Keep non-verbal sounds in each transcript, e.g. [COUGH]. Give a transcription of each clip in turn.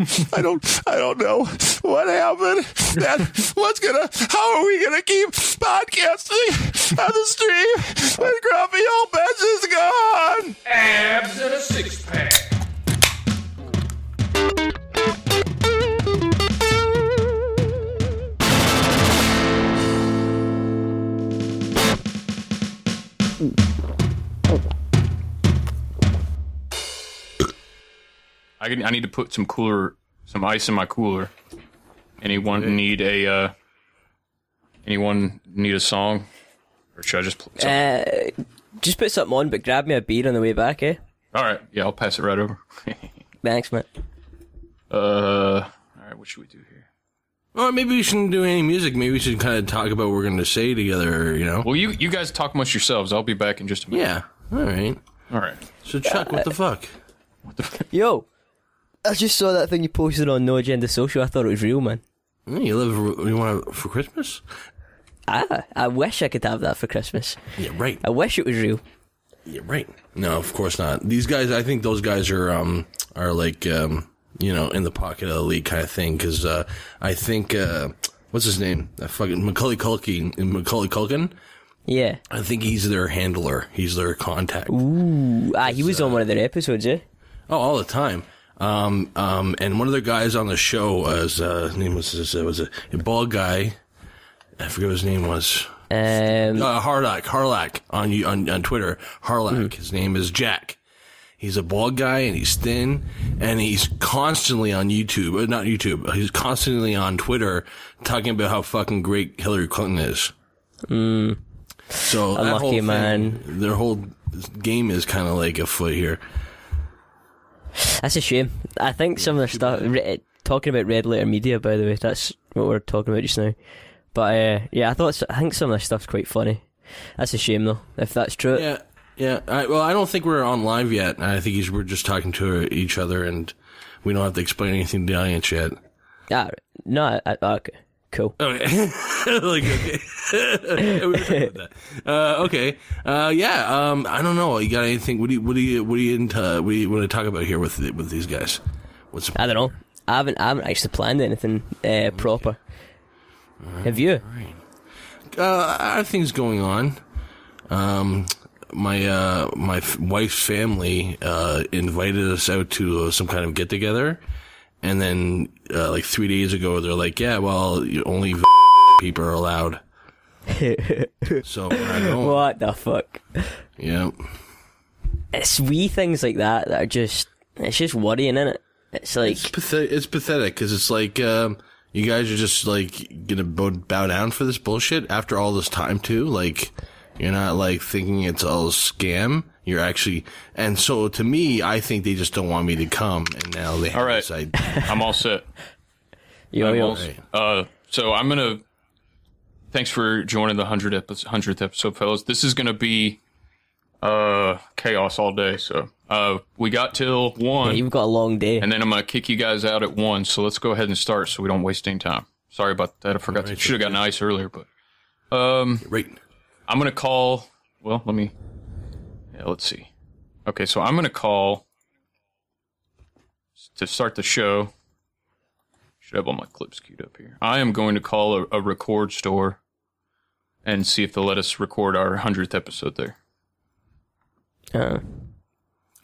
[LAUGHS] I don't, I don't know what happened. And what's gonna, how are we gonna keep podcasting on the stream when Grumpy Old Bench is gone? Abs and a six pack. I, can, I need to put some cooler, some ice in my cooler. Anyone need a, uh, anyone need a song? Or should I just play Uh, just put something on, but grab me a beer on the way back, eh? All right. Yeah, I'll pass it right over. [LAUGHS] Thanks, man. uh, all right. What should we do here? Well, maybe we shouldn't do any music. Maybe we should kind of talk about what we're going to say together, you know? Well, you, you guys talk amongst yourselves. I'll be back in just a minute. Yeah. All right. All right. So, Chuck, uh, what the fuck? what the fuck? Yo, I just saw that thing you posted on No Agenda Social. I thought it was real, man. Hmm, You live, you want for Christmas? Ah, I wish I could have that for Christmas. Yeah, right. I wish it was real. Yeah, right. No, of course not. These guys, I think those guys are, um, are like, um, you know, in the pocket of the league kind of thing. Cause, uh, I think, uh, what's his name? That fucking Macaulay Culkin, Macaulay Culkin. Yeah. I think he's their handler. He's their contact. Ooh, ah, he was on one of their episodes, eh? Oh, all the time. Um, um, and one of the guys on the show was, uh, his name was, uh, was a, a bald guy. I forget what his name was. Um, Uh, Harlack, Harlack on you on, on Twitter. Harlack. His name is Jack. He's a bald guy and he's thin and he's constantly on YouTube, uh, not YouTube. He's constantly on Twitter talking about how fucking great Hillary Clinton is. So that Unlucky whole thing, man. Their whole game is kind of like afoot here. That's a shame. I think some of the stuff, re- talking about red letter media, by the way, that's what we're talking about just now. But uh, yeah, I thought I think some of the stuff's quite funny. That's a shame though, if that's true. Yeah, yeah. I, well, I don't think we're on live yet. I think we're just talking to each other, and we don't have to explain anything to the audience yet. Ah, no, I, I, okay, cool. Okay, [LAUGHS] like okay. [LAUGHS] We were about that. Uh, okay, uh, yeah. Um, I don't know. You got anything? What do you? What do you? What do you into? What do you want to talk about here with with these guys? What's I don't know. I haven't I haven't actually planned anything uh, proper. Have you? uh, I have things going on. Um, my uh, my f- wife's family uh, invited us out to uh, some kind of get together, and then uh, like three days ago, they're like, "Yeah, well, only [LAUGHS] people are allowed." [LAUGHS] so I don't. What the fuck? Yeah, It's wee things like that that are just it's just worrying, isn't it? It's like it's pathetic. It's pathetic because it's like um, you guys are just like gonna bow down for this bullshit after all this time too. Like you're not like thinking it's all a scam. You're actually, and so to me, I think they just don't want me to come, and now they have All right. this. [LAUGHS] I'm all set. [LAUGHS] yo I'm yo. all. Uh, so I'm gonna. Thanks for joining the hundred episode, hundredth episode, fellas. This is gonna be uh chaos all day. So uh, we got till one, Yeah, you've got a long day. and then I'm gonna kick you guys out at one. So let's go ahead and start, so we don't waste any time. Sorry about that. I forgot. to Should have gotten ice earlier, but um, Right. I'm gonna call. Well, let me. Yeah, let's see. Okay, so I'm gonna call to start the show. Should have all my clips queued up here. I am going to call a, a record store and see if they'll let us record our hundredth episode there. Uh,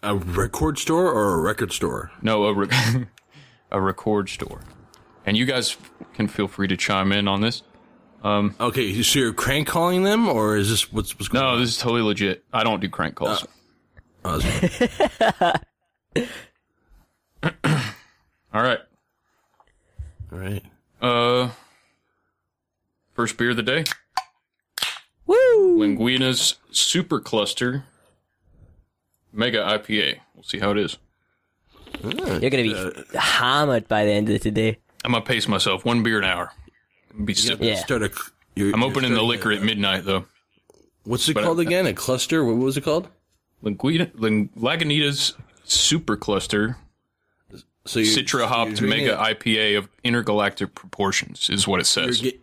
A record store or a record store? No, a re- [LAUGHS] a record store. And you guys can feel free to chime in on this. Um, okay, so you're crank calling them, or is this what's what's going No, on? this is totally legit. I don't do crank calls. Uh, oh, [LAUGHS] [CLEARS THROAT] All right. all right. Uh, first beer of the day. woo! Linguina's Super Cluster Mega IPA. We'll see how it is. Ah, you're gonna be hammered by the end of the day. I'm gonna pace myself one beer an hour. Be sipping. Yeah. Start a. You're, I'm you're opening the liquor a- at midnight though. What's it but- called again? A cluster? What was it called? Linguina, Ling, Lagunitas Super Cluster So you're, Citra hopped you're Mega it- IPA of intergalactic proportions is what it You're, says. get,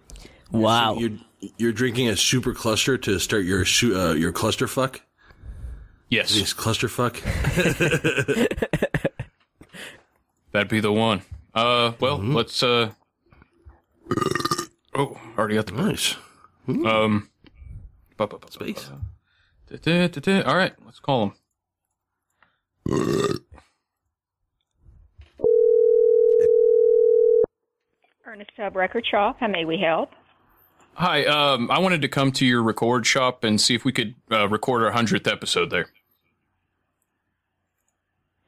Wow. you're you're drinking a super cluster to start your uh, your cluster fuck. yes, This cluster fuck. [LAUGHS] that'd be the one. Uh, well, let's. uh Oh, already got the Nice. um. bu- bu- bu- bu- Space. All right, let's call him. Ernest Tubb Record Shop. How may we help? Hi, um, I wanted to come to your record shop and see if we could uh, record our hundredth episode there.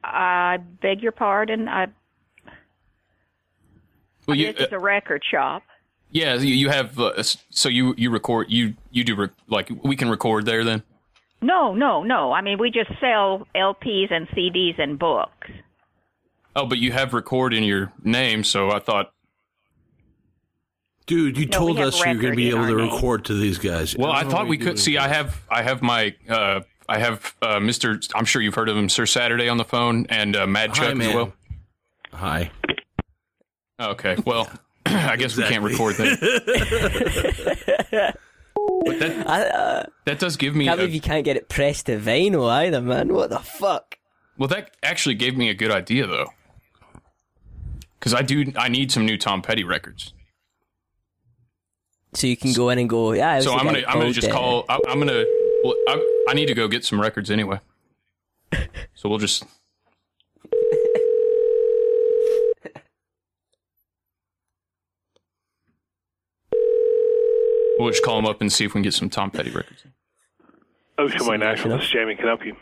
I beg your pardon. I Well, you, this is uh, a record shop. Yeah, you, you have. Uh, so you you record you you do rec- like we can record there then. No, no, no. I mean, we just sell LPs and CDs and books. Oh, but you have record in your name, so I thought. Dude, you No, told us you're going to be able to name. record to these guys. Well, I, don't thought we could see. I have I have my uh, I have uh, Mister. I'm sure you've heard of him, Sir Saturday on the phone, and uh, Mad Hi, Chuck as well. Hi. Okay, well, [CLEARS THROAT] I guess we can't record that. [LAUGHS] but that [LAUGHS] I uh, that does give me a, believe you can't get it pressed to vinyl either, man. What the fuck? well. That actually gave me a good idea though, because I do I need some new Tom Petty records. So you can go in and go, yeah. So I'm gonna I'm gonna just call. I, I'm gonna well I, I need to go get some records anyway. [LAUGHS] So we'll just. We'll just call him up and see if we can get some Tom Petty records. Ocean Way Nashville. This is Jamie. Can I help you?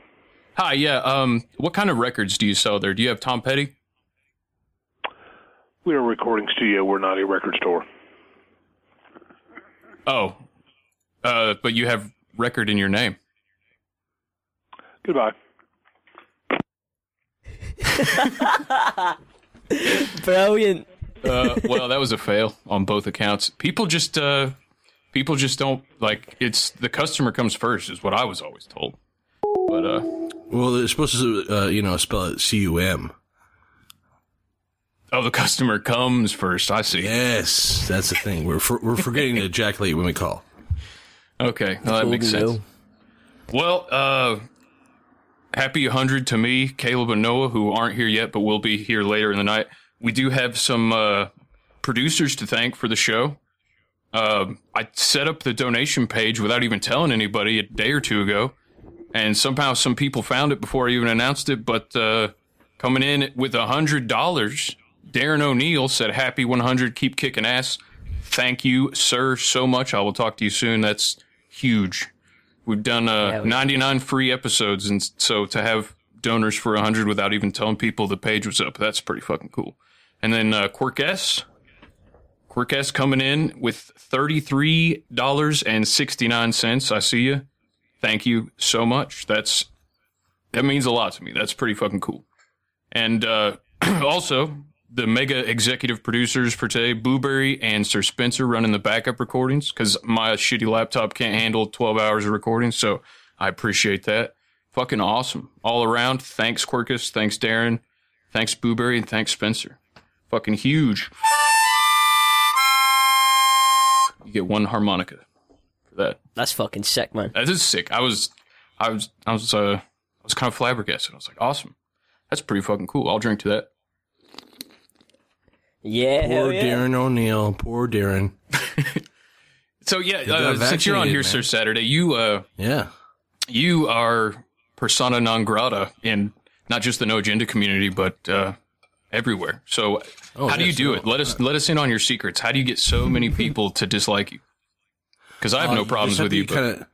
Hi, yeah. Um, what kind of records do you sell there? Do you have Tom Petty? We're a recording studio. We're not a record store. Oh, uh, but you have record in your name. Goodbye. [LAUGHS] Brilliant. Uh, well, that was a fail on both accounts. People just, uh, people just don't like. It's the customer comes first, is what I was always told. But uh, Well, they're supposed to, uh, you know, spell it C U M. oh, the customer comes first. I see. Yes, that's the thing. We're for, we're forgetting to [LAUGHS] ejaculate when we call. Okay, well, that makes sense. Well, uh, happy 100 to me, Caleb and Noah, who aren't here yet, but will be here later in the night. We do have some uh, producers to thank for the show. Um, I set up the donation page without even telling anybody a day or two ago, and somehow some people found it before I even announced it. But uh, coming in with a hundred dollars, Darren O'Neill said, "Happy 100, keep kicking ass." Thank you, sir, so much. I will talk to you soon. That's huge. We've done uh, Yeah, we- 99 free episodes, and so to have donors for 100 without even telling people the page was up, that's pretty fucking cool. And then uh, Quirkess. Quirkess coming in with $33.69. I see you. Thank you so much. That's that means a lot to me. That's pretty fucking cool. And uh, [CLEARS THROAT] also, the mega executive producers for today, Boo-Bury and Sir Spencer, running the backup recordings because my shitty laptop can't handle 12 hours of recording. So I appreciate that. Fucking awesome. All around. Thanks, Quirkess. Thanks, Darren. Thanks, Boo-Bury. And thanks, Spencer. Fucking huge. You get one harmonica for that. That's fucking sick, man. That is sick. I was, I was, I was, uh, I was kind of flabbergasted. I was like, awesome. That's pretty fucking cool. I'll drink to that. Yeah, Poor yeah. Darren O'Neill. Poor Darren. [LAUGHS] So yeah, uh, since you're on here, vaccinated, Sir. Saturday, you uh, Yeah. you are persona non grata in not just the no agenda community, but uh, everywhere. So Oh, how do you do no. it? Let us let us in on your secrets. How do you get so many people to dislike you? Because I have Uh, no problems just have with you. Kinda,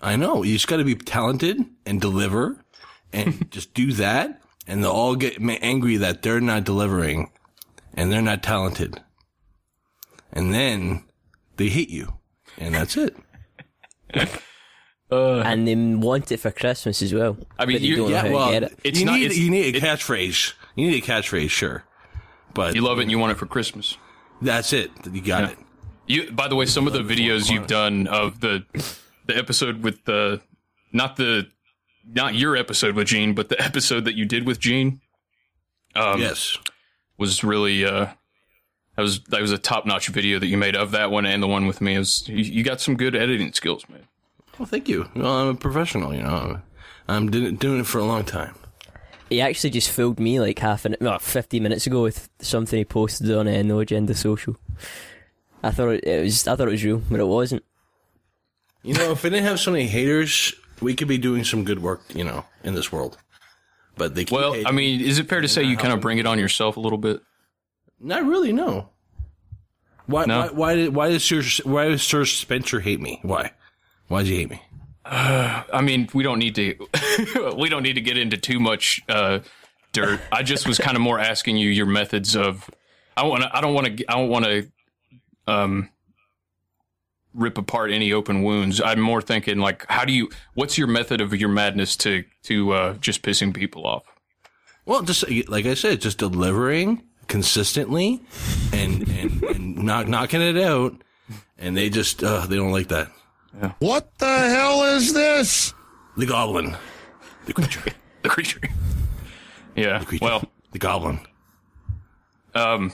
I know. You just got to be talented and deliver and [LAUGHS] just do that. And they'll all get angry that they're not delivering and they're not talented. And then they hate you. And that's it. [LAUGHS] And they want it for Christmas as well. I mean, you- don't know yeah, how to well, get it. It's you, not- need, it's- you need a it- catchphrase. You need a catchphrase, sure. But you love it and you want it for Christmas. that's it. You got Yeah. it. You, by the way, some of the videos you've done of the the episode with the not the not your episode with Gene, but the [LAUGHS] episode that you did with Gene, um, yes. was really uh, that was that was a top notch video that you made of that one and the one with me. It was, you, you got some good editing skills, man. Well, thank you. Well, I'm a professional, you know. I'm doing doing it for a long time. He actually just fooled me like half an well, 15 minutes ago with something he posted on uh, No Agenda Social. I thought it, it was I thought it was real, but it wasn't. You know, if we didn't have so many haters, we could be doing some good work, you know, in this world. But they keep Well, hating. I mean, is it fair to say you kind of bring it on yourself a little bit? not really. No. Why? No? Why? Why, did, why does Sir Why does Sir Spencer hate me? Why? Why does he hate me? I mean, we don't need to [LAUGHS] we don't need to get into too much uh, dirt. I just was kind of more asking you your methods of. I want to. I don't want to. I don't want to. Um, rip apart any open wounds. I'm more thinking like, how do you? What's your method of your madness to to uh, just pissing people off? Well, just like I said, just delivering consistently and and, and knock, knocking it out, and they just uh, they don't like that. What the hell is this? The goblin, the creature, [LAUGHS] The creature. Yeah. The creature. Well, the goblin. um,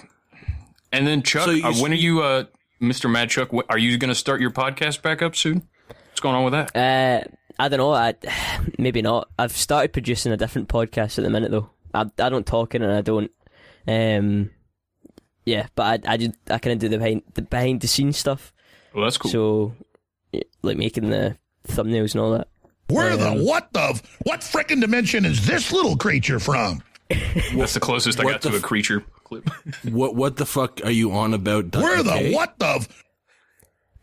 and then Chuck, So you- uh, when are you, uh, Mr. Mad Chuck? wh- Are you going to start your podcast back up soon? What's going on with that? Uh, I don't know. I [SIGHS] maybe not. I've started producing a different podcast at the minute though. I I don't talk in and I don't. Um, yeah, but I I just I kind of do the behind the behind the scenes stuff. Well, that's cool. So, yeah, like making the thumbnails and all that. Where Um, the what the what frickin' dimension is this little creature from? [LAUGHS] that's the closest I what got to a f- creature clip. [LAUGHS] What what the fuck are you on about? Where the Okay. what the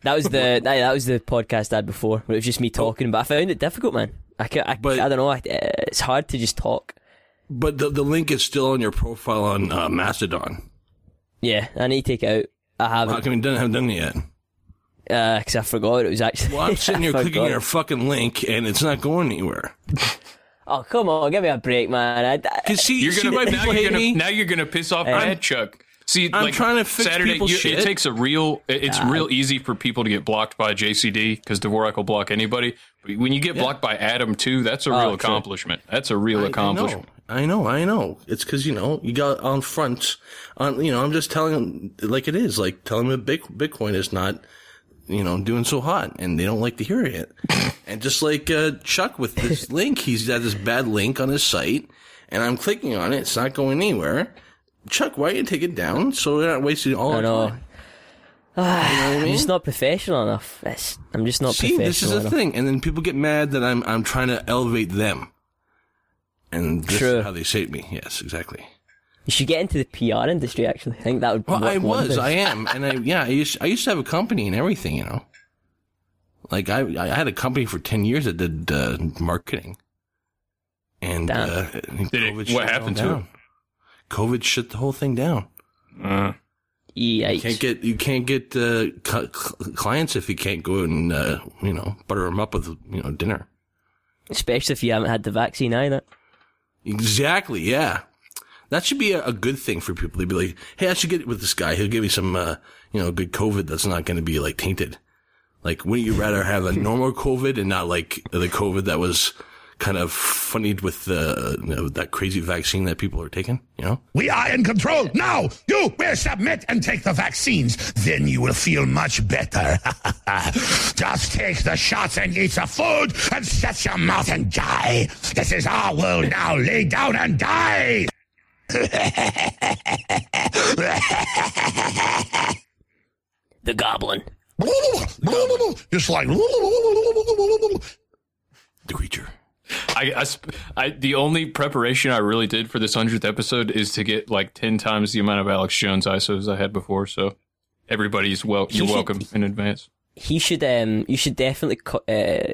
That was the [LAUGHS] that, that was the podcast I had before. Where it was just me talking, but I found it difficult, man. I can, I, But- I don't know. I, it's hard to just talk. But the the link is still on your profile on uh, Mastodon. Yeah, I need to take it out. I haven't come you haven't done it yet? Uh, because I forgot it was actually. Well, I'm [LAUGHS] sitting here I clicking your fucking link and it's not going anywhere. [LAUGHS] Oh come on, give me a break, man. I, I, Cause see, You're gonna why now you're gonna now you're gonna piss off I'm- Mad Chuck. See, I'm like trying to fix Saturday. people's You, shit. it takes a real. it- It's real easy for people to get blocked by JCD because Dvorak will block anybody. But when you get blocked by Adam too, that's a oh, real true. accomplishment. That's a real I- accomplishment. I know, I know, I know. It's because you know you got on front. On you know, I'm just telling them like it is. Like telling them big Bitcoin is not, you know, doing so hot, and they don't like to hear it. [LAUGHS] and just like uh, Chuck with this [LAUGHS] link, he's got this bad link on his site, and I'm clicking on it. It's not going anywhere. Chuck, why don't you take it down so we're not wasting all I our know. time? [SIGHS] You know what I I'm mean? just not professional enough. It's, I'm just not See, this is the enough. thing, and then people get mad that I'm I'm trying to elevate them, and this True. is how they shape me. Yes, exactly. You should get into the PR industry. Actually, I think that would. Well, work I was, wonders. I am, and I yeah, I used I used to have a company and everything, you know. Like I I had a company for ten years that did uh, marketing, and Damn. uh, Did it- COVID what shut happened to it? COVID shut the whole thing down. Uh, Yikes. You can't get you can't get uh, cu- cl- clients if you can't go and uh, you know butter them up with you know dinner. Especially if you haven't had the vaccine either. Exactly. Yeah. That should be a, a good thing for people. They'd be like, "Hey, I should get with this guy. He'll give me some, uh, you know, good COVID that's not going to be like tainted." Like, wouldn't you rather have a normal COVID and not like the COVID that was kind of funnied with the you know, that crazy vaccine that people are taking? You know? We are in control. Now, you will submit and take the vaccines. Then you will feel much better. [LAUGHS] Just take the shots and eat the food and shut your mouth and die. This is our world now. Lay down and die. The goblin. [LAUGHS] Just like. The creature. I, I, sp- I, the only preparation I really did for this hundredth episode is to get like ten times the amount of Alex Jones ISOs I had before. So everybody's well, you're should- welcome in advance. He should. Um. You should definitely co- uh,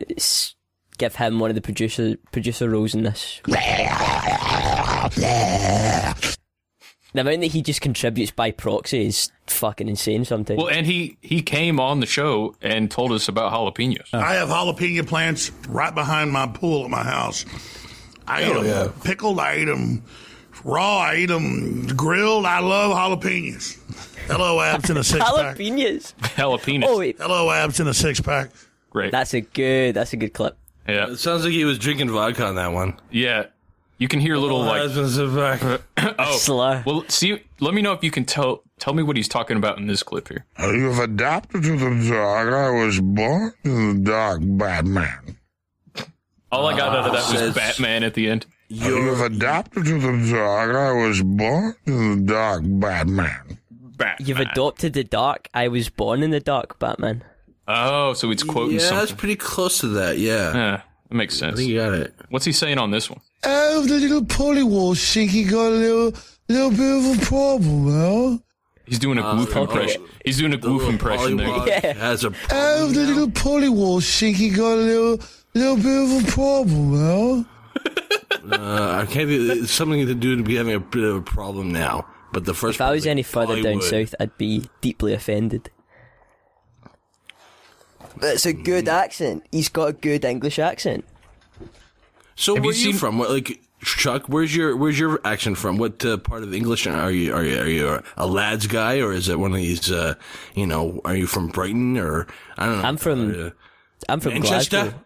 give him one of the producer producer roles in this. [LAUGHS] The amount that he just contributes by proxy is fucking insane. Sometimes. Well, and he he came on the show and told us about jalapenos. I have jalapeno plants right behind my pool at my house. I eat them pickled. I eat them raw. I eat them grilled. I love jalapenos. Hello, abs in a six pack. Jalapenos. Jalapenos, Oh wait, Hello, abs in a six pack. great. that's a good. That's a good clip. yeah, It sounds like he was drinking vodka on that one. yeah. You can hear a little like [LAUGHS] oh. Slur. Well, see, let me know if you can tell tell me what he's talking about in this clip here. Uh, you've adapted to the dog. I was born to the dog, Batman. All I got out of that was says- Batman at the end. Uh, you've adapted to the dark. I was born in the dark, Batman. Batman. You've adopted the dark. I was born in the dark, Batman. Oh, so it's quoting yeah, that's something. pretty close to that. Yeah, Yeah, that makes I sense. think you got it. What's he saying on this one? Oh, the little pollywog think he got a little, little bit of a problem, huh? He's doing a goof oh, impression. He's doing a The goof impression there. pollywog Yeah. has a Oh, the little pollywog think he got a little, little bit of a problem, huh? Uh, I can't. be- It's something to do to be having a bit of a problem now. But the first. If I was any further down south, I'd be deeply offended. It's a good accent. He's got a good English accent. So Have where you are you from? What, like Chuck? Where's your Where's your accent from? What uh, part of English are you? Are you Are you a lads guy, or is it one of these? Uh, you know, are you from Brighton, or I don't know? I'm from uh, I'm from Manchester. Glasgow.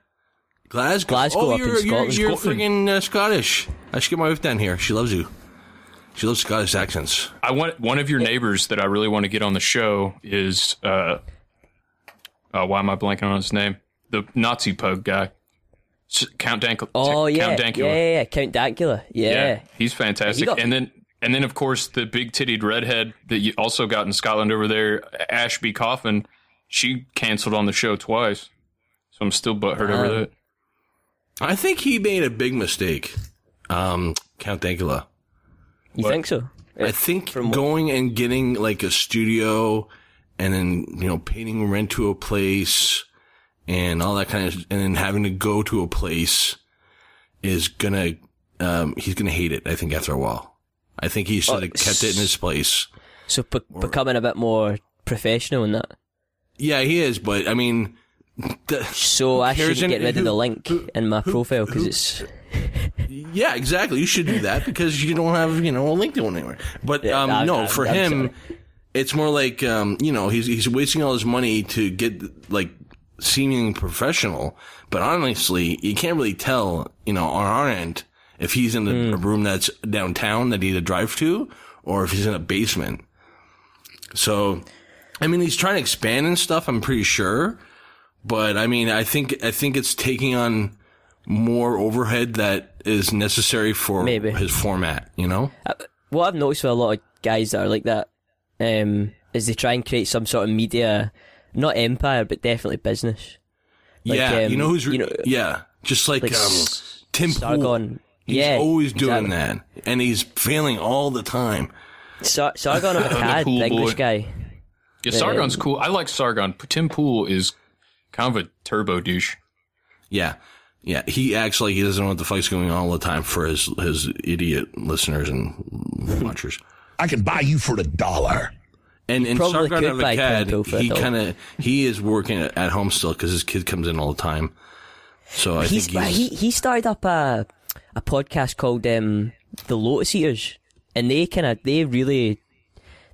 Glasgow. Glasgow oh, up you're, you're, Scotland. You're Scotland. friggin' uh, Scottish. I should get my wife down here. She loves you. She loves Scottish accents. I want one of your neighbors that I really want to get on the show is uh, uh why am I blanking on his name? The Nazi pug guy, S- Count Dankula. Oh yeah, Count yeah, Dankula. yeah, yeah, Count Dankula. Yeah. he's fantastic. He got- and then and then of course the big tittied redhead that you also got in Scotland over there, Ashby Coffin. She canceled on the show twice, so I'm still butthurt over Um, that. I think he made a big mistake. Um, Count Dankula. You think so? I think From what- going and getting like a studio and then, you know, paying rent to a place and all that kind of, and then having to go to a place is gonna, um, he's gonna hate it, I think, after a while. I think he should have kept it in his place. So be- becoming a bit more professional in that. Yeah, he is, but I mean, the, So I shouldn't get rid of the link who- in my who- profile because it's [LAUGHS] yeah, exactly. You should do that because you don't have, you know, a link to it anywhere. But, Yeah, um, no, for I'm him, it's more like, um, you know, he's, he's wasting all his money to get, like, seeming professional. But honestly, you can't really tell, you know, on our end, if he's in a, Hmm. a room that's downtown that he had to drive to or if he's in a basement. So, I mean, he's trying to expand and stuff, I'm pretty sure. But I mean, I think, I think it's taking on more overhead that is necessary for Maybe. his format, you know? what I've noticed with a lot of guys that are like that um, is they try and create some sort of media, not empire, but definitely business. Like, yeah, um, you know who's, re- you know, yeah, just like, like um, S- Tim Pool. Sargon. He's yeah, always doing exactly. that. And he's failing all the time. Sar- Sargon of Akkad, cool the English boy. guy. Yeah, Sargon's cool. I like Sargon. Tim Pool is kind of a turbo douche. Yeah. Yeah. He acts like he doesn't know what the fuck's going on all the time for his, his idiot listeners and watchers. I can buy you for a dollar. And probably Sargon of buy Akkad, Tim Pool for a he kind of he is working at home still because his kid comes in all the time. So I He's, think he's, he he started up a a podcast called um, the Lotus Eaters, and they kind of they really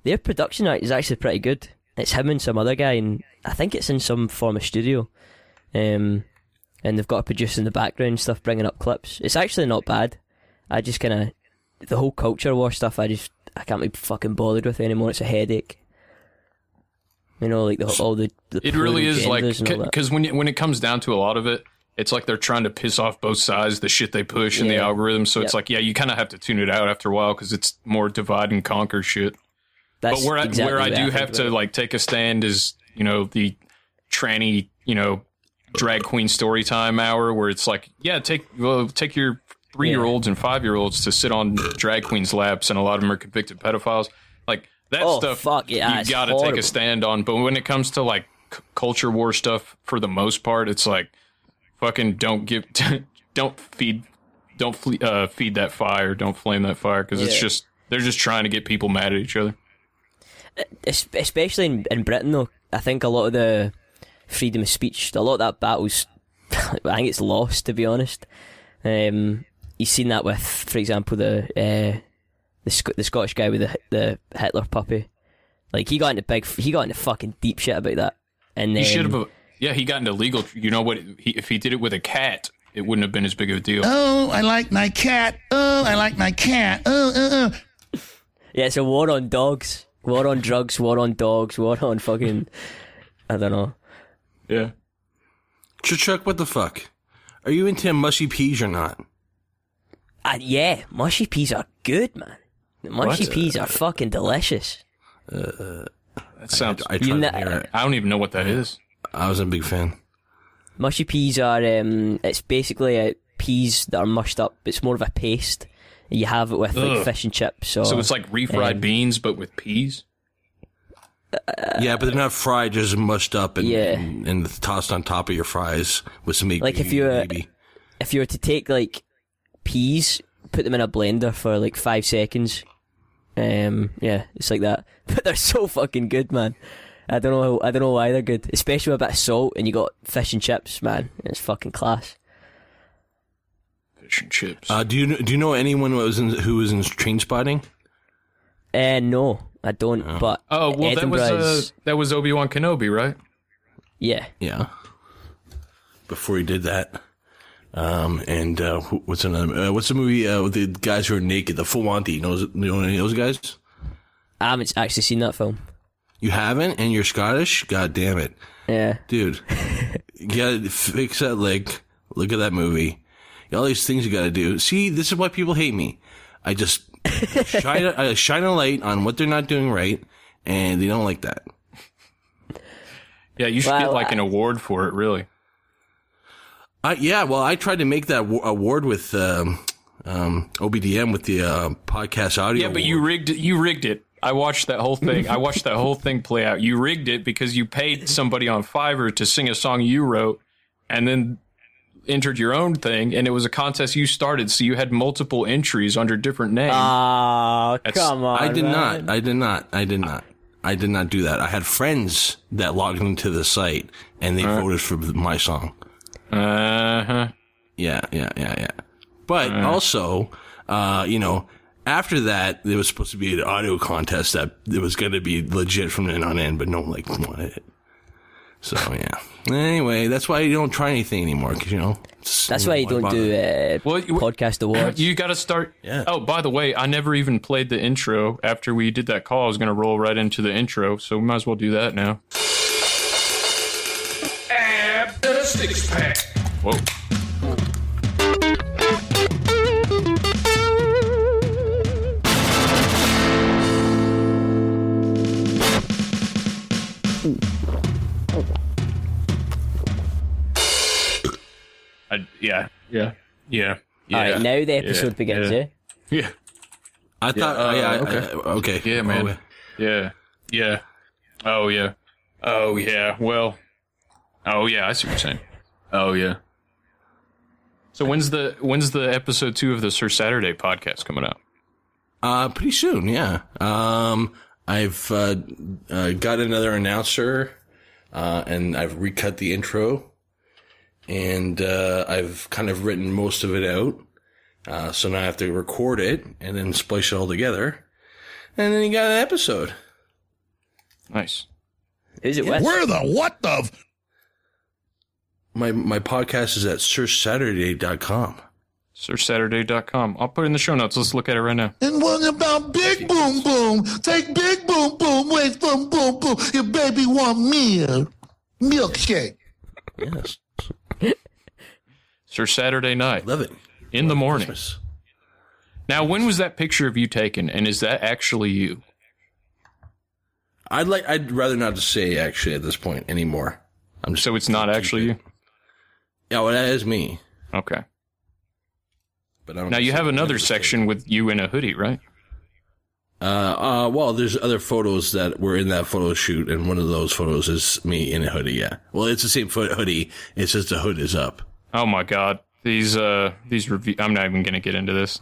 their production art is actually pretty good. It's him and some other guy, and I think it's in some form of studio. Um, and they've got a producer in the background stuff, bringing up clips. It's actually not bad. I just kind of the whole culture war stuff. I just I can't be fucking bothered with anymore. It's a headache. You know, like the, all the, the It really is like genders and all that. because when you, when it comes down to a lot of it, it's like they're trying to piss off both sides, the shit they push and the algorithm. So it's like, yeah, you kind of have to tune it out after a while because it's more divide and conquer shit. That's but where I, exactly where I do think have to like take a stand is you know the tranny you know drag queen story time hour where it's like yeah take well take your three year olds and five year olds to sit on drag queens laps and a lot of them are convicted pedophiles like that Oh, stuff fuck, yeah, you got to take a stand on but when it comes to like c- culture war stuff for the most part it's like fucking don't give [LAUGHS] don't feed don't fle- uh, feed that fire don't flame that fire because it's just they're just trying to get people mad at each other. Especially in, in Britain though, I think a lot of the freedom of speech, a lot of that battle's, [LAUGHS] I think it's lost to be honest. Um, you've seen that with, for example, the uh, the Sc- the Scottish guy with the the Hitler puppy. Like he got into big, he got into fucking deep shit about that. And then, He should have. Yeah, he got into legal. You know what? He, if he did it with a cat, it wouldn't have been as big of a deal. Oh, I like my cat. Oh, I like my cat. Oh, uh, uh. yeah, it's a war on dogs, war on drugs, war on dogs, war on fucking, [LAUGHS] I don't know. Yeah. Chuck, what the fuck? Are you into mushy peas or not? Uh, yeah, mushy peas are good, man. Mushy What? peas are fucking delicious. That sounds. I I, tried to kn- hear it. don't even know what that is. I was a big fan. Mushy peas are, um, it's basically uh, peas that are mushed up. It's more of a paste. You have it with like Ugh. fish and chips. Or, So it's like refried um, beans, but with peas. yeah, but they're not fried, just mushed up and, Yeah. and, and tossed on top of your fries with some meat. Like if you're- maybe. if you were to take like peas, put them in a blender for like five seconds. Um, yeah, it's like that. [LAUGHS] But they're so fucking good, man. I don't know. I don't know why they're good. Especially with a bit of salt and you got fish and chips, man. It's fucking class. Fish and chips. Uh, do you do you know anyone who was in who was in Trainspotting? Uh, no, I don't. But oh well, that was uh, that was Obi Wan Kenobi, right? yeah. Yeah. Before he did that, um, and uh, what's another? Uh, what's the movie uh, with the guys who are naked? The Full Monty. Knows you know any of those guys? I haven't actually seen that film. You haven't, and you're Scottish. God damn it, Yeah. dude! [LAUGHS] you gotta fix that leg. Look at that movie. All these things you gotta do. See, this is why people hate me. I just [LAUGHS] shine a, I shine a light on what they're not doing right, and they don't like that. Yeah, you should Well, get like an award for it, really. I, yeah, well, I tried to make that wa- award with um, um, OBDM with the uh, podcast audio. Yeah, but you rigged it. You rigged it. I watched that whole thing. I watched that whole thing play out. You rigged it because you paid somebody on Fiverr to sing a song you wrote, and then entered your own thing, and it was a contest you started. So you had multiple entries under different names. Oh, That's- come on. I did man. not. I did not. I did not. I did not do that. I had friends that logged into the site and they voted for my song. Uh huh. Yeah, yeah, yeah, yeah. But also, uh, you know, after that, there was supposed to be an audio contest that it was going to be legit from then on in, but no one like wanted it. So yeah. Anyway, that's why you don't try anything anymore, because you know. That's why you don't bother? do uh, Well, podcast awards. You got to start. Yeah. Oh, by the way, I never even played the intro after we did that call. I was going to roll right into the intro, so we might as well do that now. Abs and a six pack. Whoa. I, yeah, yeah, yeah, yeah. All right, now the episode yeah, begins. yeah. Yeah. Yeah, I thought, Yeah, oh, yeah, uh, I- okay. I- okay. yeah, man. Okay. Yeah, yeah. Oh yeah. Oh yeah. Well. Oh yeah. I see what you're saying. Oh yeah. So when's the when's the episode two of the Sir Saturday podcast coming out? Uh, pretty soon, yeah. Um, I've uh, uh, got another announcer, uh, and I've recut the intro, and uh, I've kind of written most of it out. Uh, so now I have to record it and then splice it all together, and then you got an episode. Nice. Who's it with? Where the what the? My my podcast is at sirsaturday.com. SirSaturday.com. I'll put it in the show notes. Let's look at it right now. And what about Big Boom Boom? Take Big Boom Boom away from Boom Boom. Your baby want milk. Milkshake. Yes, Sir Saturday night love it. in the morning. Christmas. Now, when was that picture of you taken? And is that actually you? I'd like. I'd rather not to say actually at this point anymore. I'm just So it's not actually you. Yeah, well, that is me. Okay. But I don't Now you have another section with you in a hoodie, right? Uh, uh, well, there's other photos that were in that photo shoot, and one of those photos is me in a hoodie. Yeah. Well, it's the same hoodie. It's just the hood is up. Oh my god. These uh these review I'm not even gonna get into this.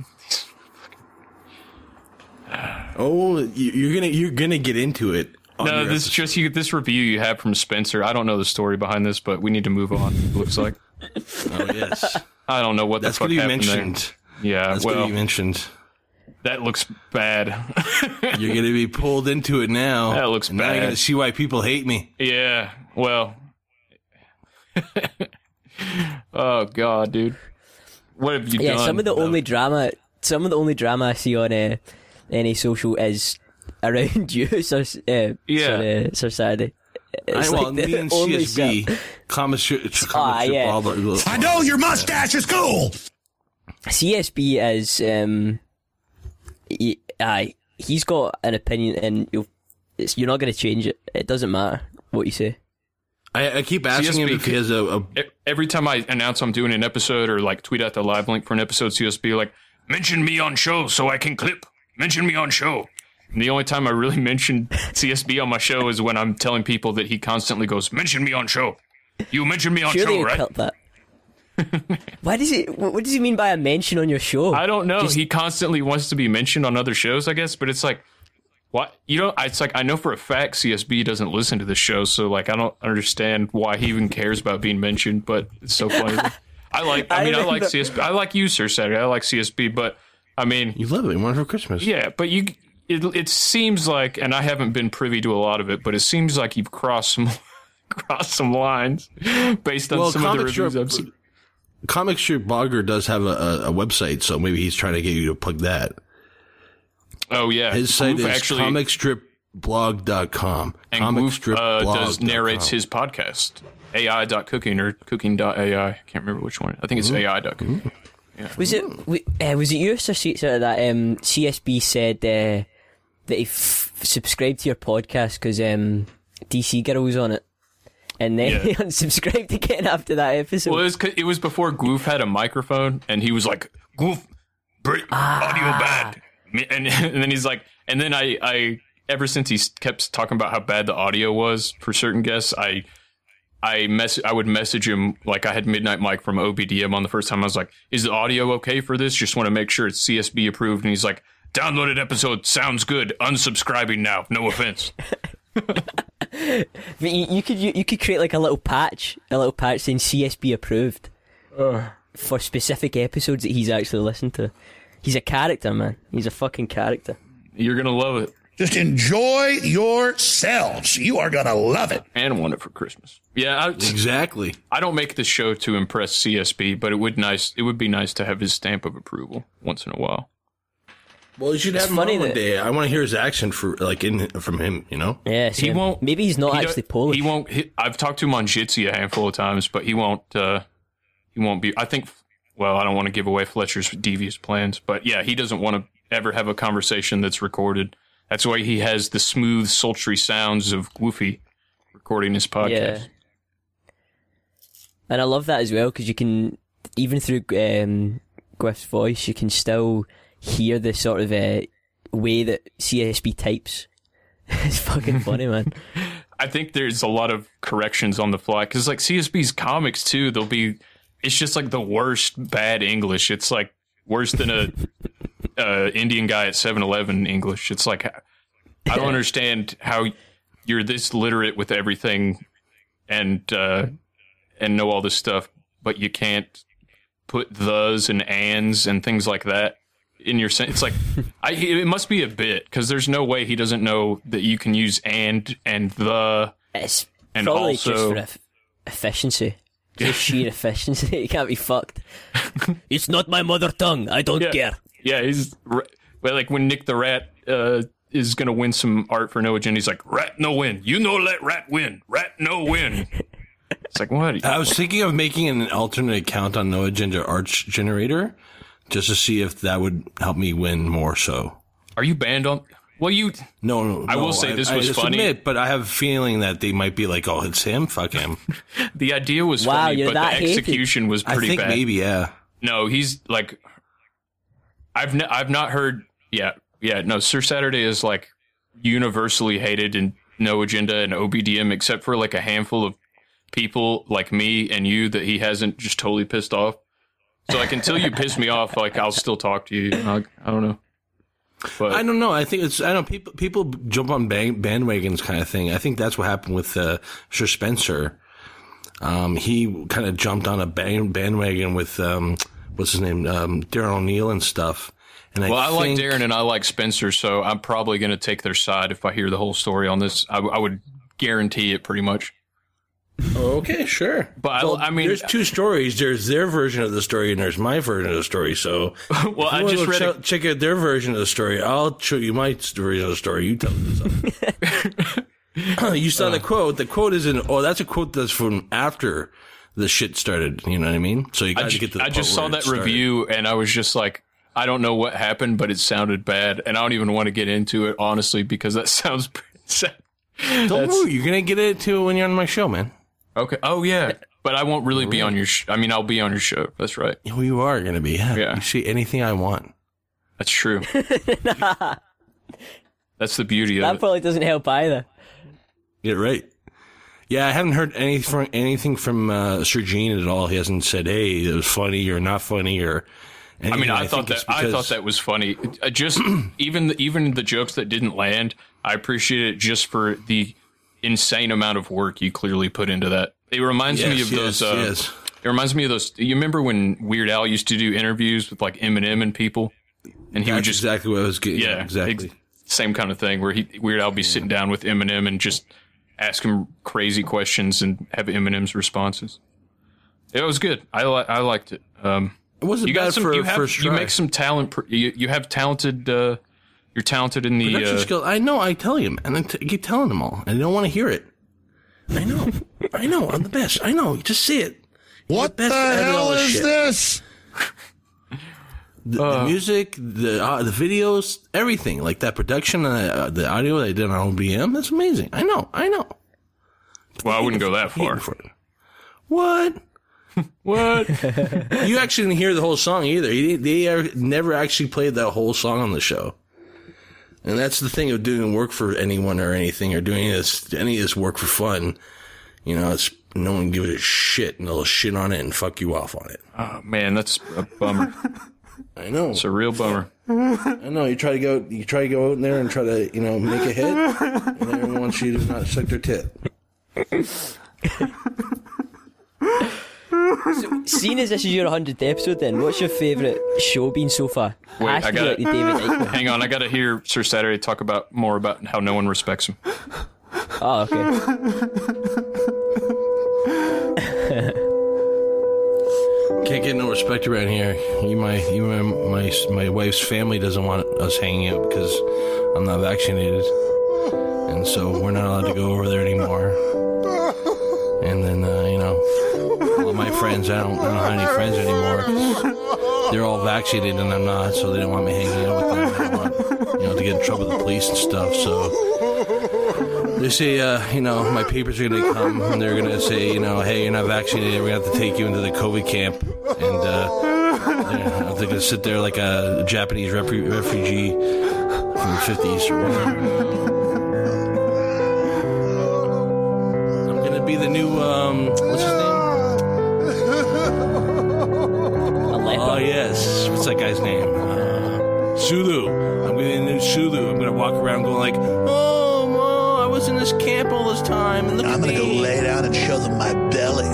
Oh, you- you're gonna you're gonna get into it. No, this episode. just you this review you have from Spencer. I don't know the story behind this, but we need to move on. It looks like. Oh yes, I don't know what that's the fuck what you happened mentioned. there. Yeah, That's well, what you mentioned. that looks bad. [LAUGHS] You're gonna be pulled into it now. That looks and Now you're bad. gonna see why people hate me. yeah, well. [LAUGHS] oh god, dude. What have you Yeah, done? some of the only drama, some of the only drama I see on uh, any social is around [LAUGHS] you, Sir, uh, Yeah. Sir, uh, Sir Saturday. It's I, well, like the me and only CSB, stuff. comic strip, Ah, yeah. all I know your mustache is cool. CSB is um, he, aye, he's got an opinion, and you'll, it's, you're not going to change it. It doesn't matter what you say. I, I keep asking him CSB if he has a, a Every time I announce I'm doing an episode or like tweet out the live link for an episode, CSB like mention me on show so I can clip. Mention me on show. And the only time I really [LAUGHS] mention CSB on my show is when I'm telling people that he constantly goes, "Mention me on show." You mention me on Surely show, you right? cut that. Why does it? What what does he mean by a mention on your show? I don't know. Just- he constantly wants to be mentioned on other shows, I guess, but it's like, what? You know, it's like, I know for a fact CSB doesn't listen to the show, so like, I don't understand why he even cares about being mentioned, but it's so funny. I like, I [LAUGHS] I mean, I like remember- CSB. I like you, Sir Saturday. I like CSB, but I mean, you love it. You want it for Christmas. yeah, but you, it, it seems like, and I haven't been privy to a lot of it, but it seems like you've crossed some, [LAUGHS] crossed some lines based on Well, some of the reviews strip- I've seen. Comic Strip Blogger does have a, a, a website, so maybe he's trying to get you to plug that. Oh yeah, His site Goof is actually, comicstripblog.com. And Goof uh, does comicstripblog.com. narrates his podcast, AI.cooking or cooking.ai. I can't remember which one. I think it's AI.cooking. Was it uh, was it you, Sir Caesar, that um, CSB said uh, that he f- subscribed to your podcast because um, DC Girl was on it, and then Yeah. [LAUGHS] he unsubscribed again after that episode? Well, it was, it was before Goof had a microphone, and he was like, "Goof, break, audio bad," and, [LAUGHS] and then he's like, and then I, I, ever since he kept talking about how bad the audio was for certain guests, I. I mess I would message him like I had Midnight Mike from OBDM on the first time. I was like, "Is the audio okay for this? Just want to make sure it's CSB approved." And he's like, "Downloaded episode sounds good. Unsubscribing now. No offense." But [LAUGHS] you, you could you, you could create like a little patch, a little patch saying CSB approved for specific episodes that he's actually listened to. He's a character, man. He's a fucking character. You're gonna love it. Just enjoy yourselves. You are going to love it. and want it for Christmas. Yeah, I, Exactly. I don't make this show to impress CSB, but it would nice it would be nice to have his stamp of approval once in a while. Well, you should have him funny on one that- day. I want to hear his accent for like in from him. You know. Yeah, He same. won't. Maybe he's not he actually don't- Polish. He won't. He, I've talked to him on Jitsi a handful of times, but he won't. Uh, he won't be. I think. Well, I don't want to give away Fletcher's devious plans, but yeah, he doesn't want to ever have a conversation that's recorded. That's why he has the smooth, sultry sounds of Goofy recording his podcast. Yeah. And I love that as well because you can, even through um, Griff's voice, you can still hear the sort of uh, way that CSB types. [LAUGHS] it's fucking funny, man. [LAUGHS] I think there's a lot of corrections on the fly because like CSB's comics too, they'll be it's just like the worst bad English. It's like worse than a [LAUGHS] uh, Indian guy at 7-Eleven English. It's like I don't understand how you're this literate with everything and uh, and know all this stuff, but you can't put thes and ands and things like that in your sense. It's like I it must be a bit because there's no way he doesn't know that you can use and and the It's And probably just also- for eff- efficiency. Just sheer efficiency. [LAUGHS] You can't be fucked. [LAUGHS] it's not my mother tongue. I don't Yeah. care. Yeah, he's well, like when Nick the Rat uh, is gonna win some art for No Agenda, he's like, "Rat no win. You know, let Rat win. Rat no win." it's like what? I was thinking of making an alternate account on No Agenda Art Generator just to see if that would help me win more. So Are you banned on? Well, you. no, no. I will no, say this was just funny. Admit, but I have a feeling that they might be like, "Oh, it's him. Fuck him." [LAUGHS] The idea was Wow, funny, but the that hated. execution was I pretty think bad. maybe yeah. No, he's like, I've n- I've not heard. Yeah, yeah. No, Sir Saturday is like universally hated and No Agenda and OBDM, except for like a handful of people like me and you that he hasn't just totally pissed off. So like until you piss me off, like I'll still talk to you. I, I don't know. But I don't know. I think it's I don't know. People people jump on band, bandwagons kind of thing. I think that's what happened with uh, Sir Spencer. Um, he kind of jumped on a band, bandwagon with um, what's his name, um, Darren O'Neill and stuff. And well, I, like think- Darren and I like Spencer, so I'm probably going to take their side if I hear the whole story on this. I, I would guarantee it pretty much. Oh, okay, sure. But I- Well, I mean- there's two stories. There's their version of the story, and there's my version of the story. So, [LAUGHS] Well, if I you wanna just go read. a- check, check out their version of the story. I'll show you my version of the story. You tell me something. [LAUGHS] [LAUGHS] you saw the uh. quote. The quote isn't. Oh, that's a quote that's from after the shit started. You know what I mean? So you got to get to the I part just saw that started. review and I was just like, I don't know what happened, but it sounded bad, and I don't even want to get into it honestly because that sounds pretty sad. Don't That's- worry, you're gonna get into it when you're on my show, man. Okay. Oh yeah, but I won't really be on your. Sh- I mean, I'll be on your show. That's right. Oh, you are gonna be. Yeah. Yeah. You see anything I want. That's true. [LAUGHS] That's the beauty of it. That it. probably doesn't help either. Yeah, right. Yeah, I haven't heard any from, anything from uh, Sir Gene at all. He hasn't said, "Hey, it was funny" or "not funny" or. I mean, anything. I, thought think that it's I because- thought that was funny. Uh, Just [CLEARS THROAT] even the, even the jokes that didn't land, I appreciate it just for the insane amount of work you clearly put into that. It reminds me Yes, of those. uh, yes. It reminds me of those. You remember when Weird Al used to do interviews with like Eminem and people, and he would just exactly what I was getting. yeah, exactly. ex- same kind of thing where he Weird Al would be sitting down with Eminem and just ask him crazy questions and have Eminem's responses. It was good. I li- I liked it. Um, It wasn't you bad got some. for You have first you make some talent. pr- You, you have talented. Uh, you're talented in the. production Uh, skill. I know. I tell you, and I t- keep telling them all, and they don't want to hear it. I know. [LAUGHS] I know. I'm the best. I know. Just see it. What the best at all hell is shit. this? The, the music, the uh, the videos, everything like that production, uh, the audio they did on OBM. That's amazing. I know. I know. well, I wouldn't go that far. for it. What? [LAUGHS] What? [LAUGHS] You actually didn't hear the whole song either. He- They are, never actually played that whole song on the show. And that's the thing of doing work for anyone or anything or doing this, any of this work for fun. You know, it's no one gives a shit and they'll shit on it and fuck you off on it. oh man, that's a bummer. [LAUGHS] I know. It's a real bummer. I know. You try to go, you try to go out in there and try to, you know, make a hit and everyone wants you to not suck their tit. [LAUGHS] [LAUGHS] Seeing as this is your 100th episode, then, what's your favourite show been so far? Wait, Has I gotta- the David [LAUGHS] Hang on, I got to hear Sir Saturday talk about more about how no one respects him. Oh, okay. [LAUGHS] Can't get no respect around here. You, my, you, my, my, my wife's family doesn't want us hanging out because I'm not vaccinated, and so we're not allowed to go over there anymore. And then, uh, you know, all my friends, I don't, I don't have any friends anymore. They're all vaccinated and I'm not, so they don't want me hanging out with them. Want, you know, to get in trouble with the police and stuff. So they say, uh, you know, my papers are going to come and they're going to say, you know, hey, you're not vaccinated. We're going to have to take you into the COVID camp. And uh, they're, they're going to sit there like a Japanese refu- refugee from the 50s or whatever. Be the new, um, what's his name? Guy's name? Uh, Sulu. I'm going to be the new Sulu. I'm going to walk around going like, oh, Mo, I was in this camp all this time. And look I'm at gonna go lay down and show them my belly.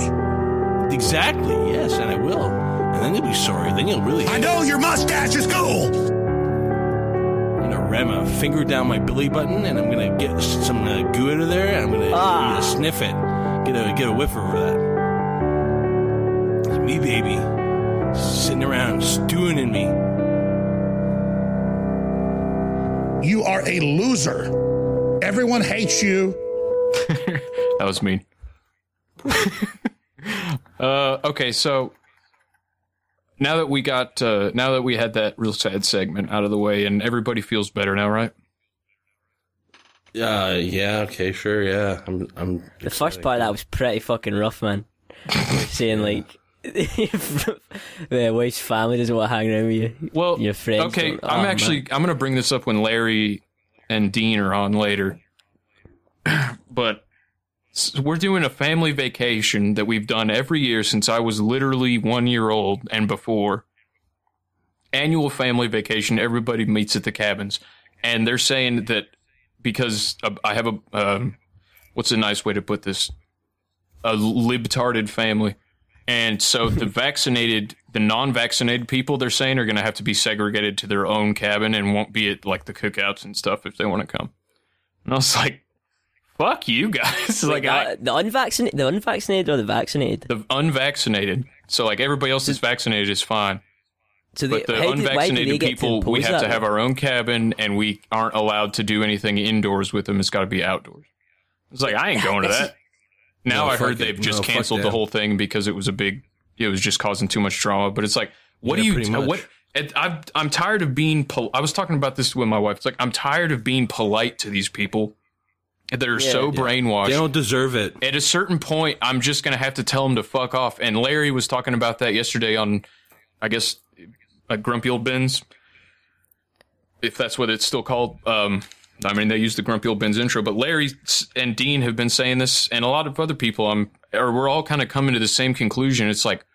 Exactly, yes, and I will. And then you'll be sorry. Then you'll really, I know your mustache is cool. I'm gonna ram a finger down my belly button, and I'm gonna get some uh, goo out of there, and I'm gonna, Ah. gonna sniff it, get a get a whiff over that. It's me, baby, sitting around stewing in me. You are a loser. Everyone hates you. [LAUGHS] That was mean. [LAUGHS] uh, okay, so now that we got uh, now that we had that real sad segment out of the way, and everybody feels better now, right? Uh, yeah, okay, sure, yeah. I'm, I'm. The first part of that was pretty fucking rough, man. [LAUGHS] Saying like, [LAUGHS] the wife's family doesn't want to hang around with you. Well, Your friends Okay, don't- I'm oh, actually I'm going to bring this up when Larry and Dean are on later. [CLEARS THROAT] but we're doing a family vacation that we've done every year since I was literally one year old and before. Annual family vacation. Everybody meets at the cabins, and they're saying that because I have a um, what's a nice way to put this? A libtarded family. And so the [LAUGHS] vaccinated, the non-vaccinated people, they're saying are going to have to be segregated to their own cabin and won't be at like the cookouts and stuff if they want to come. And I was like, "Fuck you guys!" [LAUGHS] like the, I, the unvaccinated, the unvaccinated or the vaccinated. the unvaccinated. So like everybody else is vaccinated is fine, So but the how do- why do they unvaccinated to people, we have that? to have our own cabin, and we aren't allowed to do anything indoors with them. It's got to be outdoors. It's like I ain't [LAUGHS] going to that. Now No, I heard they've just No, canceled the whole thing because it was a big. It was just causing too much drama. But it's like, what Yeah, do you? much. What? I'm I'm tired of being. Pol- I was talking about this with my wife. It's like I'm tired of being polite to these people that are so Yeah. brainwashed. They don't deserve it. At a certain point, I'm just gonna have to tell them to fuck off. And Larry was talking about that yesterday on, I guess, uh, Grumpy Old Bins, if that's what it's still called. Um, I mean, they use the Grumpy Old Bins intro, but Larry and Dean have been saying this, and a lot of other people. I'm, or we're all kind of coming to the same conclusion. It's like,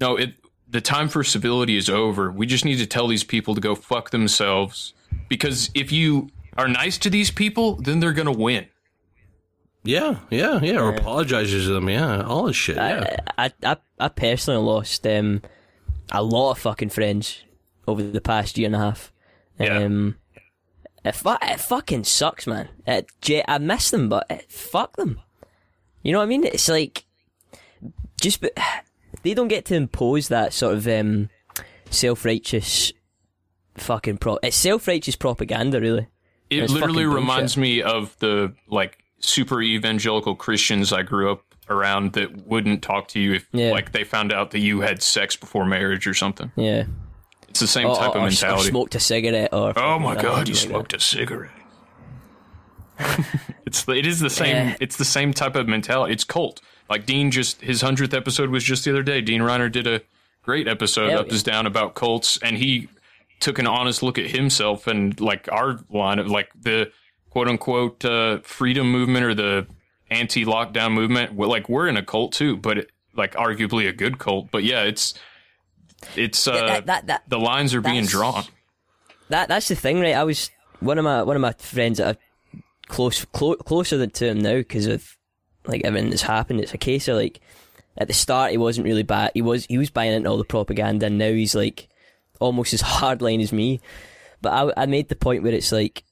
no, it the time for civility is over. We just need to tell these people to go fuck themselves. Because if you are nice to these people, then they're gonna win. Yeah, yeah, yeah. Or apologizes to them. Yeah, all this shit. Yeah. I, I, I personally lost um, a lot of fucking friends over the past year and a half. Yeah. It, fu- it fucking sucks, man. It, I miss them, but it, fuck them. You know what I mean? It's like just [SIGHS] they don't get to impose that sort of um, self-righteous fucking pro. It's self-righteous propaganda, really. It It's literally reminds me of the like super evangelical Christians I grew up around that wouldn't talk to you if Yeah. like they found out that you had sex before marriage or something. Yeah. It's the same Or, type or- of mentality. or smoked a cigarette, or oh my god, you like that. smoked a cigarette. [LAUGHS] it's the, it is the same Yeah. it's the same type of mentality. It's cult. Like Dean just his hundredth episode was just the other day. Dean Reiner did a great episode Hell up yeah. is down about cults and he took an honest look at himself and like our line of like the quote unquote uh, freedom movement or the anti lockdown movement. We're, like we're in a cult too, but it, like arguably a good cult. But yeah, it's it's uh, that- that- that- the lines are being drawn. That that's the thing, right? I was one of my one of my friends that are close clo- closer than to him now because of like everything that's happened. It's a case of like at the start he wasn't really bad. He was he was buying into all the propaganda, and now he's like almost [LAUGHS] as hardline as me. But I I made the point where it's like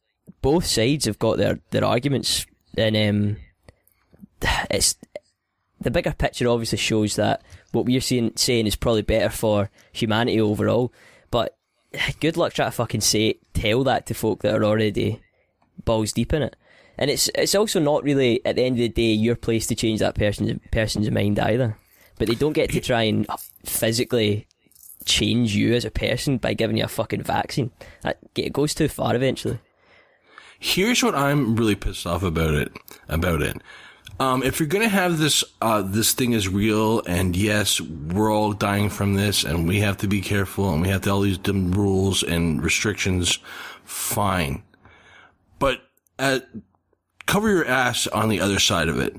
both sides have got their their arguments, and um, [SIGHS] it's the bigger picture obviously shows that what we're seeing, saying is probably better for humanity overall. But [SIGHS] good luck trying to fucking say tell that to folk that are already balls deep in it. And it's it's also not really at the end of the day your place to change that person's person's mind either. But they don't get to try and physically change you as a person by giving you a fucking vaccine. That it goes too far eventually. Here's what I'm really pissed off about it. About it. Um, if you're gonna have this, uh, this thing is real, and yes, we're all dying from this, and we have to be careful, and we have to all these dumb rules and restrictions. Fine, but uh, cover your ass on the other side of it.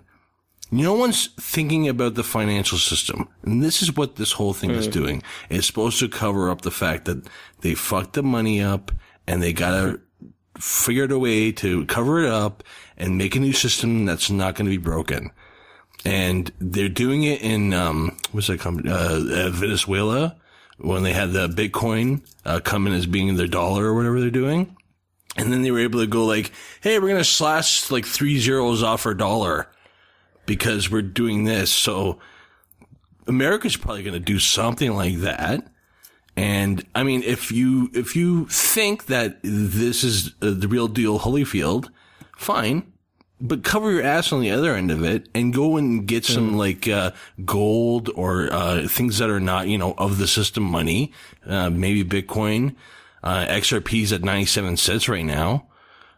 No one's thinking about the financial system. And this is what this whole thing is doing. It's supposed to cover up the fact that they fucked the money up and they gotta figure out a way to cover it up and make a new system that's not going to be broken. And they're doing it in, um, what's that company? Uh, uh, Venezuela when they had the Bitcoin, uh, come in as being their dollar or whatever they're doing. And then they were able to go like, Hey, we're going to slash like three zeros off our dollar because we're doing this. So America's probably going to do something like that. And I mean, if you, if you think that this is the real deal Holyfield, fine, but cover your ass on the other end of it and go and get some like, uh, gold or, uh, things that are not, you know, of the system money, uh, maybe Bitcoin, uh, XRP's at 97 cents right now.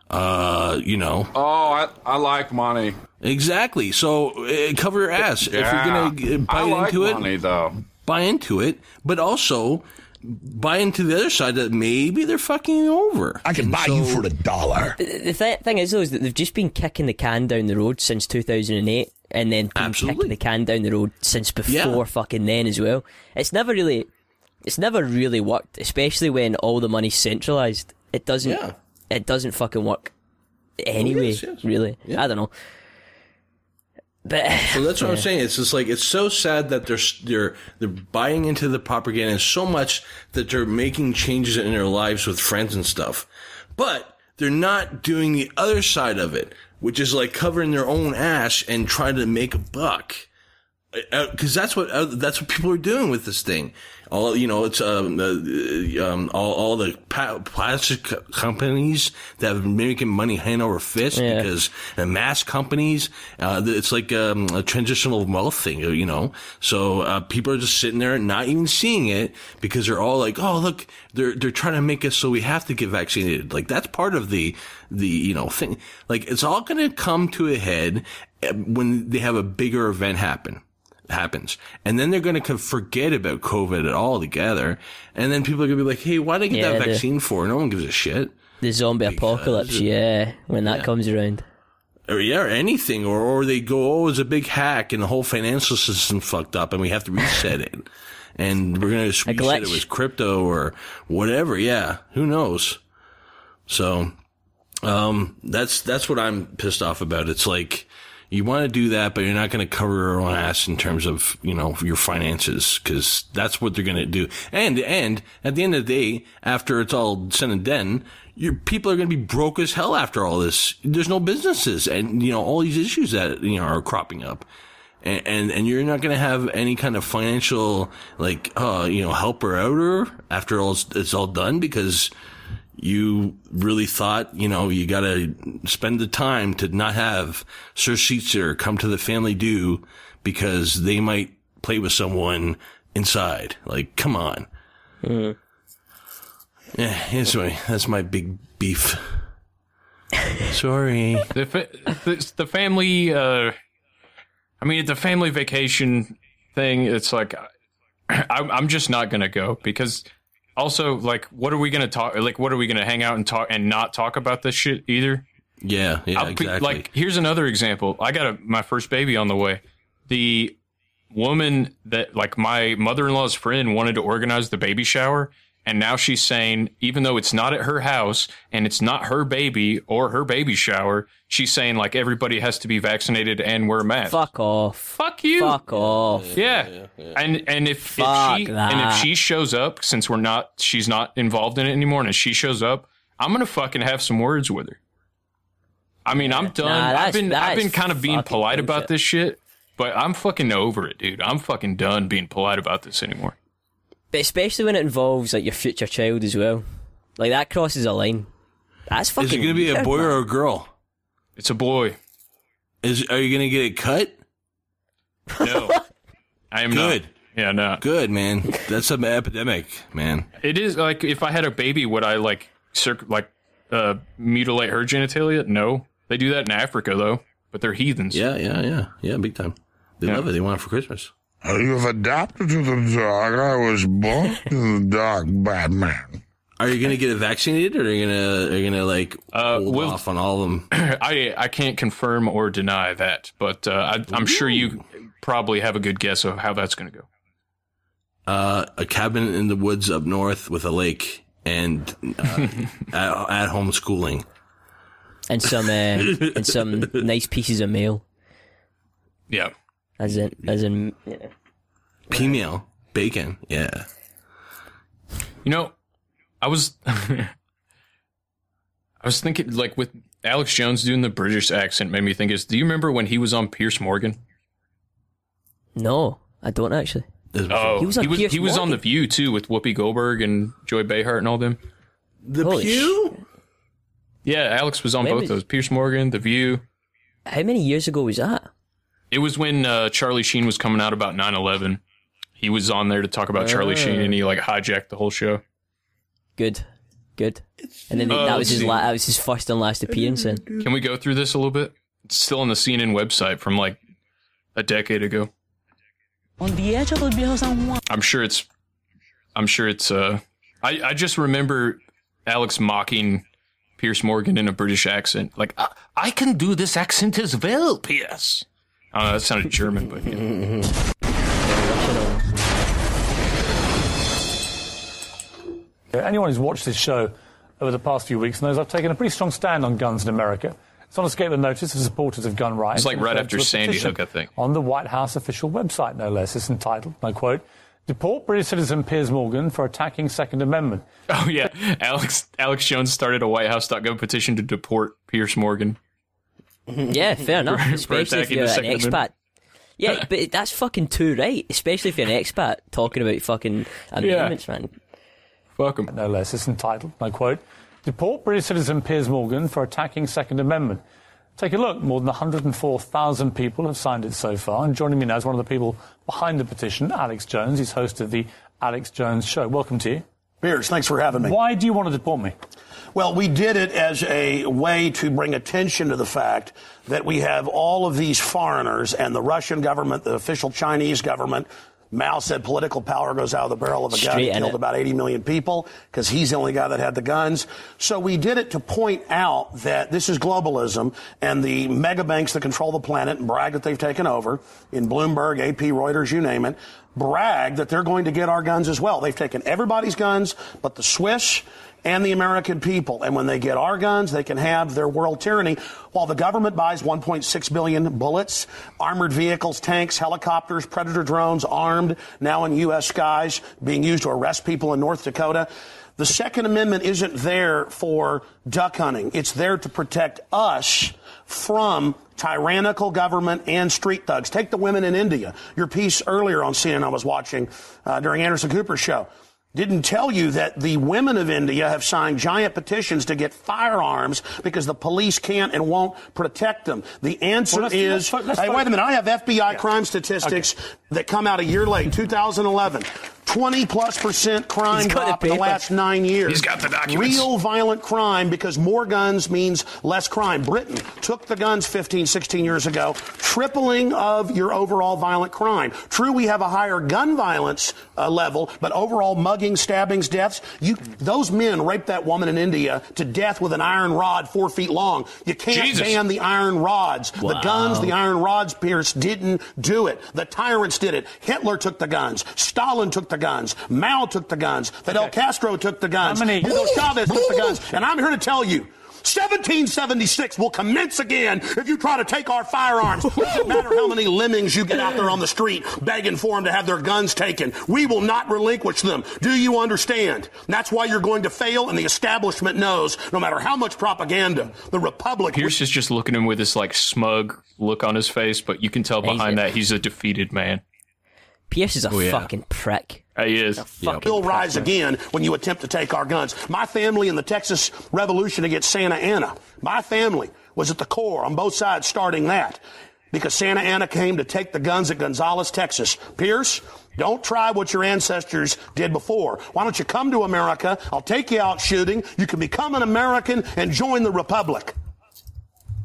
Uh, you know, Oh, I, I like money. exactly. So uh, cover your ass if you're gonna buy I like into it money, though. buy into it, but also buy into the other side that maybe they're fucking over. I can And buy so- you for a dollar. The th- thing is, though, is that they've just been kicking the can down the road since 2008, and then been Absolutely. kicking the can down the road since before Yeah. fucking then as well. It's never really, it's never really worked, especially when all the money's centralized. It doesn't, Yeah. it doesn't fucking work oh, anyway. yes, yes. Really, Yeah. I don't know. So that's what I'm saying. It's just like it's so sad that they're they're they're buying into the propaganda so much that they're making changes in their lives with friends and stuff, but they're not doing the other side of it, which is like covering their own ass and trying to make a buck. Because uh, that's what uh, that's what people are doing with this thing. All you know, it's um, uh, um all, all the pa- plastic companies that have been making money hand over fist Yeah. because the mass companies, uh, it's like um, a transitional wealth thing, you know. So uh, people are just sitting there, not even seeing it because they're all like, "Oh, look, they're they're trying to make us so we have to get vaccinated." Like that's part of the the you know thing. Like it's all going to come to a head uh, when they have a bigger event happen happens. And then they're going to forget about COVID altogether. And then people are going to be like, hey, why did I get Yeah, that the- vaccine for? No one gives a shit. The zombie apocalypse, yeah, when that comes around. Or yeah, or anything. Or, or they go, oh, it's a big hack and the whole financial system fucked up and we have to reset it. And we're going to reset it with crypto or whatever. Yeah. Who knows? So, um, that's, that's what I'm pissed off about. It's like, you want to do that, but you're not going to cover your own ass in terms of, you know, your finances, because that's what they're going to do. And, and at the end of the day, after it's all said and done, your people are going to be broke as hell after all this. There's no businesses and, you know, all these issues that, you know, are cropping up. And, and, and you're not going to have any kind of financial, like, uh, you know, helper outer after all, it's all done because, you really thought, you know, you got to spend the time to not have Sir Seatser come to the family do because they might play with someone inside. Like, come on. Yeah, anyway, that's my big beef. [LAUGHS] Sorry. The, fa- the, the family, uh, I mean, the family vacation thing, it's like, [CLEARS THROAT] I'm, I'm just not going to go because also, like, what are we going to talk? Like, what are we going to hang out and talk and not talk about this shit either? Yeah, yeah, I'll exactly. like, here's another example. I got a, my first baby on the way. The woman that, like, my mother in law's friend wanted to organize the baby shower. And now she's saying, even though it's not at her house and it's not her baby or her baby shower, she's saying, like, everybody has to be vaccinated and wear a mask. Fuck off. Fuck you. Fuck off. Yeah. And and if, if Fuck she and if she shows up, since we're not she's not involved in it anymore, and if she shows up, I'm gonna fucking have some words with her. I mean, I'm done. Nah, I've been I've been kind of being fucking polite about this shit, but I'm fucking over it, dude. I'm fucking done being polite about this anymore. But especially when it involves like your future child as well. Like that crosses a line. That's fucking. Is it going to be a boy man. or a girl? It's a boy. Is Are you going to get it cut? No. [LAUGHS] I am Good. not. Yeah, no. Good, man. That's an epidemic, man. It is like if I had a baby, would I like circ like uh mutilate her genitalia? No. They do that in Africa though, but they're heathens. Yeah, yeah, yeah. Yeah, big time. They Yeah. love it. They want it for Christmas. You've adopted to the dog. I was born [LAUGHS] to the dog, Batman. Are you gonna get vaccinated, or are you gonna are you gonna like Uh, hold we'll- off on all of them? [CLEARS THROAT] I I can't confirm or deny that, but uh, I, I'm sure you probably have a good guess of how that's going to go. Uh, a cabin in the woods up north with a lake and [LAUGHS] uh, at, at home schooling. and some uh, and some [LAUGHS] nice pieces of mail. Yeah. As in, as in, yeah. Female bacon. Yeah. You know, I was [LAUGHS] I was thinking like with Alex Jones doing the British accent made me think is do you remember when he was on Piers Morgan? no, I don't actually. Oh, He was on he was, he was on The View too with Whoopi Goldberg and Joy Behar and all them. The Holy pew. Yeah, Alex was on When both was- those. Piers Morgan, The View. How many years ago was that? It was when uh, Charlie Sheen was coming out about 9-11. He was on there to talk about Charlie Sheen, and he like hijacked the whole show. Good, good. And then Uh, that was let's his see. la- that was his first and last appearance. In. Can we go through this a little bit? It's still on the CNN website from like a decade ago. On the edge of el viejo San Juan. I'm sure it's. I'm sure it's. Uh, I I just remember Alex mocking Piers Morgan in a British accent, like I, I can do this accent as well, Piers. Oh, that sounded German, but yeah. Anyone who's watched this show over the past few weeks knows I've taken a pretty strong stand on guns in America. It's not escaped the notice of supporters of gun rights. It's like right after Sandy Hook, I think. On the White House official website, no less. It's entitled, and I quote, Deport British citizen Piers Morgan for attacking Second Amendment. Oh yeah, Alex Alex Jones started a WhiteHouse.gov petition to deport Piers Morgan. [LAUGHS] Yeah, fair [LAUGHS] enough. Especially if you're an expat. Amendment. Yeah, [LAUGHS] but that's fucking too right, especially if you're an expat talking about fucking amendments, yeah. man. Welcome. No less. It's entitled, I quote, Deport British citizen Piers Morgan for attacking Second Amendment. Take a look. More than 104,000 people have signed it so far. And joining me now is one of the people behind the petition, Alex Jones. He's host of the Alex Jones Show. Welcome to you. Piers, thanks for having me. Why do you want to deport me? Well, we did it as a way to bring attention to the fact that we have all of these foreigners and the Russian government, the official Chinese government, Mao said political power goes out of the barrel of a gun. He killed about 80 million people because he's the only guy that had the guns. So we did it to point out that this is globalism and the mega banks that control the planet and brag that they've taken over in Bloomberg, AP, Reuters, you name it, brag that they're going to get our guns as well. They've taken everybody's guns, but the Swiss and the American people. And when they get our guns, they can have their world tyranny while the government buys 1.6 billion bullets, armored vehicles, tanks, helicopters, predator drones armed now in U.S. skies being used to arrest people in North Dakota. The Second Amendment isn't there for duck hunting. It's there to protect us from tyrannical government and street thugs. Take the women in India. Your piece earlier on CNN I was watching uh, during Anderson Cooper's show didn't tell you that the women of India have signed giant petitions to get firearms because the police can't and won't protect them. The answer well, is, let's, let's, hey, wait a minute, I have FBI yeah. crime statistics okay. that come out a year late, 2011. 20 plus percent crime drop in the last nine years. He's got the documents. Real violent crime because more guns means less crime. Britain took the guns 15, 16 years ago, tripling of your overall violent crime. True, we have a higher gun violence uh, level, but overall stabbings, deaths, you, those men raped that woman in India to death with an iron rod four feet long. You can't Jesus. ban the iron rods. Wow. The guns, the iron rods, Piers, didn't do it. The tyrants did it. Hitler took the guns. Stalin took the guns. Mao took the guns. Fidel okay. Castro took the guns. How many? Hugo Chavez took the guns. And I'm here to tell you, 1776 will commence again if you try to take our firearms. Doesn't matter how many lemmings you get out there on the street begging for them to have their guns taken. We will not relinquish them. Do you understand? that's why you're going to fail, and the establishment knows no matter how much propaganda, the Republic. Piers is just looking at him with this like smug look on his face, but you can tell behind that he's a defeated man. Piers is a oh, yeah. fucking prick. He is. He'll rise again when you attempt to take our guns. My family in the Texas Revolution against Santa Anna, my family was at the core on both sides starting that because Santa Anna came to take the guns at Gonzales, Texas. Piers, don't try what your ancestors did before. Why don't you come to America? I'll take you out shooting. You can become an American and join the Republic.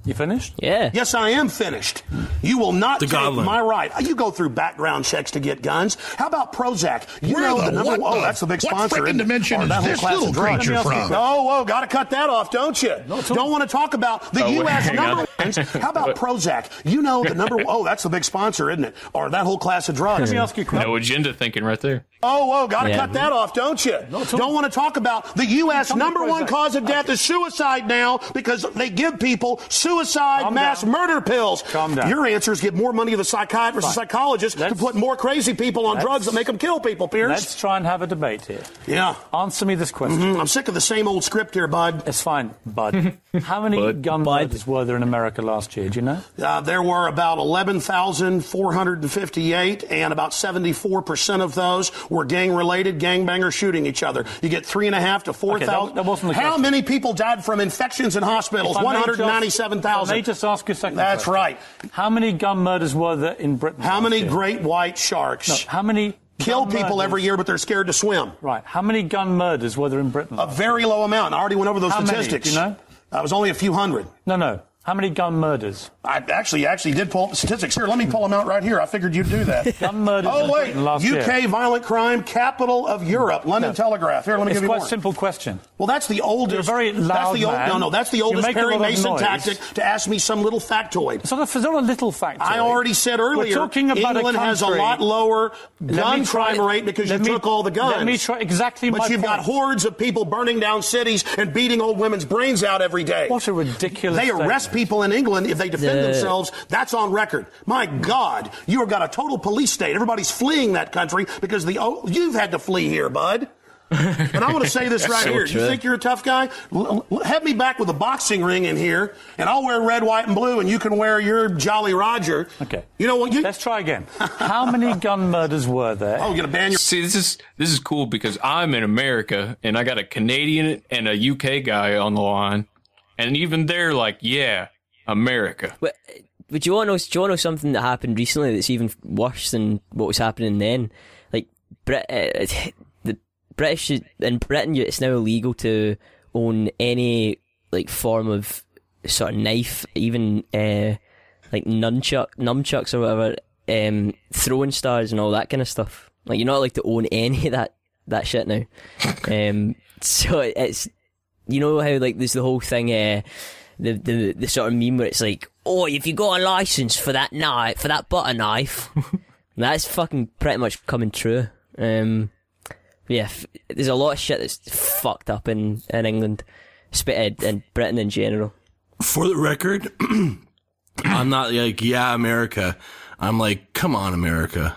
You finished? Yeah. Yes, I am finished. You will not the take Godland. my right. Uh, you go through background checks to get guns. How about Prozac? You Where know the, the number. What oh, that's the big sponsor. What dimension is this little creature from? Oh, oh, got to cut that off, don't you? No, don't want to talk about the oh, U.S. number ones. How about [LAUGHS] Prozac? You know the number. One. Oh, that's the big sponsor, isn't it? Or that whole class of drugs. [LAUGHS] Let me ask you. No agenda thinking right there. Oh, oh, got to yeah. cut that off, don't you? No, Don't want to talk about the U.S. number one cause of death is suicide now because they give people suicide Calm mass down. murder pills. Calm down. Your answer is give more money to the psychiatrists and psychologists let's, to put more crazy people on drugs that make them kill people, Piers. Let's try and have a debate here. Yeah. Answer me this question. Mm-hmm. I'm sick of the same old script here, bud. It's fine, bud. [LAUGHS] How many bud. gun murders were there in America last year? Do you know? Uh, there were about 11,458, and about 74% of those were gang related gangbangers shooting each other. You get three and a half to four thousand. Okay, How many people died from infections in hospitals? One hundred ninety-seven thousand. May just ask you a second. That's question. right. How many gun murders were there in Britain? How many year? great white sharks? No, how many kill people murders. every year, but they're scared to swim. Right. How many gun murders were there in Britain? A very low amount. I already went over those How statistics. Many? You know? That was only a few hundred. No, no. How many gun murders? I actually actually did pull up the statistics. Here, let me pull them out right here. I figured you'd do that. [LAUGHS] gun murders. Oh wait, UK year. violent crime capital of Europe. London no. Telegraph. Here, let me it's give you quite a simple question. Well, that's the oldest. You're very loud that's the old, man. No, no, that's the oldest Perry Mason tactic to ask me some little factoid. It's not a, it's not a little factoid. I already said earlier. We're talking about England a has a lot lower gun crime rate because you me, took all the guns. Let me try exactly but you've point. got hordes of people burning down cities and beating old women's brains out every day. What a ridiculous. They arrest. People in England if they defend themselves themselves. That's on record. My God, you have got a total police state. Everybody's fleeing that country because the oh, you've had to flee here, bud. And I want to say this [LAUGHS] right So here. true. You think you're a tough guy? L- l- have me back with a boxing ring in here, and I'll wear red, white, and blue, and you can wear your Jolly Roger. Okay. You know what? You, Let's try again. [LAUGHS] How many gun murders were there? oh, you're gonna ban your. See, this is this is cool because I'm in America and I got a Canadian and a UK guy on the line, and even they're like, "Yeah, America." But, but do you want to know? Do you want to know something that happened recently that's even worse than what was happening then? Like Brit, uh, [LAUGHS] the British in Britain, it's now illegal to own any like form of sort of knife, even uh, like nunchuck, nunchucks or whatever, um, throwing stars and all that kind of stuff. Like you're not allowed to own [LAUGHS] any of that that shit now. [LAUGHS] um, so it's you know how like there's the whole thing, uh, the the the sort of meme where it's like, oh, if you got a license for that knife, for that butter knife, [LAUGHS] that's fucking pretty much coming true. Um, yeah, f- there's a lot of shit that's fucked up in in England, spitted and Britain in general. For the record, [CLEARS THROAT] I'm not like, yeah, America. I'm like, come on, America.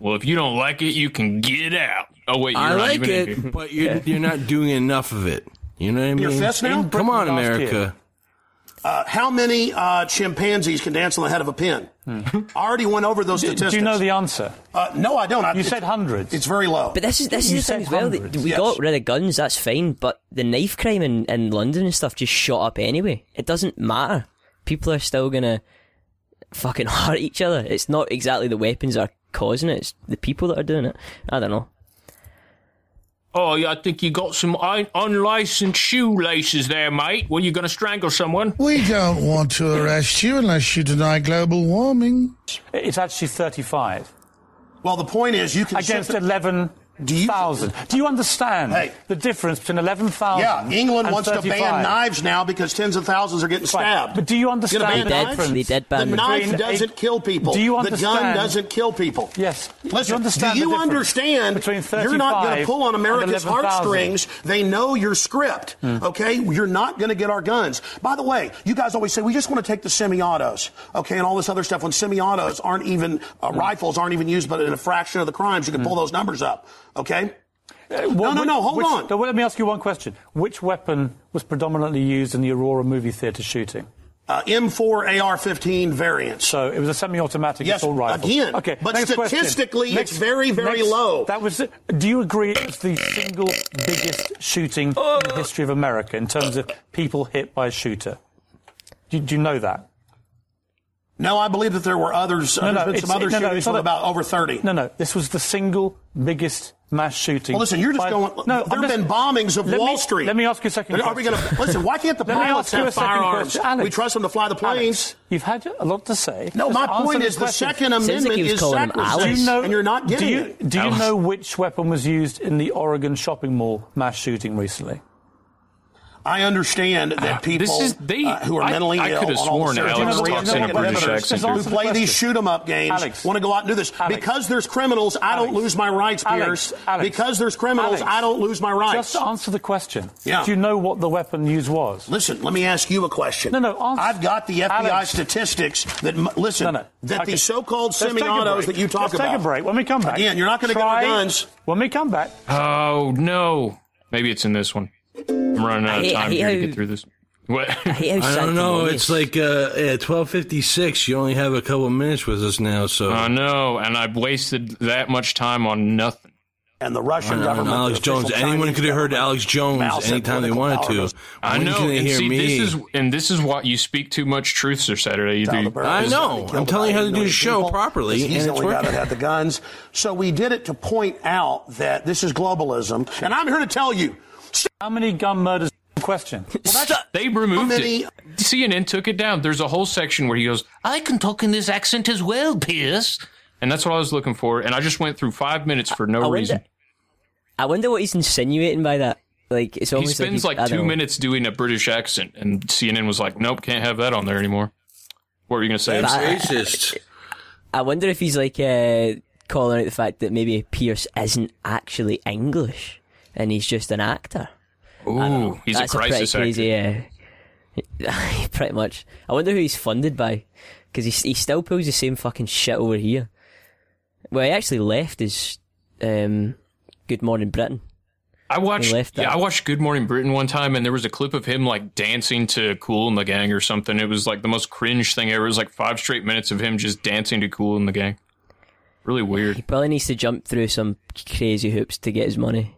Well, if you don't like it, you can get out. Oh wait, you're I not like even in here. it, but you're, [LAUGHS] you're not doing enough of it. You know what I mean? Your fist now? Come on, America. Uh, how many uh, chimpanzees can dance on the head of a pin? I already went over those Do, statistics. do you know the answer? Uh, no, I don't. I, You said hundreds. It's very low. But this is this You is the thing as well. Hundreds. we Yes. got rid of guns, that's fine, but the knife crime in, in London and stuff just shot up anyway. It doesn't matter. People are still gonna fucking [LAUGHS] hurt each other. It's not exactly the weapons that are causing it; it's the people that are doing it. I don't know. Oh, yeah, I think you got some un- unlicensed shoelaces there, mate. Were you going to strangle someone? We don't want to arrest you unless you deny global warming. It's actually 35 well, the point is, you can against sit there- 11,000. Do you understand Hey. the difference between 11,000 Yeah, England and wants to ban knives now because tens of thousands are getting stabbed. But do you Gonna understand ban the They did, difference? they did ban the knife doesn't a- kill people. Do you understand? the gun doesn't kill people. Yes. Do you understand do you the difference understand between you're not going to pull on America's 11,000? heartstrings. They know your script. Hmm. Okay? You're not going to get our guns. By the way, you guys always say we just want to take the semi-autos. Okay? And all this other stuff when semi-autos aren't even Hmm. uh, rifles aren't even used but in a fraction of the crimes. You can pull those numbers up. Okay? Uh, No, what- no, no, hold which- on. no, let me ask you one question. Which weapon was predominantly used in the Aurora movie theatre shooting? Uh, M4 AR-15 variant. So it was a semi-automatic Yes, assault rifle. again, okay, but statistically, Next- it's very, very next- low. That was. Do you agree it's the single biggest shooting in the history of America in terms of people hit by a shooter? Do, do you know that? No, I believe that there were others. No, uh, no, there's been some other no, no, shootings with about over 30. No, no. This was the single biggest mass shooting. Well, listen, you're just by- going. No, there I'm have just- been bombings of Wall me- Street. Let me ask you a second. Are we going [LAUGHS] to listen? Why can't the [LAUGHS] pilots have firearms? Alex, we trust them to fly the planes. Alex, you've had a lot to say. No, Just my point is the question. Second Sounds like Amendment he is calling him sacrosanct, Do you know, and you're not getting do you, it. Do you Alice. know which weapon was used in the Oregon shopping mall mass shooting recently? I understand that people This is- they- uh, who are I- mentally I ill could have on all the sworn serotonin Alex receptor talks in a British accent who here. Answer the play these shoot 'em up games Alex. want to go out and do this Alex. because there's criminals. I don't Alex. lose my rights, Piers. Alex. Because there's criminals, Alex. I don't lose my rights. Just answer the question. Yeah. Do you know what the weapon used was? Listen, let me ask you a question. No, no, answer- I've got the FBI Alex. statistics that listen No, no. that Okay. these so-called Let's semi-autos that you talk Let's about. take a break. When we come back. Again, you're not gonna get our guns. When we come back. Oh, no. Maybe it's in this one. I'm running out of hate- I time hate here to how- get through this. What? I I don't know. sanctimonious- It's like uh, at twelve fifty six. You only have a couple minutes with us now, so I know, and I've wasted that much time on nothing. And the Russian know, government, Alex the official Jones. Anyone Chinese could have heard Alex Jones anytime they wanted to. goes- I know, can they and hear see, me? this is and this is why you speak too much truth, Sir Saturday. Tell the You, birds I know. I'm telling you how to do the show properly, people. He's and the only guy that had the guns. So we did it to point out that this is globalism, and I'm here to tell you. How many gun murders? Question. [LAUGHS] Well, they removed many- it. CNN took it down. There's a whole section where he goes, "I can talk in this accent as well, Piers," and that's what I was looking for. And I just went through five minutes for no I wonder- reason. I wonder what he's insinuating by that. Like it's He almost spends he's- like, two know. minutes doing a British accent, and CNN was like, "Nope, can't have that on there anymore." What were you gonna say? That's I- racist. [LAUGHS] I wonder if he's like uh, calling out the fact that maybe Piers isn't actually English and he's just an actor. Ooh, he's That's a crisis pretty actor. crazy. Yeah, [LAUGHS] pretty much. I wonder who he's funded by, because he he still pulls the same fucking shit over here. Well, he actually left his um, Good Morning Britain. I watched. that. Yeah, I watched Good Morning Britain one time, and there was a clip of him like dancing to "Kool and the Gang" or something. It was like the most cringe thing ever. It was like five straight minutes of him just dancing to "Kool and the Gang." Really weird. He probably needs to jump through some crazy hoops to get his money.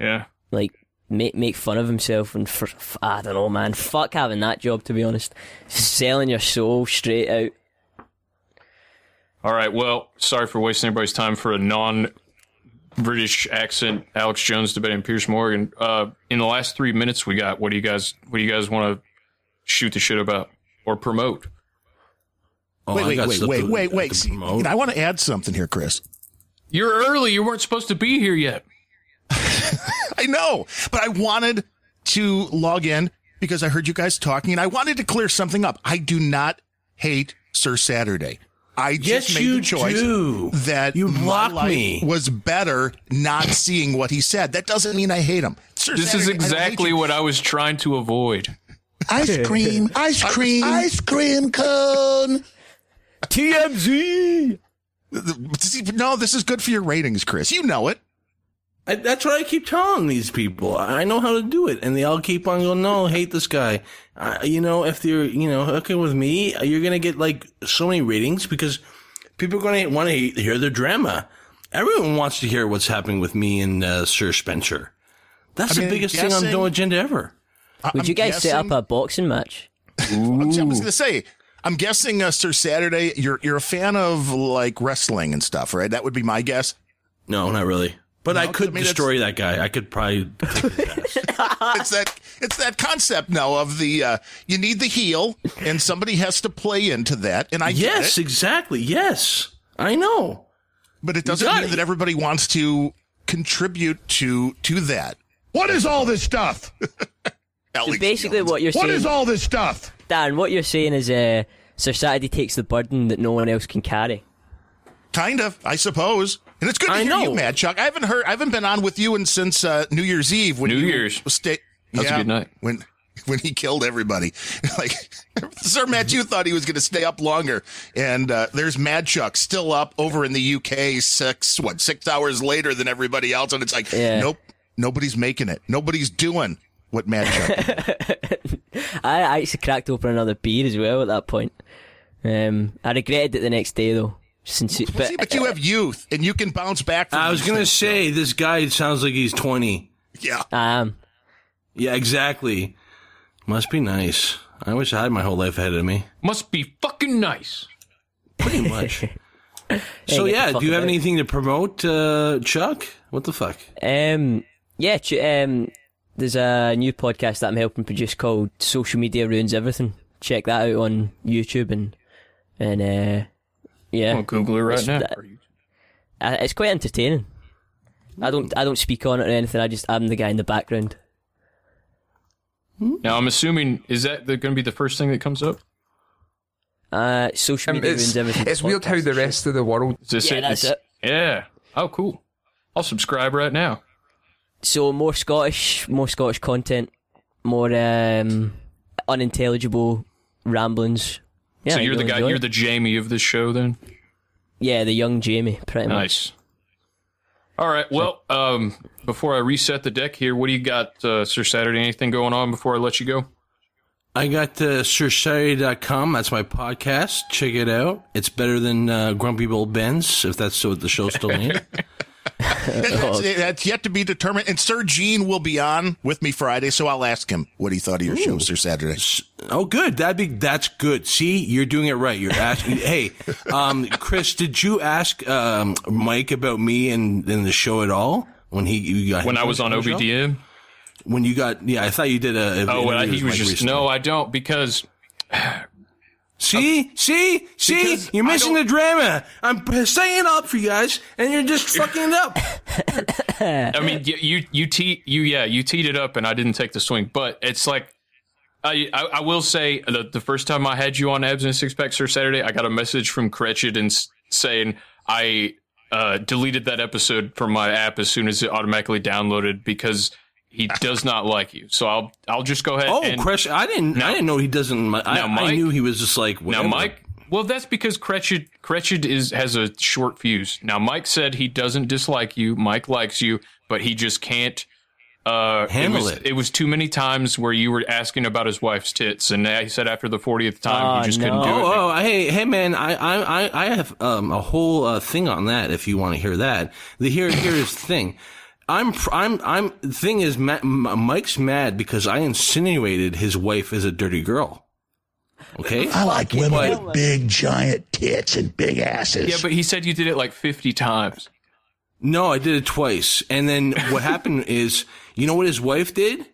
Yeah. Like make make fun of himself and for f- I don't know, man. Fuck having that job to be honest. Selling your soul straight out. All right. Well, sorry for wasting everybody's time for a non British accent. Alex Jones debating Piers Morgan. Uh, in the last three minutes we got, what do you guys what do you guys want to shoot the shit about or promote? Oh, wait, I wait, wait, wait, to- wait, to wait. See, promote. you know, I want to add something here, Chris. You're early. You weren't supposed to be here yet. I know, but I wanted to log in because I heard you guys talking and I wanted to clear something up. I do not hate Sir Saturday. I just Yes, made you the choice do. that You my blocked life me. was better not seeing what he said. That doesn't mean I hate him. Sir This Saturday, is I don't hate exactly you. what I was trying to avoid. ice cream, [LAUGHS] ice cream, ice cream cone. [LAUGHS] TMZ. [LAUGHS] No, this is good for your ratings, Chris. You know it. I, that's what I keep telling these people. I know how to do it, and they all keep on going. No, hate this guy. Uh, you know, if you're you know hooking with me, you're gonna get like so many ratings because people are gonna want to hear the drama. Everyone wants to hear what's happening with me and uh, Sir Spencer. That's I the mean, biggest thing on guessing- No Agenda ever. Would I'm you guys set up a boxing match? I was going to say, I'm guessing, uh, Sir Saturday, you're you're a fan of like wrestling and stuff, right? That would be my guess. No, not really. But No, I 'cause could I mean, destroy that guy. I could probably. [LAUGHS] it's that it's that concept now of the uh, you need the heel, and somebody has to play into that. And I get yes, it, exactly. Yes, I know. but it doesn't mean it. that everybody wants to contribute to to that. What is all this stuff? [LAUGHS] Alex Basically, Jones. what you're saying, What is all this stuff? Dan, what you're saying is, uh, Sir Saturday takes the burden that no one else can carry. Kind of, I suppose. And it's good to I hear know. you, Mad Chuck. I haven't heard, I haven't been on with you and since uh, New Year's Eve. When New you Year's. Stay, That was a yeah, good night. When when he killed everybody, [LAUGHS] like Sir Matt, you thought he was going to stay up longer, and uh, there's Mad Chuck still up over in the UK six what six hours later than everybody else, and it's like Yeah. nope, nobody's making it, nobody's doing what Mad Chuck. did. [LAUGHS] I, I actually cracked open another beer as well at that point. Um, I regretted it the next day though. Since it, See, but you have youth, and you can bounce back. From I was gonna things. say this guy sounds like he's twenty. yeah. I am. Yeah, exactly. Must be nice. I wish I had my whole life ahead of me. Must be fucking nice. Pretty much. [LAUGHS] so yeah, do you have about. anything to promote, uh, Chuck? What the fuck? Um, yeah, ch- um, there's a new podcast that I'm helping produce called "Social Media Ruins Everything." Check that out on YouTube and and uh, yeah, I'll Google it right It's- now. that- uh, it's quite entertaining. I don't I don't speak on it or anything. I just I'm the guy in the background. Now I'm assuming is that going to be the first thing that comes up? Uh, social Um, media it's ruins everything. it's weird how the rest of the world. Is this Yeah, it? that's it. Yeah. Oh, cool. I'll subscribe right now. So more Scottish, more Scottish content, more um, unintelligible ramblings. Yeah, so I you're the guy. You're it. the Jamie of this show, then. yeah, the young Jamie, pretty much. Nice. All right. Well, um, before I reset the deck here, what do you got, uh, Sir Saturday? Anything going on before I let you go? I got uh, SirSaturday.com. That's my podcast. Check it out. It's better than uh, Grumpy Old Ben's, if that's what the show's still named. [LAUGHS] That's, [LAUGHS] that's yet to be determined. And Sir Gene will be on with me Friday, so I'll ask him what he thought of your show, Sir Saturday. Oh, good. That'd be that's good. See, you're doing it right. You're asking. [LAUGHS] hey, um, Chris, did you ask um, Mike about me and, and the show at all when he you got When I was on the show? OBDM? When you got yeah, I thought you did a. a Oh, well, he was just recently. no. I don't because See, see, see, Because you're I missing the drama. I'm setting it up for you guys, and you're just fucking it up. [LAUGHS] I mean, you you you te- you yeah, you teed it up, and I didn't take the swing. But it's like, I I, I will say the, the first time I had you on Abs and Six Pack Sir Saturday, I got a message from Cretched and s- saying I uh, deleted that episode from my app as soon as it automatically downloaded because he does not like you. So I'll I'll just go ahead. Oh, and Chris, I didn't, I didn't know he doesn't. I, Now, I knew he was just like now. Mike Well, that's because Cretchit Cretchit is has a short fuse. Now, Mike said he doesn't dislike you. Mike likes you, but he just can't uh, Handle was, it. It was too many times where you were asking about his wife's tits, and he said after the fortieth time Oh, he just couldn't do it. Oh, oh, hey, hey, man! I, I, I- I have um, a whole uh, thing on that. If you want to hear that, the here, here's the thing. I'm, I'm, I'm. The thing is, Ma- Mike's mad because I insinuated his wife is a dirty girl. Okay, I like women But- with big, giant tits and big asses. Yeah, but he said you did it like fifty times. No, I did it twice. And then what happened [LAUGHS] is, you know what his wife did?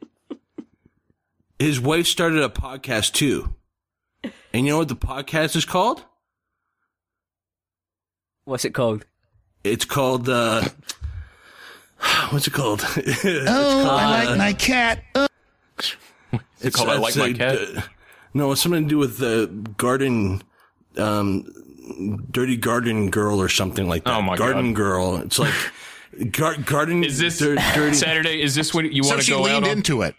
His wife started a podcast too. And you know what the podcast is called? What's it called? It's called, uh, [SIGHS] what's it called? [LAUGHS] oh, I like my cat. Oh. It's called I Like My Cat? uh, no, it's something to do with the garden, um, dirty garden girl or something like that. Oh my garden God. girl. It's like [LAUGHS] gar- garden. Is this dir- dirty? [LAUGHS] Saturday? Is this what you want to she go out leaned on? into it.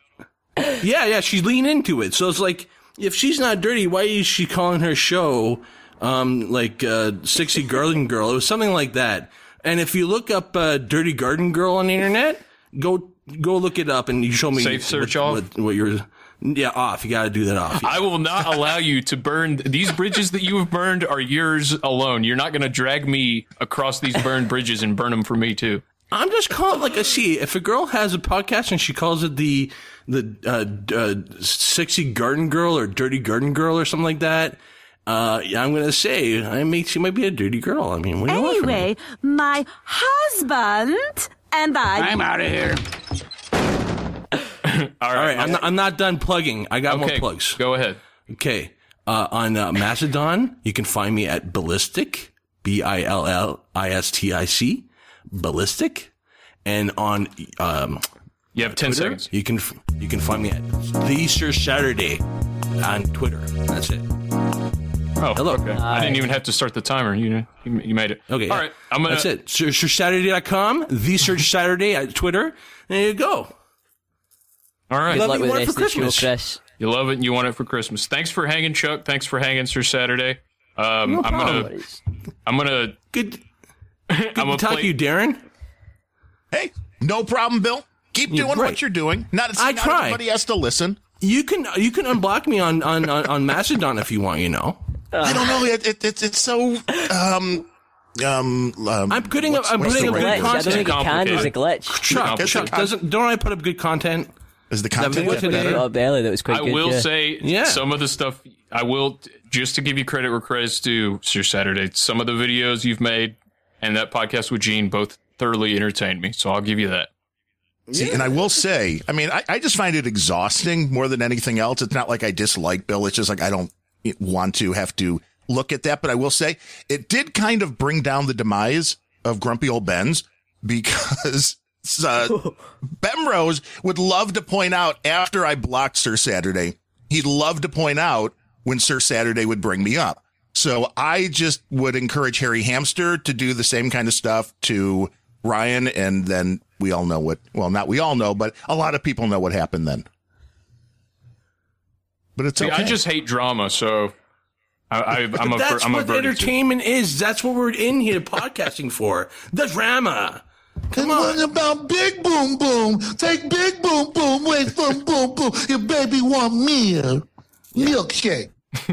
Yeah, yeah, she leaned into it. So it's like, if she's not dirty, why is she calling her show, um, like, uh, Sexy Garden Girl? It was something like that. And if you look up, uh, Dirty Garden Girl on the internet, go, go look it up and you show me. Safe search what, off? What, what you're, yeah, off. You gotta do that off. I will not [LAUGHS] allow you to burn these bridges that you have burned are yours alone. You're not going to drag me across these burned bridges and burn them for me too. I'm just calling like I see. If a girl has a podcast and she calls it the the uh, uh, sexy garden girl or dirty garden girl or something like that, uh, I'm gonna say I mean she might be a dirty girl. I mean, what do you want from me? Anyway, my husband and I. I'm out of here. [LAUGHS] All All right, I'm not, I'm not done plugging. I got more Okay, plugs. Go ahead. Okay, uh, on uh, Mastodon, you can find me at Billistic, B I L L I S T I C, Billistic, and on um, You have 10 Twitter, seconds. You can you can find me at the Sir Saturday on Twitter. That's it. Oh, Hello. okay. I didn't even have to start the timer. You you, you made it. Okay. All right. I'm gonna. That's it. Sir, SirSaturday.com, the Search [LAUGHS] Saturday at Twitter. There you go. All right. Love Luck you with want it for of show, Christmas. Chris. You love it and you want it for Christmas. Thanks for hanging, Chuck. Thanks for hanging, Sir Saturday. Um, No I'm gonna. I'm gonna. [LAUGHS] Good. I'm gonna to talk play, to you, Darren. Hey, no problem, Bill. Keep Yeah, doing right. what you're doing. Not, it's, I not try. everybody has to listen. You can you can unblock me on on on, on Mastodon if you want. You know. I don't know. It, it, it's it's so um um. um I'm putting up. what's- I'm putting the up good Glitch. I word? don't think it can. There's a glitch. Chuck, It's Chuck the- doesn't don't I put up good content? Is the Does that content make get it better? better? Oh, Belly, that was quite I good. will yeah. say Yeah. some of the stuff. I will just to give you credit where credit's due, Sir Saturday. Some of the videos you've made and that podcast with Gene both thoroughly entertained me. So I'll give you that. See, and I will say, I mean, I, I just find it exhausting more than anything else. It's not like I dislike Bill. It's just like I don't want to have to look at that. But I will say it did kind of bring down the demise of Grumpy Old Ben's because [LAUGHS] uh, [LAUGHS] Bemrose would love to point out after I blocked Sir Saturday, he'd love to point out when Sir Saturday would bring me up. So I just would encourage Harry Hamster to do the same kind of stuff to Ryan, and then we all know what. Well, not we all know, but a lot of people know what happened then. But it's See, okay. I just hate drama, so I, I, I'm a That's I'm what averted to. entertainment is. That's what we're in here podcasting for. The drama. Come on. about big boom boom. Take big boom boom. Wait for boom boom. Your baby want meal. Milkshake. [LAUGHS]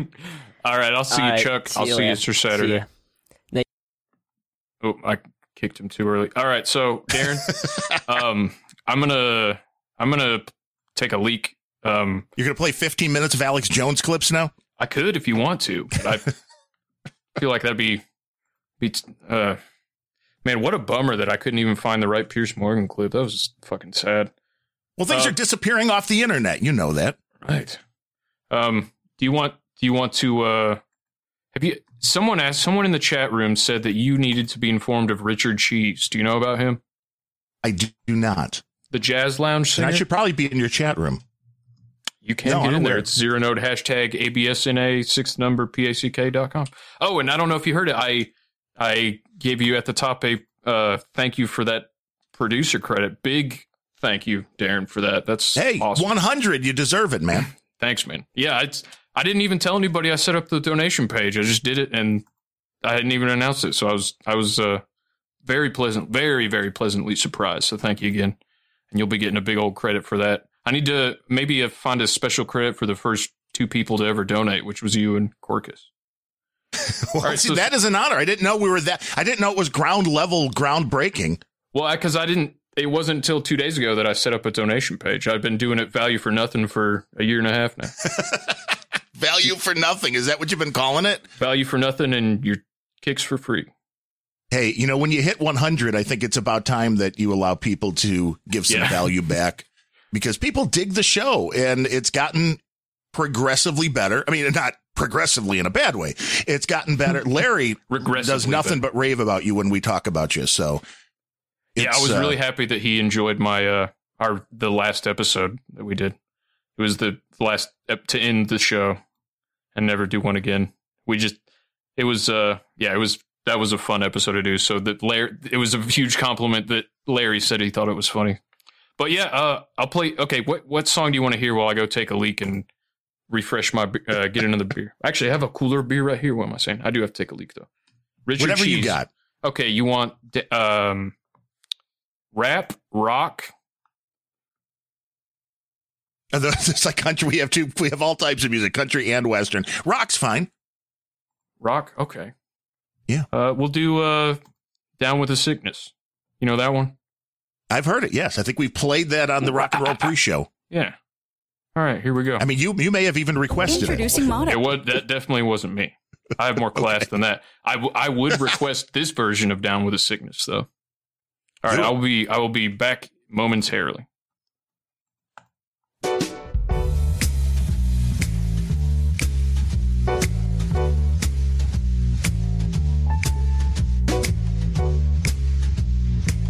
All right, I'll see All you, right, Chuck. see I'll you see you, later. Sir See Saturday. ya. Oh, I kicked him too early. All right, so Darren, [LAUGHS] um, I'm gonna I'm gonna take a leak. Um, You're gonna play 15 minutes of Alex Jones clips now. I could if you want to, but I [LAUGHS] feel like that'd be be uh, man, what a bummer that I couldn't even find the right Piers Morgan clip. That was just fucking sad. Well, things Uh, are disappearing off the internet. You know that. Right. Um, do you want do you want to uh have you someone asked someone in the chat room said that you needed to be informed of Richard Cheese. Do you know about him? I do not. The Jazz Lounge And singer? I should probably be in your chat room. You can No, get in there. It's zero node hashtag ABSNA sixth number PACK.com. Oh, and I don't know if you heard it. I I gave you at the top a uh thank you for that producer credit. Big thank you, Darren, for that. That's Hey, awesome. 100. You deserve it, man. Thanks, man. Yeah, it's I didn't even tell anybody I set up the donation page. I just did it and I hadn't even announced it. So I was I was uh, very pleasant, very very pleasantly surprised. So thank you again, and you'll be getting a big old credit for that. I need to maybe find a special credit for the first two people to ever donate, which was you and Quirkess. [LAUGHS] well, right, see, so, that is an honor. I didn't know we were that. I didn't know it was ground level, groundbreaking. Well, because I, I didn't. It wasn't until two days ago that I set up a donation page. I've been doing it value for nothing for a year and a half now. [LAUGHS] value for nothing. Is that what you've been calling it? Value for nothing and your kicks for free. Hey, you know, when you hit 100, I think it's about time that you allow people to give some yeah. value back because people dig the show and it's gotten progressively better. I mean, not progressively in a bad way. It's gotten better. [LAUGHS] Larry does nothing better. but rave about you when we talk about you. So, yeah, I was uh, really happy that he enjoyed my uh our the last episode that we did. It was the last to end the show and never do one again. We just it was uh yeah, it was that was a fun episode to do. So that Larry it was a huge compliment that Larry said he thought it was funny. But yeah, uh I'll play okay, what what song do you want to hear while I go take a leak and refresh my uh, get another beer. Actually, I have a cooler beer right here. What am I saying? I do have to take a leak though. Richard Whatever Cheese. you got. Okay, you want um, rap, rock. [LAUGHS] It's like country. We have two. We have all types of music, country and western. Rock's fine. Rock, okay. Yeah. Uh, we'll do uh, "Down with the Sickness." You know that one? I've heard it. Yes, I think we've played that on the Rock and Roll Pre-Show. [LAUGHS] Yeah. All right, here we go. I mean, you you may have even requested Introducing it. It was that definitely wasn't me. I have more [LAUGHS] class okay. than that. I, w- I would request this version of Down with a Sickness, though. All right, I will be I will be back momentarily.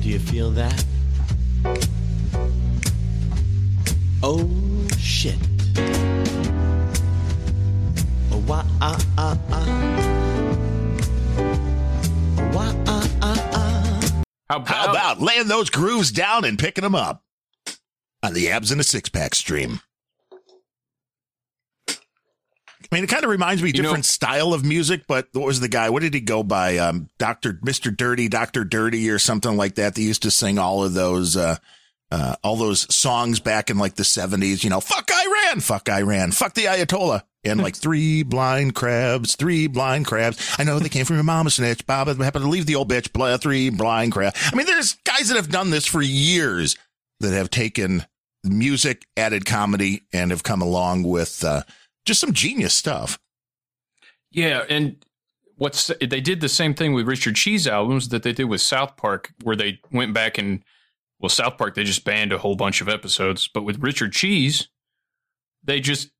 Do you feel that? Oh shit. Oh, wah, ah, ah, ah. Wah, ah, ah, ah. How about, How about laying those grooves down and picking them up on the abs in a six pack stream? I mean, it kind of reminds me you different know, style of music, but what was the guy? What did he go by? Um, Doctor Mister Dirty, Doctor Dirty, or something like that. They used to sing all of those. Uh, uh, all those songs back in like the 70s, you know, fuck Iran, fuck Iran, fuck the Ayatollah. And like [LAUGHS] three blind crabs, three blind crabs. I know they came from your mama snitch. Bob happened to leave the old bitch. Blah, three blind crabs. I mean, there's guys that have done this for years that have taken music, added comedy, and have come along with uh, just some genius stuff. Yeah, and what's they did the same thing with Richard Cheese albums that they did with South Park, where they went back and well, South Park, they just banned a whole bunch of episodes. But with Richard Cheese, they just,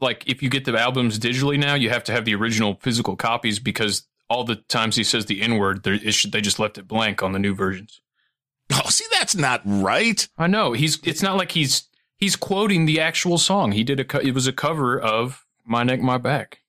like, if you get the albums digitally now, you have to have the original physical copies because all the times he says the N word, they just left it blank on the new versions. Oh, see, that's not right. I know. He's, it's not like he's, he's quoting the actual song. He did a, it was a cover of My Neck, My Back.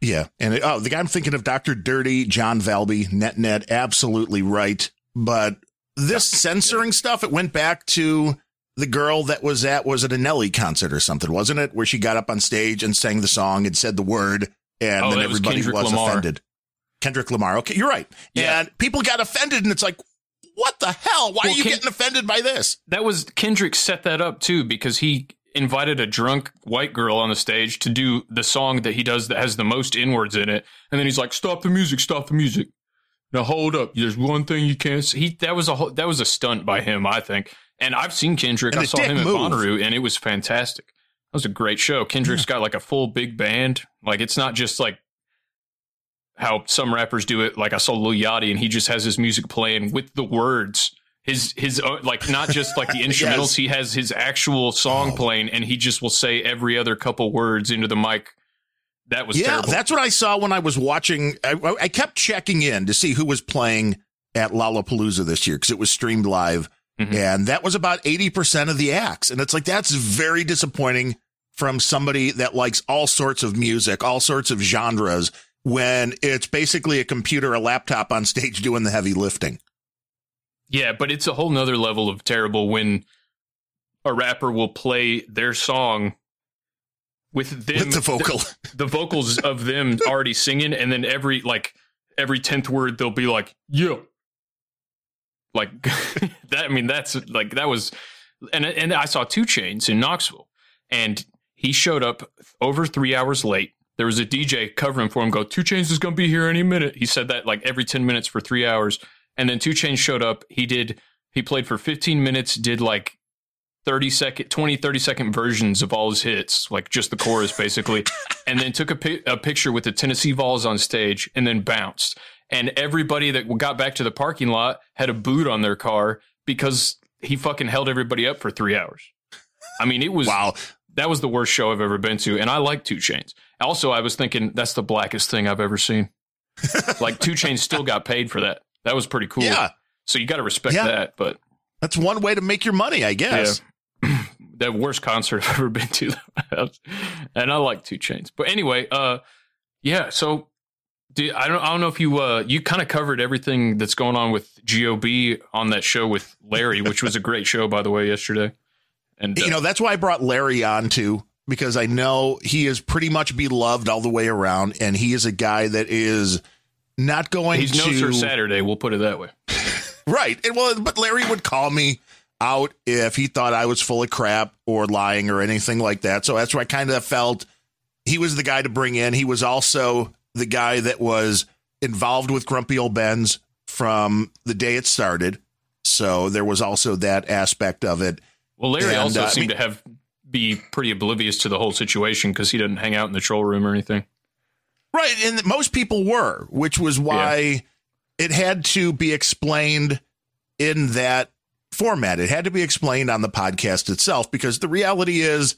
Yeah. And uh, oh, the guy I'm thinking of, Dr. Dirty, John Valby, net net, absolutely right. But this censoring stuff, it went back to the girl that was at, was it a Nelly concert or something, wasn't it? Where she got up on stage and sang the song and said the word and oh, then everybody was, was offended. Kendrick Lamar. Okay, you're right. Yeah. And people got offended and it's like, what the hell? Why well, are you getting offended by this? That was Kendrick set that up too because he invited a drunk white girl on the stage to do the song that he does that has the most N words in it. And then he's like, stop the music, stop the music. Now hold up. There's one thing you can't see. He, that was a that was a stunt by him, I think. And I've seen Kendrick. I saw him move. at Bonnaroo, and it was fantastic. That was a great show. Kendrick's yeah. got like a full big band. Like it's not just like how some rappers do it. Like I saw Lil Yachty, and he just has his music playing with the words. His his uh, like not just like the [LAUGHS] instrumentals. yes. He has his actual song oh. playing, and he just will say every other couple words into the mic that was yeah, terrible. that's what I saw when I was watching. I, I kept checking in to see who was playing at Lollapalooza this year because it was streamed live, mm-hmm. and that was about eighty percent of the acts. And it's like that's very disappointing from somebody that likes all sorts of music, all sorts of genres, when it's basically a computer, a laptop on stage doing the heavy lifting. Yeah, but it's a whole nother level of terrible when a rapper will play their song with them With the vocal. the, the vocals of them [LAUGHS] already singing, and then every like every tenth word they'll be like yeah, like [LAUGHS] that. I mean, that's like that was, and and I saw 2 Chainz in Knoxville, and he showed up over three hours late. There was a DJ covering for him. Go, 2 Chainz is gonna be here any minute. He said that like every ten minutes for three hours, and then 2 Chainz showed up. He did. He played for 15 minutes. Did like 30 second 20 30 second versions of all his hits like just the chorus basically [LAUGHS] and then took a, pi- a picture with the tennessee vols on stage and then bounced and everybody that got back to the parking lot had a boot on their car because he fucking held everybody up for three hours i mean it was wow that was the worst show i've ever been to and i like 2 Chainz also i was thinking that's the blackest thing i've ever seen [LAUGHS] like 2 Chainz still got paid for that that was pretty cool Yeah. so you got to respect Yeah. that but That's one way to make your money, I guess. [CLEARS THROAT] yeah. the worst concert [LAUGHS] I've ever been to. [LAUGHS] and I like 2 Chainz. But anyway, uh yeah, so do, I don't I don't know if you uh you kind of covered everything that's going on with GOB on that show with Larry, which was a great show by the way yesterday. And uh, You know, that's why I brought Larry on too, because I know he is pretty much beloved all the way around, and he is a guy that is not going he's to no Sir Saturday, we'll put it that way. [LAUGHS] Right. And well, but Larry would call me out if he thought I was full of crap or lying or anything like that. So that's why I kind of felt he was the guy to bring in. He was also the guy that was involved with Grumpy Old Ben's from the day it started. So there was also that aspect of it. Well, Larry And, also uh, I seemed mean- to have be pretty oblivious to the whole situation because he didn't hang out in the troll room or anything. Right. And most people were, which was why it had to be explained in that format. It had to be explained on the podcast itself because the reality is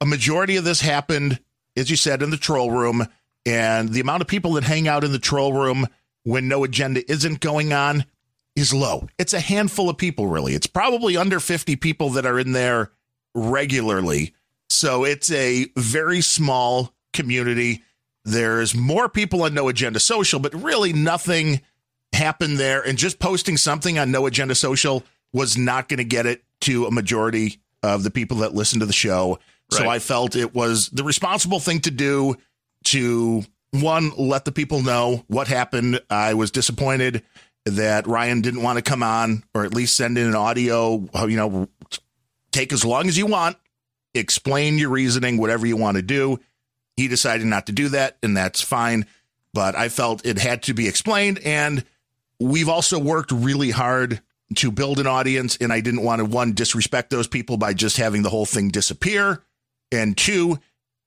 a majority of this happened, as you said, in the troll room. And the amount of people that hang out in the troll room when no agenda isn't going on is low. It's a handful of people, really. It's probably under 50 people that are in there regularly. So it's a very small community. There's more people on No Agenda Social, but really nothing happened there. And just posting something on No Agenda Social was not going to get it to a majority of the people that listen to the show. So I felt it was the responsible thing to do to one, let the people know what happened. I was disappointed that Ryan didn't want to come on or at least send in an audio, you know, take as long as you want, explain your reasoning, whatever you want to do. He decided not to do that, and that's fine. But I felt it had to be explained. And we've also worked really hard to build an audience. And I didn't want to, one, disrespect those people by just having the whole thing disappear. And two,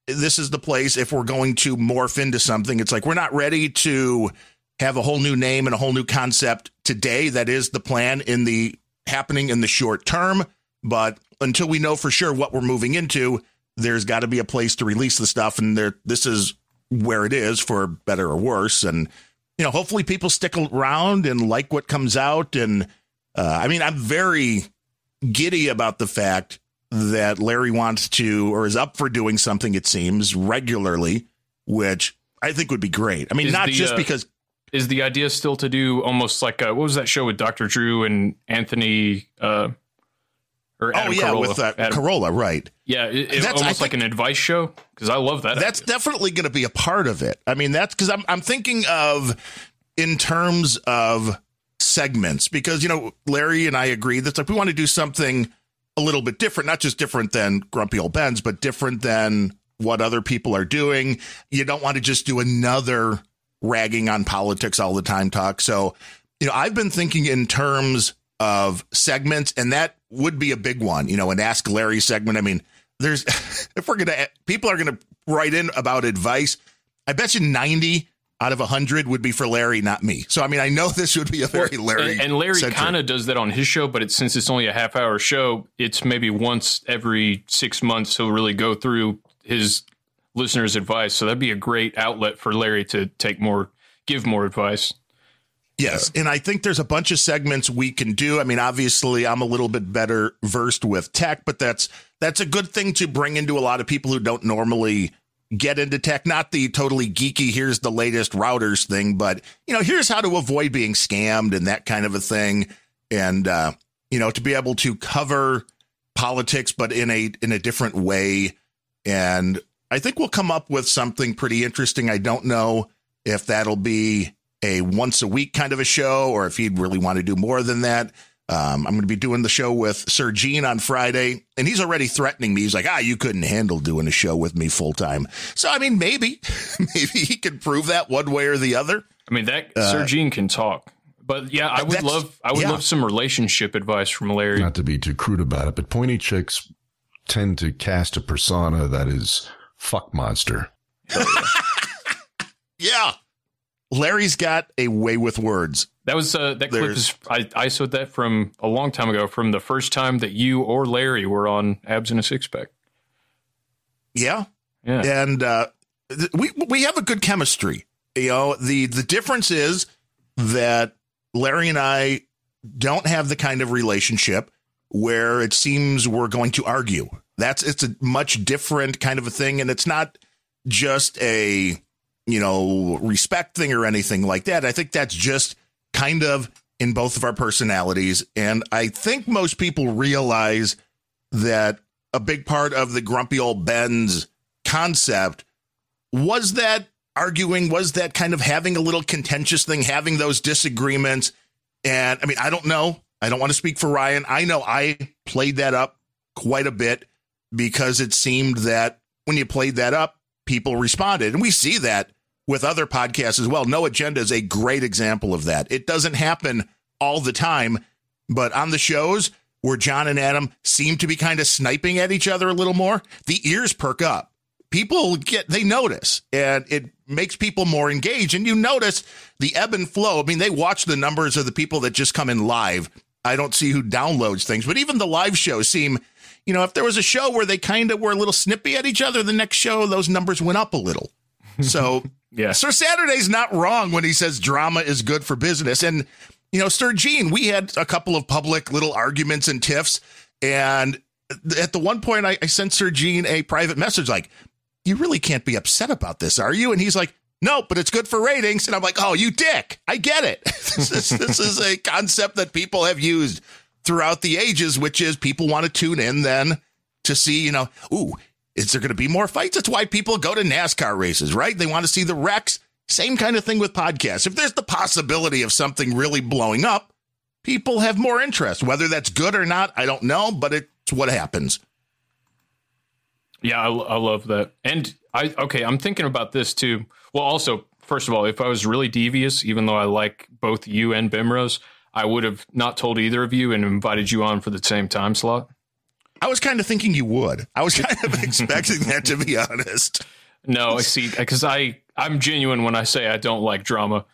this is the place if we're going to morph into something, it's like we're not ready to have a whole new name and a whole new concept today. That is the plan in the happening in the short term. But until we know for sure what we're moving into, there's got to be a place to release the stuff. And there, this is where it is for better or worse. And, you know, hopefully people stick around and like what comes out. And uh, I mean, I'm very giddy about the fact that Larry wants to or is up for doing something, it seems, regularly, which I think would be great. I mean, Is not the, just uh, because is the idea still to do almost like uh what was that show with Dr. Drew and Anthony uh or Adam oh yeah, Carolla? with uh, Adam- Carolla, right? Yeah, it, it- That's- I almost like an advice show because I love that. That's definitely going to be a part of it. I mean, that's because I'm I'm thinking of in terms of segments because you know Larry and I agree that's like we want to do something a little bit different, not just different than Grumpy Old Ben's, but different than what other people are doing. You don't want to just do another ragging on politics all the time talk. So, you know, I've been thinking in terms of segments, and that would be a big one. You know, an Ask Larry segment. I mean, there's [LAUGHS] if we're gonna people are gonna write in about advice. I bet you ninety out of hundred would be for Larry, not me. So I mean, I know [LAUGHS] this would be a very Larry and, and Larry kind of does that on his show, but it's since it's only a half hour show, it's maybe once every six months he'll really go through his listeners' advice. So that'd be a great outlet for Larry to take more, give more advice. Yes, and I think there's a bunch of segments we can do. I mean, obviously, I'm a little bit better versed with tech, but that's that's a good thing to bring into a lot of people who don't normally get into tech. Not the totally geeky, here's the latest routers thing, but you know, here's how to avoid being scammed and that kind of a thing. And uh, you know, to be able to cover politics, but in a in a different way. And I think we'll come up with something pretty interesting. I don't know if that'll be a once a week kind of a show or if he'd really want to do more than that. Um, I'm going to be doing the show with Sir Gene on Friday, and he's already threatening me. He's like, ah, you couldn't handle doing a show with me full time. So, I mean, maybe, [LAUGHS] maybe he can prove that one way or the other. I mean, that Uh, Sir Gene can talk. But yeah, I would love I would yeah. love some relationship advice from Larry. Not to be too crude about it, but pointy chicks tend to cast a persona that is fuck monster. [LAUGHS] Yeah. Larry's got a way with words. That was uh, that clip There's- is I I saw that from a long time ago, from the first time that you or Larry were on Abs in a Six Pack. Yeah. Yeah. And uh, th- we we have a good chemistry. You know, the the difference is that Larry and I don't have the kind of relationship where it seems we're going to argue. That's it's a much different kind of a thing and it's not just a you know respect thing or anything like that. I think that's just kind of in both of our personalities and I think most people realize that a big part of the grumpy old Ben's concept was that arguing, was that kind of having a little contentious thing, having those disagreements. And I mean, I don't know. I don't want to speak for Ryan. I know I played that up quite a bit because it seemed that when you played that up, people responded. And we see that with other podcasts as well. No Agenda is a great example of that. It doesn't happen all the time, but on the shows where John and Adam seem to be kind of sniping at each other a little more, the ears perk up. People get, they notice, and it makes people more engaged. And you notice the ebb and flow. I mean, they watch the numbers of the people that just come in live. I don't see who downloads things, but even the live shows seem, you know, if there was a show where they kind of were a little snippy at each other, the next show, those numbers went up a little. So, [LAUGHS] yeah. Sir Saturday's not wrong when he says drama is good for business. And, you know, Sir Gene, we had a couple of public little arguments and tiffs. And at the one point, I, I sent Sir Gene a private message like, you really can't be upset about this, are you? And he's like, no, but it's good for ratings. And I'm like, oh, you dick. I get it. [LAUGHS] this, is, this is a concept that people have used throughout the ages, which is people want to tune in then to see, you know, ooh, is there going to be more fights? That's why people go to NASCAR races, right? They want to see the wrecks. Same kind of thing with podcasts. If there's the possibility of something really blowing up, people have more interest. Whether that's good or not, I don't know, but it's what happens. Yeah, I, I love that. And I okay, I'm thinking about this too. Well, also, first of all, if I was really devious, even though I like both you and Bemrose, I would have not told either of you and invited you on for the same time slot. I was kind of thinking you would. I was kind of [LAUGHS] expecting that to be honest. No, I see, because I I'm genuine when I say I don't like drama,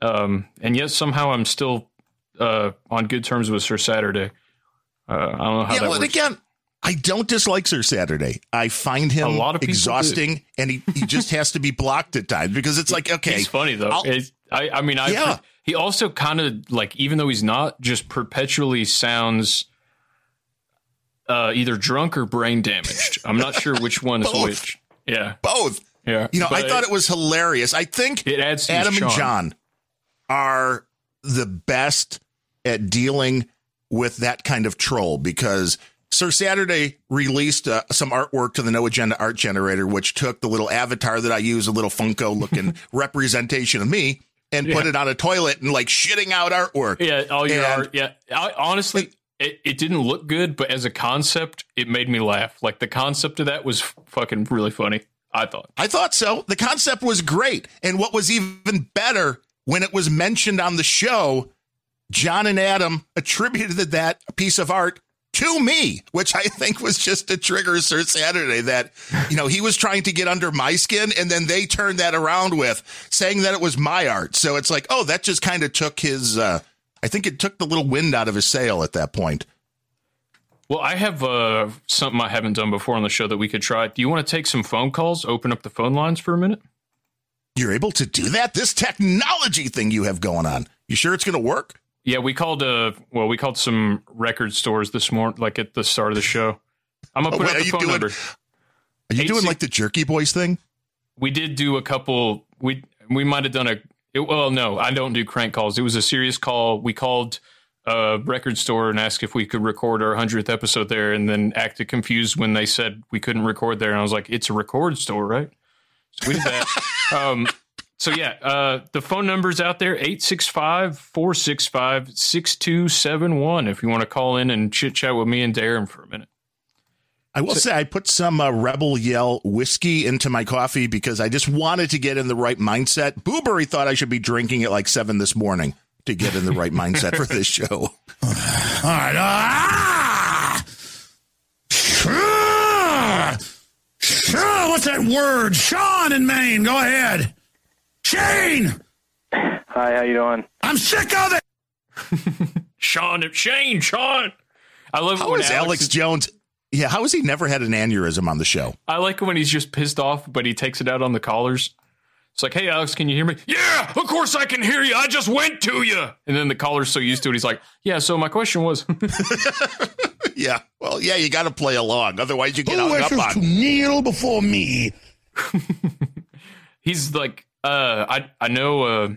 um, and yet somehow I'm still uh, on good terms with Sir Saturday. Uh, I don't know how yeah, that well, works. again, I don't dislike Sir Saturday. I find him A lot of exhausting, and he, he just has to be blocked at times because it's like, okay, He's funny though. I'll- I I mean I Yeah. He also kind of like even though he's not just perpetually sounds uh, either drunk or brain damaged. I'm not sure which one is [LAUGHS] which. Yeah, both. yeah. You know, I thought it was hilarious. I think It adds Adam and. John are the best at dealing with that kind of troll because Sir Saturday released uh, some artwork to the No Agenda Art Generator, which took the little avatar that I use, a little Funko looking [LAUGHS] representation of me, and put it on a toilet and like shitting out artwork. Yeah, all your And- art. Yeah, I, honestly, it, it didn't look good, but as a concept, it made me laugh. Like the concept of that was fucking really funny. I thought. I thought so. The concept was great. And what was even better when it was mentioned on the show, John and Adam attributed that piece of art to me, which I think was just a trigger Sir Saturday that, you know, he was trying to get under my skin and then they turned that around with saying that it was my art. So it's like, oh, that just kind of took his, uh, I think it took the little wind out of his sail at that point. Well, I have uh, something I haven't done before on the show that we could try. Do you want to take some phone calls? Open up the phone lines for a minute. You're able to do that? This technology thing you have going on. You sure it's going to work? Yeah, we called. Uh, well, we called some record stores this morning, like at the start of the show. I'm gonna Oh, put wait, up the phone doing- number. Are you doing like the Jerky Boys thing? We did do a couple. We we might have done a. It, well, no, I don't do crank calls. It was a serious call. We called a record store and asked if we could record our hundredth episode there, and then acted confused when they said we couldn't record there. And I was like, "It's a record store, right?" So we did that. [LAUGHS] um, so yeah, uh, the phone number's out there 865-465-6271 if you want to call in and chit chat with me and Darren for a minute. I will say I put some uh, Rebel Yell whiskey into my coffee because I just wanted to get in the right mindset. Boo-Bury thought I should be drinking at like seven this morning to get in the right mindset for this show. [LAUGHS] All right. Ah! Ah! Ah, what's that word? Sean in Maine. Go ahead. Shane. Hi, how you doing? I'm sick of it. [LAUGHS] Sean, Shane, Sean. I love it How when is Alex, Alex Jones? Yeah, how has he never had an aneurysm on the show? I like when he's just pissed off, but he takes it out on the callers. It's like, hey, Alex, can you hear me? Yeah, of course I can hear you. I just went to you. And then the caller's so used to it, he's like, yeah, so my question was. [LAUGHS] yeah, well, yeah, you got to play along. Otherwise, you get Who hung up wishes on. to kneel before me? [LAUGHS] he's like, uh, I, I know, uh,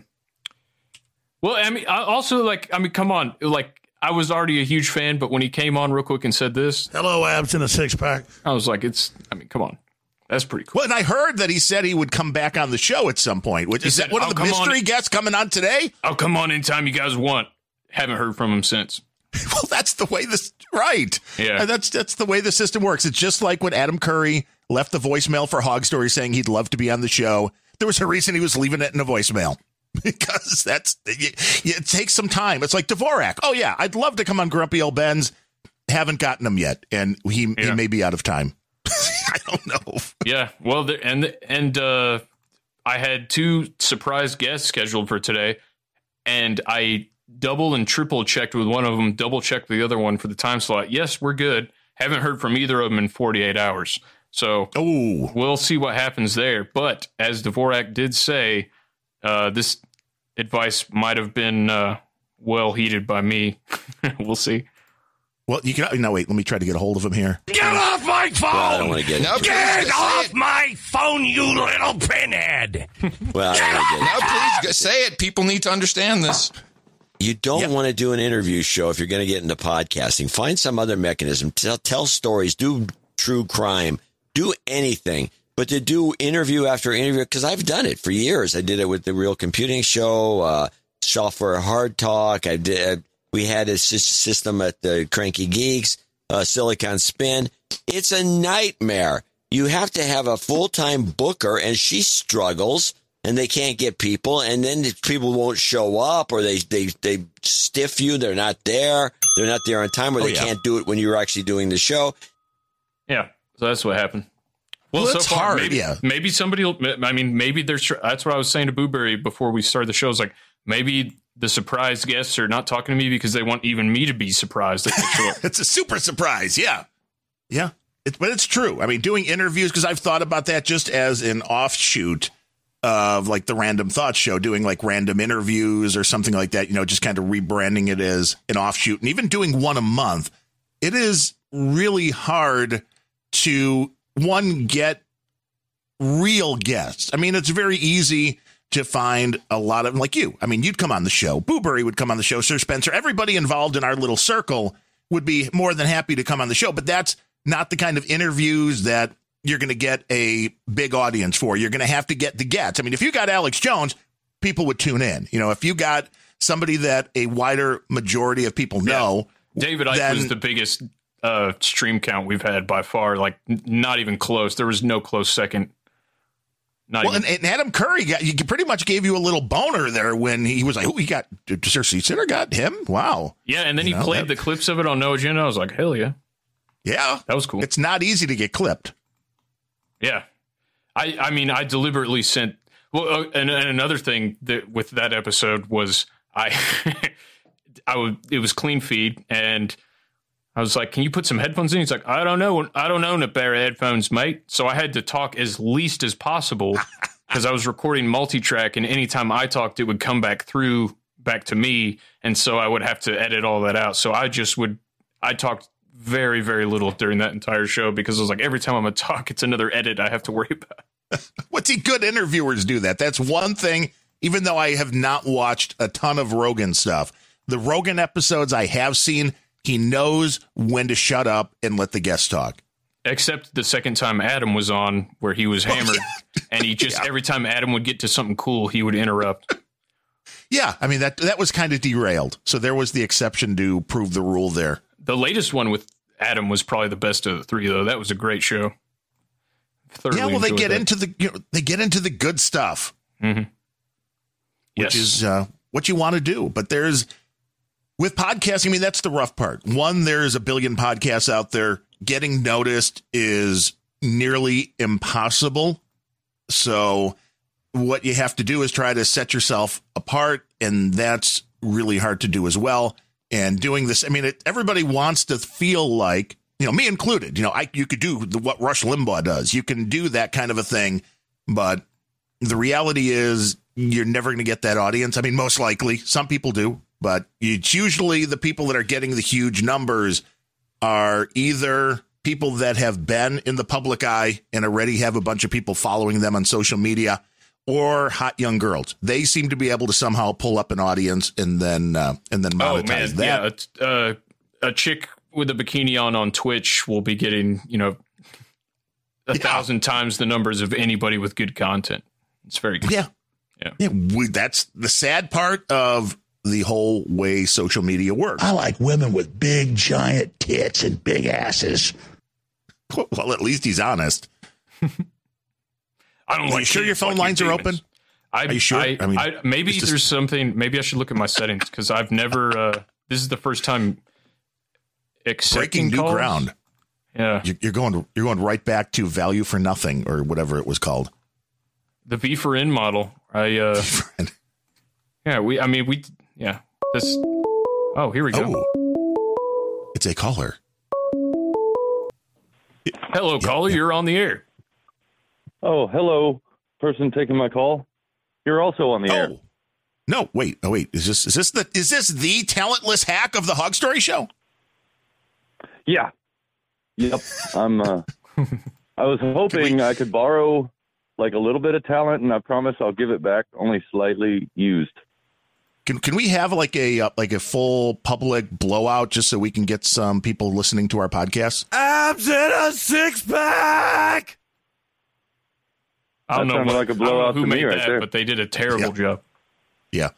well, I mean, I also like, I mean, come on. Like, I was already a huge fan, but when he came on real quick and said this, hello, abs in a six pack, I was like, it's, I mean, come on. That's pretty cool. Well, and I heard that he said he would come back on the show at some point. Which He is said, that one of the mystery on." guests coming on today? I'll come on anytime you guys want. Haven't heard from him since. [LAUGHS] Well, that's the way this right. Yeah. And that's that's the way the system works. It's just like when Adam Curry left the voicemail for Hog Story saying he'd love to be on the show. There was a reason he was leaving it in a voicemail. [LAUGHS] Because that's it, it takes some time. It's like Dvorak. Oh yeah, I'd love to come on Grumpy Old Ben's. Haven't gotten him yet, and he he may be out of time. [LAUGHS] I don't know. Yeah, well, there, and and uh, I had two surprise guests scheduled for today, and I double and triple checked with one of them, double checked the other one for the time slot. Yes, we're good. Haven't heard from either of them in 48 hours, so oh, we'll see what happens there. But as Dvorak did say, uh, this advice might have been uh, well heeded by me. [LAUGHS] we'll see. Well, you can no wait. Let me try to get a hold of him here. Get off my phone! Well, I don't wanna get- No, get off it. my phone, you little pinhead! Well, I don't wanna get- No, please say it. People need to understand this. You don't want to do an interview show if you're going to get into podcasting. Find some other mechanism. Tell, tell stories. Do true crime. Do anything. But to do interview after interview, because I've done it for years. I did it with the Real Computing Show, uh, Software Hard Talk. I did. We had a system at the Cranky Geeks, uh, Silicon Spin. It's a nightmare. You have to have a full time booker, and she struggles and they can't get people, and then the people won't show up, or they they they stiff you. They're not there. They're not there on time, or Oh, they yeah. can't do it when you're actually doing the show. Yeah, so that's what happened. Well, Well, so it's far, hard, maybe, yeah. maybe somebody will, I mean, maybe there's, that's what I was saying to Boo-Bury before we started the show. Is like, maybe the surprise guests are not talking to me because they want even me to be surprised that they show [LAUGHS] it's a super surprise. Yeah. Yeah. It, but it's true. I mean, doing interviews, because I've thought about that just as an offshoot of like the Randumb Thoughts show, doing like random interviews or something like that, you know, just kind of rebranding it as an offshoot and even doing one a month. It is really hard to, one, get real guests. I mean, it's very easy to find a lot of like you. I mean, you'd come on the show. Boo-Bury would come on the show. Sir Spencer, everybody involved in our little circle would be more than happy to come on the show. But that's not the kind of interviews that you're going to get a big audience for. You're going to have to get the gets. I mean, if you got Alex Jones, people would tune in. You know, if you got somebody that a wider majority of people know, David Icke then- was the biggest uh, stream count we've had by far. Like, n- not even close. There was no close second. Not Well, even. and, and Adam Curry got you pretty much gave you a little boner there when he was like, "Oh, he got Sir Sitter got him." Wow. yeah, and then he know, played that- the clips of it on No Agenda. I was like, hell yeah. Yeah, that was cool. It's not easy to get clipped. Yeah, I I mean I deliberately sent. Well, uh, and, and another thing that with that episode was I [LAUGHS] I would it was clean feed and I was like, "Can you put some headphones in?" He's like, "I don't know, I don't own a pair of headphones, mate." So I had to talk as least as possible [LAUGHS] because I was recording multi-track, and anytime I talked, it would come back through back to me, and so I would have to edit all that out. So I just would I talked very very little during that entire show because it was like, every time I'm gonna talk, it's another edit I have to worry about. [LAUGHS] What's he good interviewers do that? That's one thing. Even though I have not watched a ton of Rogan stuff, The Rogan episodes I have seen, he knows when to shut up and let the guests talk. Except the second time Adam was on, where he was oh, hammered, and he just [LAUGHS] every time Adam would get to something cool, he would interrupt. [LAUGHS] Yeah, I mean that that was kind of derailed. So there was the exception to prove the rule there. The latest one with Adam was probably the best of the three, though. That was a great show. Thoroughly yeah, well, they get that. into the you know, they get into the good stuff, Mhm. which is uh, what you want to do. But there's with podcasting. I mean, that's the rough part. One, there's a billion podcasts out there. Getting noticed is nearly impossible. So, what you have to do is try to set yourself apart, and that's really hard to do as well. And doing this, I mean, it, everybody wants to feel like you know, me included. You know, I you could do the, what Rush Limbaugh does. You can do that kind of a thing, but the reality is you're never going to get that audience. I mean, most likely some people do, but it's usually the people that are getting the huge numbers are either people that have been in the public eye and already have a bunch of people following them on social media or hot young girls. They seem to be able to somehow pull up an audience and then uh, and then Oh monetize man, that. yeah, it's, uh, a chick with a bikini on on Twitch will be getting you know a thousand times the numbers of anybody with good content. It's very good. Yeah. Yeah. Yeah, we, that's the sad part of the whole way social media works. I like women with big, giant tits and big asses. [LAUGHS] Well, at least he's honest. [LAUGHS] I don't Are you sure your phone like lines are open? I, Are you sure? I, I mean, I- maybe just- there's something. Maybe I should look at my settings because I've never. Uh, this is the first time Breaking new calls. ground. Yeah, You- You're going. You're going right back to value for nothing or whatever it was called. the V for N model. I. Uh, [LAUGHS] yeah, we. I mean, we. Yeah. This. Oh, here we go. Oh, it's a caller. Hello, caller. You're on the air. Oh, hello, person taking my call. You're also on the air. No, wait. Oh, wait. Is this is this the is this the talentless hack of the Hog Story Show? Yeah. Yep. I'm. Uh, I was [LAUGHS] hoping I could borrow like a little bit of talent, and I promise I'll give it back, only slightly used. Can can we have like a uh, like a full public blowout just so we can get some people listening to our podcast? Abs in a six pack. I don't That know, sounded what, like a I don't blowout who to me made right that, there. but they did a terrible job. Yeah.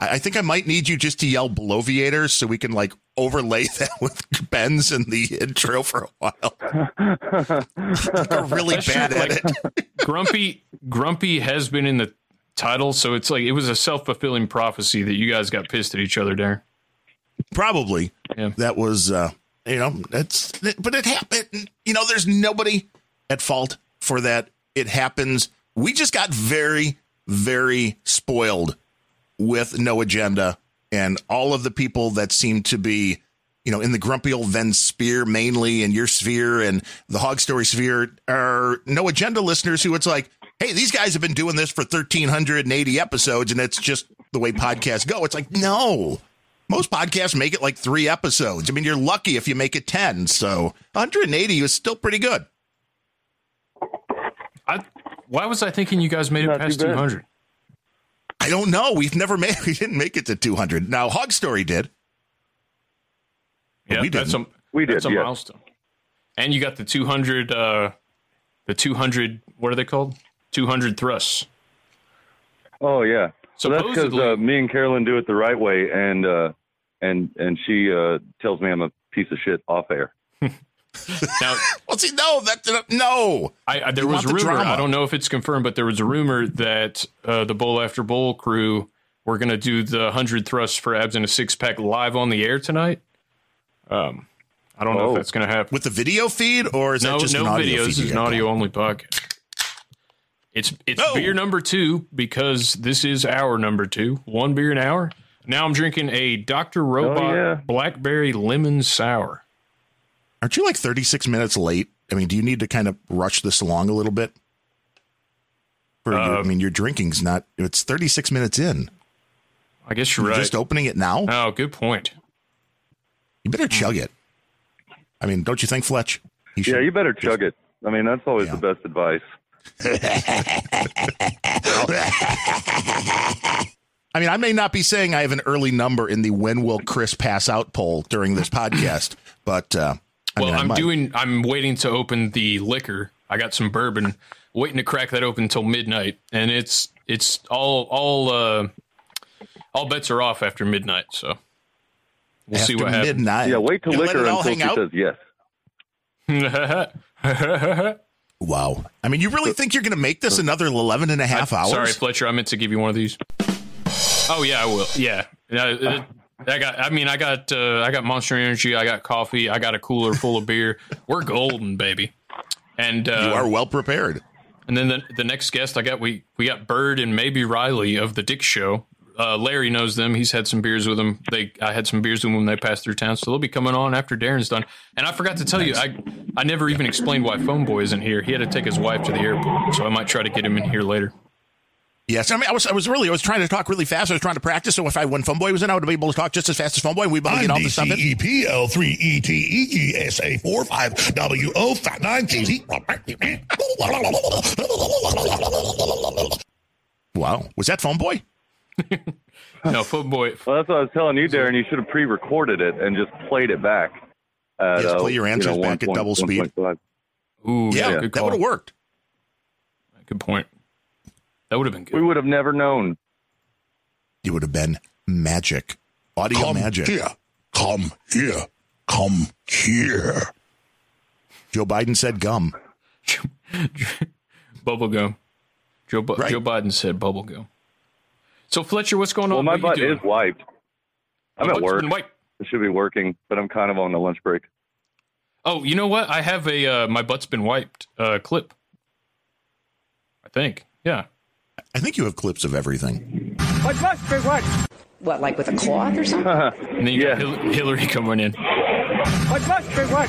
I, I think I might need you just to yell bloviator so we can like overlay [LAUGHS] that with Ben's in the intro for a while. [LAUGHS] We're really That's bad true, at like, it. [LAUGHS] Grumpy Grumpy has been in the title, so it's like it was a self fulfilling prophecy that you guys got pissed at each other there. Probably. Yeah. That was uh you know, that's but it happened. You know, there's nobody at fault for that. It happens. We just got very, very spoiled with no agenda and all of the people that seem to be, you know, in the grumpy old Venn sphere mainly and your sphere and the hog story sphere are no agenda listeners who it's like, hey, these guys have been doing this for 1,380 episodes and it's just the way podcasts go. It's like, no. Most podcasts make it like three episodes. I mean, you're lucky if you make it 10. So 180 is still pretty good. I, why was I thinking you guys made it past 200? I don't know. We've never made, [LAUGHS] we didn't make it to 200. Now, Hog Story did. But Yeah, we that's a, didn't. We that's did, a yeah. milestone. And you got the 200, uh, the 200, what are they called? 200 thrusts. Oh yeah. So that's because uh, me and Carolyn do it the right way, and uh, and and she uh, tells me I'm a piece of shit off air. [LAUGHS] Now, [LAUGHS] well, see, no, that no. I, I there You was a the rumor. drama. I don't know if it's confirmed, but there was a rumor that uh, the Bowl After Bowl crew were going to do the hundred thrusts for abs in a six pack live on the air tonight. Um, I don't know Oh. if that's going to happen with the video feed, or is no, that just no an audio video. feed This is an got audio only podcast. It's it's Oh. beer number two because this is our number two. One beer an hour. Now I'm drinking a Dr. Robot yeah. Blackberry Lemon Sour. Aren't you like 36 minutes late? I mean, do you need to kind of rush this along a little bit? For your, Uh, I mean, your drinking's not, it's 36 minutes in. I guess you're You're right. just opening it now? Oh, good point. You better chug it. I mean, don't you think, Fletch? You yeah, you better chug it. I mean, that's always the best advice. [LAUGHS] I mean, I may not be saying I have an early number in the when will Chris pass out poll during this [CLEARS THROAT] podcast, but uh, I well, mean, I I'm might. doing. I'm waiting to open the liquor. I got some bourbon, waiting to crack that open until midnight, and it's it's all all uh, all bets are off after midnight. So we'll see After what happens. midnight. Yeah, wait till You let liquor until hang she out? says yes. [LAUGHS] Wow. I mean, you really think you're going to make this another 11 and a half I- hours? Sorry, Fletcher. I meant to give you one of these. Oh yeah, I will. Yeah, yeah. I got. I mean, I got. Uh, I got Monster Energy. I got coffee. I got a cooler full of beer. We're golden, baby. And uh, you are well prepared. And then the, the next guest I got, we we got Bird and maybe Riley of the Dick Show. Uh, Larry knows them. He's had some beers with them. They I had some beers with them when they passed through town, so they'll be coming on after Darren's done. And I forgot to tell you, I I never even explained why Phone Boy isn't here. He had to take his wife to the airport, so I might try to get him in here later. Yes, I mean, I was, I was really, I was trying to talk really fast. I was trying to practice. So if I, when Phoneboy was in, I would be able to talk just as fast as Phoneboy. We'd be able to get all the stuff in. DCEPL3ETSA45WO59 Wow. Was that Phoneboy? [LAUGHS] no, Phone Boy. Well, that's what I was telling you, Darren. You should have pre-recorded it and just played it back. At, Yes, uh, play your you answers know, back at 1.1, double speed. 1.5. Ooh, Yeah, good that would have worked. Good point. That would have been good. We would have never known. It would have been magic. Audio Come magic. here. Come here. Come here. Joe Biden said gum. [LAUGHS] Bubblegum. Joe Bu- Joe Biden said bubblegum. So Fletcher, what's going on? Well, my What butt is wiped. I'm Your at work. been wiped. I should be working, but I'm kind of on the lunch break. Oh, you know what? I have a uh, my butt's been wiped uh, clip. I think. Yeah. I think you have clips of everything. What must be what? What, like with a cloth or something? And then you got Hil- Hillary coming in. What must be what?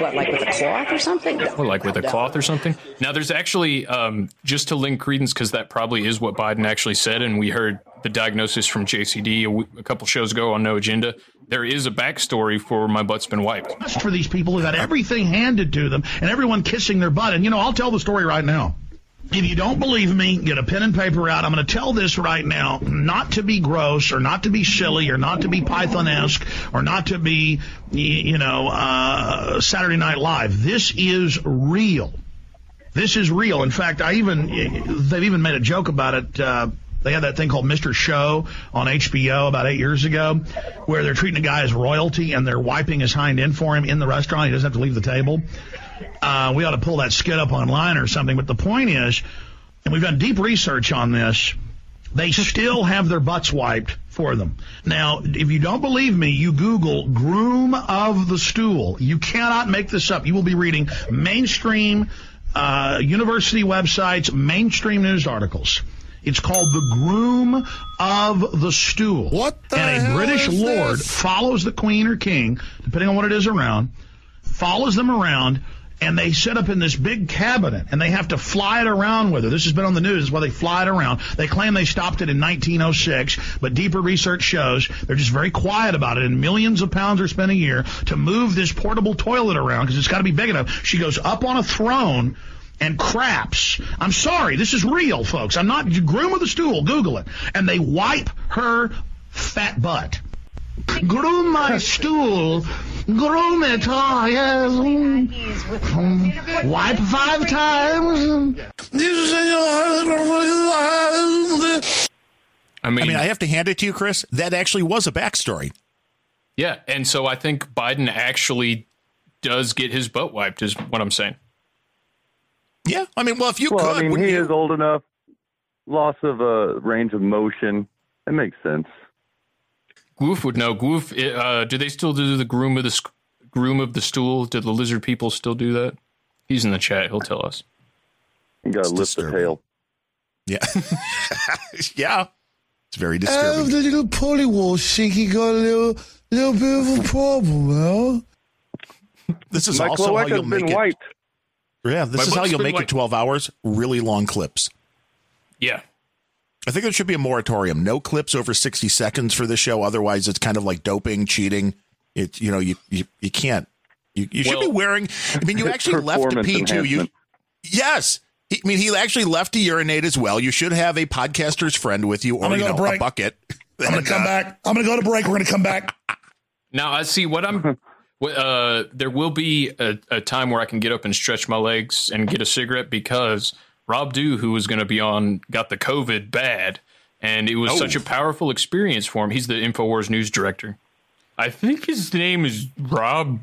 What, like with a cloth or something? Or like with a cloth or something. Now, there's actually, um, just to lend credence, because that probably is what Biden actually said, and we heard the diagnosis from JCD a, w- a couple shows ago on No Agenda. There is a backstory for my butt's been wiped. Just for these people who got everything handed to them and everyone kissing their butt. And, you know, I'll tell the story right now. If you don't believe me, get a pen and paper out. I'm going to tell this right now, not to be gross or not to be silly or not to be Python-esque or not to be, you know, uh, Saturday Night Live. This is real. This is real. In fact, I even they've even made a joke about it. Uh, they had that thing called Mr. Show on HBO about eight years ago, where they're treating a guy as royalty and they're wiping his hind end for him in the restaurant. He doesn't have to leave the table. Uh, we ought to pull that skit up online or something. But the point is, and we've done deep research on this. They [LAUGHS] still have their butts wiped for them. Now, if you don't believe me, you Google groom of the stool. You cannot make this up. You will be reading mainstream uh, university websites, mainstream news articles. It's called the groom of the stool. What the And a British is lord follows the queen or king, depending on what it is around, follows them around, and they set up in this big cabinet, and they have to fly it around with her. This has been on the news. Is why they fly it around. They claim they stopped it in 1906, but deeper research shows they're just very quiet about it, and millions of pounds are spent a year to move this portable toilet around because it's got to be big enough. She goes up on a throne and craps. I'm sorry, this is real, folks. I'm not groom of the stool. Google it, and they wipe her fat butt. Groom my stool. Groom it. Oh, yes. Mm. Wipe five times. I mean, I mean, I have to hand it to you, Chris. That actually was a backstory. Yeah, and so I think Biden actually does get his butt wiped, is what I'm saying. Yeah, I mean, well, if you well, could, I mean, he you? is old enough. Loss of uh, range of motion. It makes sense. Goof would know. Goof, uh, do they still do the groom of the sc- groom of the stool? Do the lizard people still do that? He's in the chat. He'll tell us. You got to lift the tail. Yeah, [LAUGHS] yeah. It's very Oh, disturbing. the little polywog think he got a little, little bit of a problem, well. This is My also how you'll make it. wiped. Yeah, this My is how you'll been make it 12 hours. Really long clips. Yeah. I think there should be a moratorium. No clips over 60 seconds for this show. Otherwise, it's kind of like doping, cheating. It, you know, you, you, you can't. You, you should be wearing. I mean, you [LAUGHS] actually left a Performance P2. You, yes. I mean, he actually left to urinate as well. You should have a podcaster's friend with you, or I'm gonna you know, break. a bucket. I'm going to come back. I'm going to go to break. We're going to come back. Now I see what I'm. [LAUGHS] Uh, there will be a, a time where I can get up and stretch my legs and get a cigarette because Rob Dew, who was going to be on, got the COVID bad, and it was Oh. such a powerful experience for him. He's the Infowars news director. I think his name is Rob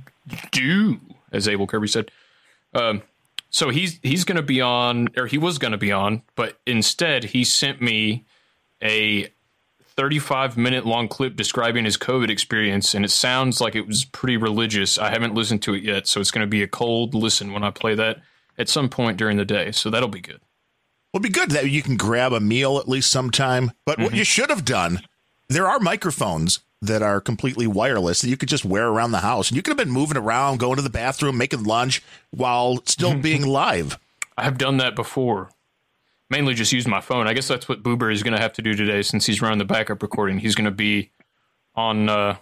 Dew, as Abel Kirby said. Um, so he's he's going to be on, or he was going to be on, but instead he sent me a 35 minute long clip describing his COVID experience, and it sounds like it was pretty religious. I haven't listened to it yet, so it's going to be a cold listen when I play that at some point during the day. So that'll be good. Would be good that you can grab a meal at least sometime. But what you should have done, there are microphones that are completely wireless that you could just wear around the house, and you could have been moving around, going to the bathroom, making lunch while still [LAUGHS] being live. I have done that before. Mainly just use my phone. I guess that's what Boober is going to have to do today since he's running the backup recording. He's going to be on uh,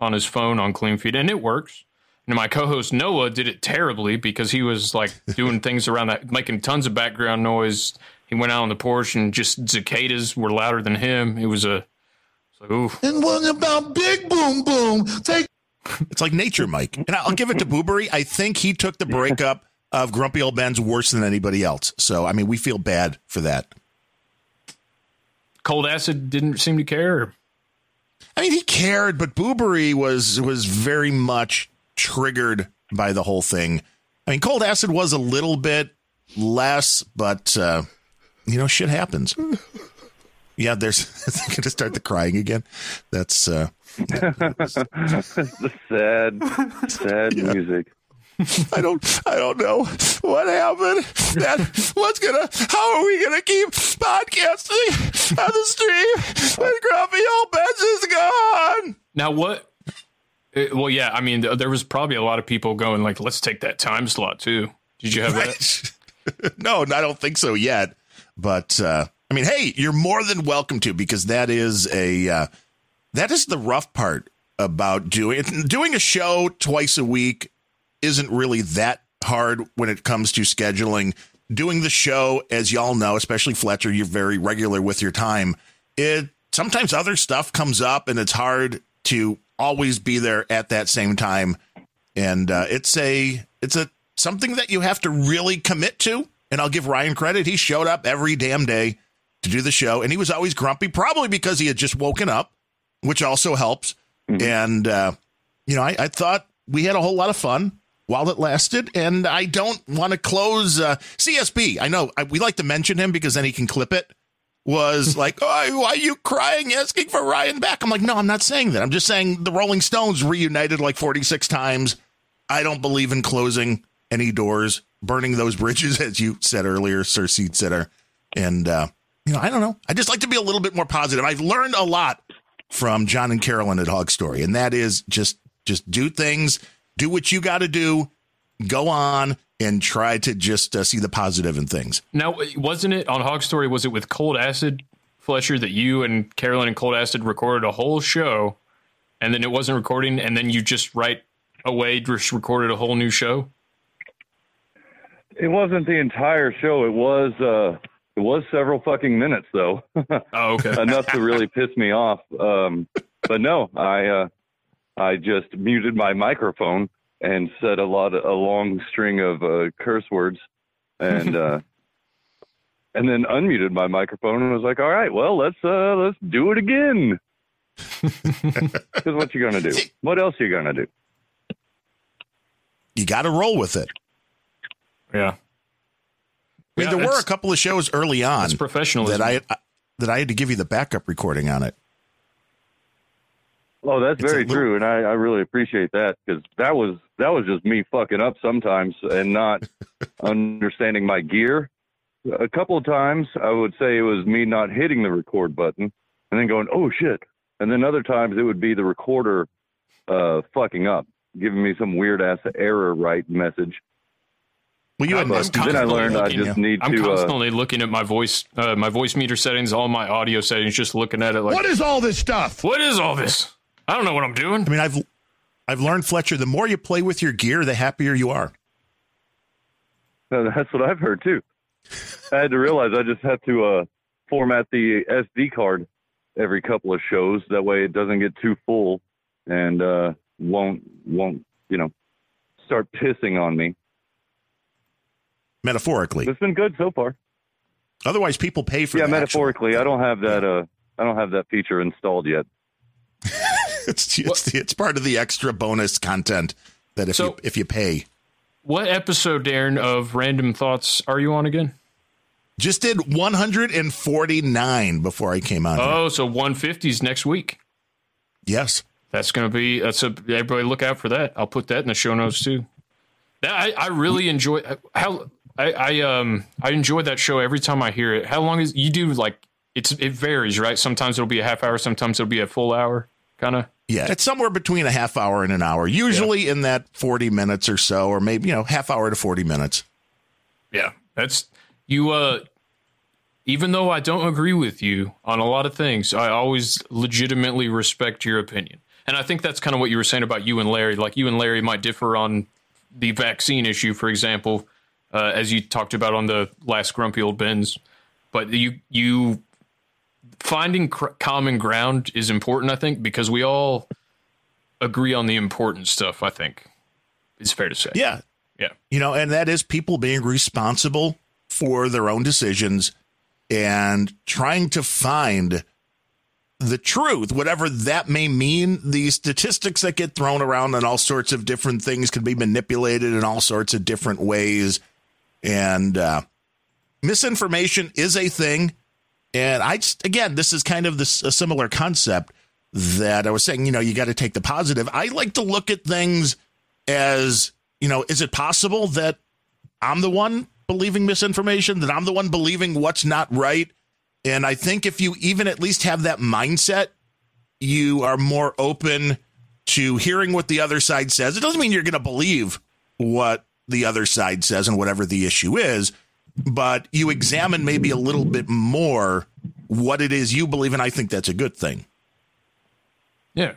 on his phone on Clean Feed, and it works. And my co-host Noah did it terribly because he was like doing things around that, making tons of background noise. He went out on the porch and just cicadas were louder than him. It was a, it's like, oof. And what about Big Boom Boom? Take It's like nature, Mike. And I'll give it to Boo-Bury. I think he took the breakup of Grumpy Old Ben's worse than anybody else. So, I mean, we feel bad for that. Cold Acid didn't seem to care. I mean, he cared, but Boo-Bury was was very much triggered by the whole thing. I mean, Cold Acid was a little bit less, but uh, you know, shit happens. Yeah, there's [LAUGHS] going to start the crying again. That's uh, the [LAUGHS] sad, sad music. I don't I don't know what happened. That what's gonna how are we gonna keep podcasting on the stream when Grumpy Old Ben's is gone? Now what? Uh, well, yeah. I mean, th- there was probably a lot of people going like, "Let's take that time slot too." Did you have that? [LAUGHS] no, I don't think so yet. But uh, I mean, hey, you're more than welcome to because that is a uh, that is the rough part about doing doing a show twice a week isn't really that hard when it comes to scheduling. Doing the show, as y'all know, especially Fletcher, you're very regular with your time. It sometimes other stuff comes up and it's hard to always be there at that same time. And uh, it's a it's a something that you have to really commit to. And I'll give Ryan credit; he showed up every damn day to do the show, and he was always grumpy, probably because he had just woken up, which also helps. And uh, you know, I, I thought we had a whole lot of fun while it lasted, and I don't want to close uh, CSB. I know I, we like to mention him because then he can clip it. Was like, oh, why are you crying, asking for Ryan back? I'm like, no, I'm not saying that. I'm just saying the Rolling Stones reunited like 46 times. I don't believe in closing any doors, burning those bridges, [LAUGHS] as you said earlier, Sir Seat Sitter. And, uh, you know, I don't know. I just like to be a little bit more positive. I've learned a lot from John and Carolyn at Hog Story, and that is just just do things, do what you got to do, go on, and try to just uh, see the positive in things. Now, wasn't it on Hog Story? Was it with Cold Acid Fletcher that you and Carolyn and Cold Acid recorded a whole show, and then it wasn't recording, and then you just right away just recorded a whole new show? It wasn't the entire show. It was uh it was several fucking minutes though. [LAUGHS] oh, okay. Enough to really piss me off. Um but no, I uh I just muted my microphone and said a lot of, a long string of uh, curse words and uh [LAUGHS] and then unmuted my microphone and was like, "All right, well, let's uh let's do it again." [LAUGHS] Cuz what you going to do? What else you going to do? You got to roll with it. Yeah. I mean, Yeah, there were a couple of shows early on it's professionalism. that I that I had to give you the backup recording on it. Oh, that's It's very little- true, and I, I really appreciate that because that was that was just me fucking up sometimes and not [LAUGHS] understanding my gear. A couple of times, I would say it was me not hitting the record button and then going, "Oh shit!" And then other times it would be the recorder uh, fucking up, giving me some weird ass error right message. Well, you I'm- But I'm then I constantly learned I looking- just need I'm to. Uh, constantly looking at my voice, uh, my voice meter settings, all my audio settings, just looking at it like, What is all this stuff? what is all this? I don't know what I'm doing. I mean, I've I've learned Fletcher. The more you play with your gear, the happier you are. that's what I've heard too. I had to realize I just have to uh, format the SD card every couple of shows. That way, it doesn't get too full and uh, won't won't you know start pissing on me. Metaphorically, it's been good so far. Otherwise, people pay for yeah. the Metaphorically, I don't have that. Uh, I don't have that feature installed yet. [LAUGHS] it's it's, it's part of the extra bonus content that if So- you if you pay. What episode, Darren, of Randumb Thoughts are you on again? Just did 149 before I came on. here. Oh, so 150s next week. Yes. That's going to be, that's a, everybody look out for that. I'll put that in the show notes too. That, I, I really enjoy, how, I, I, um, I enjoy that show every time I hear it. How long is, you do like, it's, it varies, right? Sometimes it'll be a half hour, sometimes it'll be a full hour, kind of. Yeah, it's somewhere between a half hour and an hour, usually in that 40 minutes or so, or maybe, you know, half hour to 40 minutes. Yeah, that's you. Uh, even though I don't agree with you on a lot of things, I always legitimately respect your opinion, and I think that's kind of what you were saying about you and Larry. Like you and Larry might differ on the vaccine issue, for example, uh, as you talked about on the last Grumpy Old Bens. But you you finding cr- common ground is important, I think, because we all agree on the important stuff. I think it's fair to say. Yeah. Yeah. You know, and that is people being responsible for their own decisions and trying to find the truth, whatever that may mean. The statistics that get thrown around and all sorts of different things can be manipulated in all sorts of different ways. And uh, misinformation is a thing. And I just, again, this is kind of this a similar concept that I was saying, you know, you got to take the positive. I like to look at things as, you know, is it possible that I'm the one believing misinformation, that I'm the one believing what's not right? And I think if you even at least have that mindset, you are more open to hearing what the other side says. It doesn't mean you're going to believe what the other side says and whatever the issue is, but you examine maybe a little bit more what it is you believe. And I think that's a good thing. Yeah.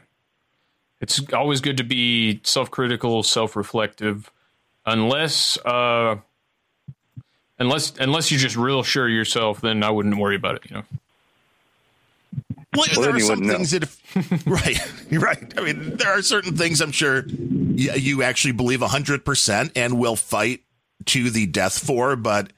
It's always good to be self critical, self reflective, unless uh unless unless you're just real sure of yourself, then I wouldn't worry about it, you know. Well, Well, there are some wouldn't know. things that, if, [LAUGHS] right, right. I mean, there are certain things I'm sure you, you actually believe 100% and will fight to the death for. But,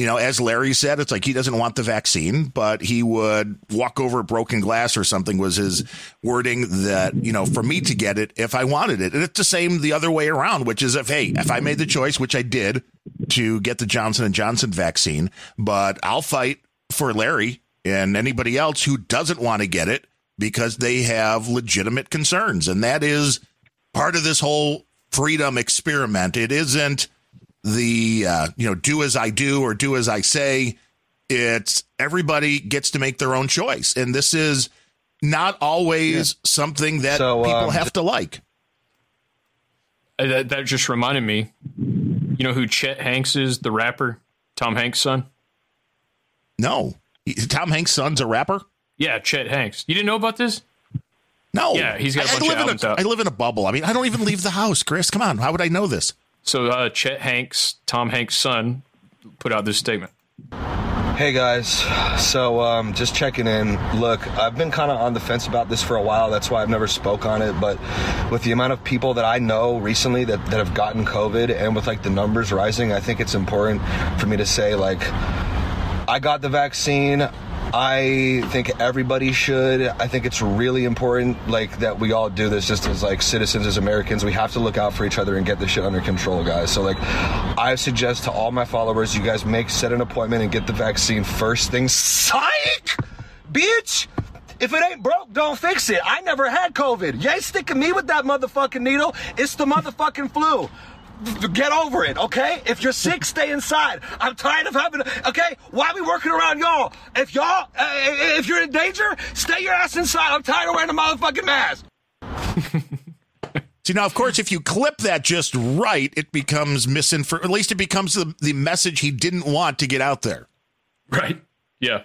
you know, as Larry said, it's like he doesn't want the vaccine, but he would walk over broken glass or something was his wording that, you know, for me to get it if I wanted it. And it's the same the other way around, which is if, hey, if I made the choice, which I did to get the Johnson and Johnson vaccine, but I'll fight for Larry and anybody else who doesn't want to get it because they have legitimate concerns. And that is part of this whole freedom experiment. It isn't the, uh, you know, do as I do or do as I say. It's everybody gets to make their own choice. And this is not always something that So, people um, have to like. Uh, That, that just reminded me. You know who Chet Hanks is, the rapper, Tom Hanks' son? No. Tom Hanks' son's a rapper? Yeah, Chet Hanks. You didn't know about this? No. Yeah, he's got a I- I bunch of live in albums a- out. I live in a bubble. I mean, I don't even leave the house, Chris. Come on. How would I know this? So uh, Chet Hanks, Tom Hanks' son, put out this statement. Hey guys, so um, just checking in. Look, I've been kind of on the fence about this for a while. That's why I've never spoke on it. But with the amount of people that I know recently that, that have gotten COVID, and with like the numbers rising, I think it's important for me to say like, I got the vaccine. I think everybody should. I think it's really important, like that we all do this just as like citizens, as Americans. We have to look out for each other and get this shit under control, guys. So like, I suggest to all my followers, you guys make set an appointment and get the vaccine first thing. Psych, bitch. If it ain't broke, don't fix it. I never had COVID. You ain't sticking me with that motherfucking needle. It's the motherfucking flu. Get over it, okay? If you're sick, stay inside. I'm tired of having. Okay, why are we working around y'all? If y'all, uh, if you're in danger, stay your ass inside. I'm tired of wearing a motherfucking mask. [LAUGHS] See now, of course, if you clip that just right, it becomes misinfor. At least it becomes the, the message he didn't want to get out there. Right. Yeah.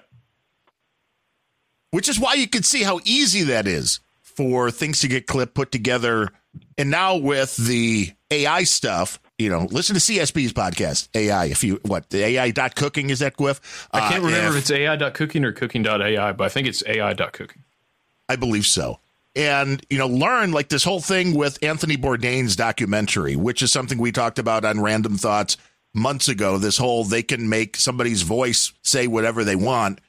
Which is why you can see how easy that is for things to get clipped, put together, and now with the AI stuff, you know, listen to CSB's podcast, AI. If you what the AI dot cooking is that Gwiff? I can't Uh, remember if- if it's AI.cooking or cooking.ai, but I think it's AI.cooking. I believe so. And, you know, learn like this whole thing with Anthony Bourdain's documentary, which is something we talked about on Randumb Thoughts months ago. This whole they can make somebody's voice say whatever they want.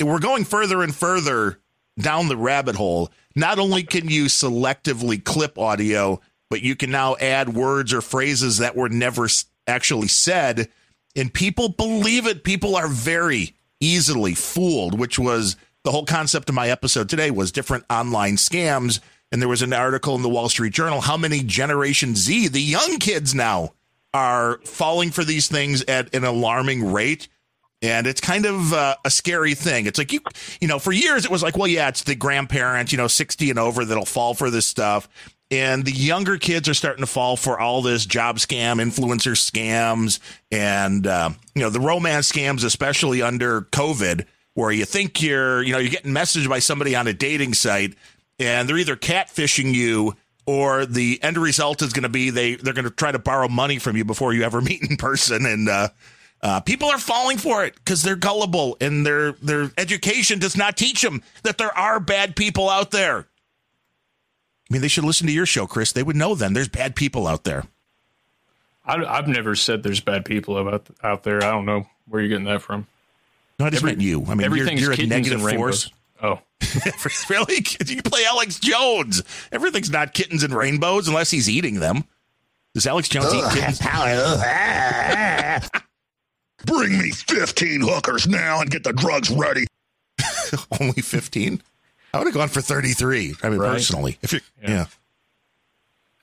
And we're going further and further down the rabbit hole. Not only can you selectively clip audio, but you can now add words or phrases that were never actually said. And people believe it. People are very easily fooled, which was the whole concept of my episode today was different online scams. And there was an article in the Wall Street Journal how many Generation Z, the young kids now, are falling for these things at an alarming rate. And it's kind of uh, a scary thing. It's like you, you know, for years it was like, well, yeah, it's the grandparents, you know, sixty and over that'll fall for this stuff, and the younger kids are starting to fall for all this job scam, influencer scams, and uh, you know, the romance scams, especially under COVID, where you think you're, you know, you're getting messaged by somebody on a dating site, and they're either catfishing you or the end result is going to be they they're going to try to borrow money from you before you ever [LAUGHS] meet in person and uh, uh, people are falling for it because they're gullible and their their education does not teach them that there are bad people out there. I mean, they should listen to your show, Chris. They would know then. There's bad people out there. I, I've never said there's bad people about out there. I don't know where you're getting that from. No, I just meant you. I mean, you're, everything's you're a kittens negative and force. rainbows. Oh, [LAUGHS] really? You play Alex Jones. Everything's not kittens and rainbows unless he's eating them. Does Alex Jones eat kittens? [LAUGHS] Bring me 15 hookers now and get the drugs ready. [LAUGHS] Only 15? I would have gone for 33. I mean, Right. personally. If you yeah.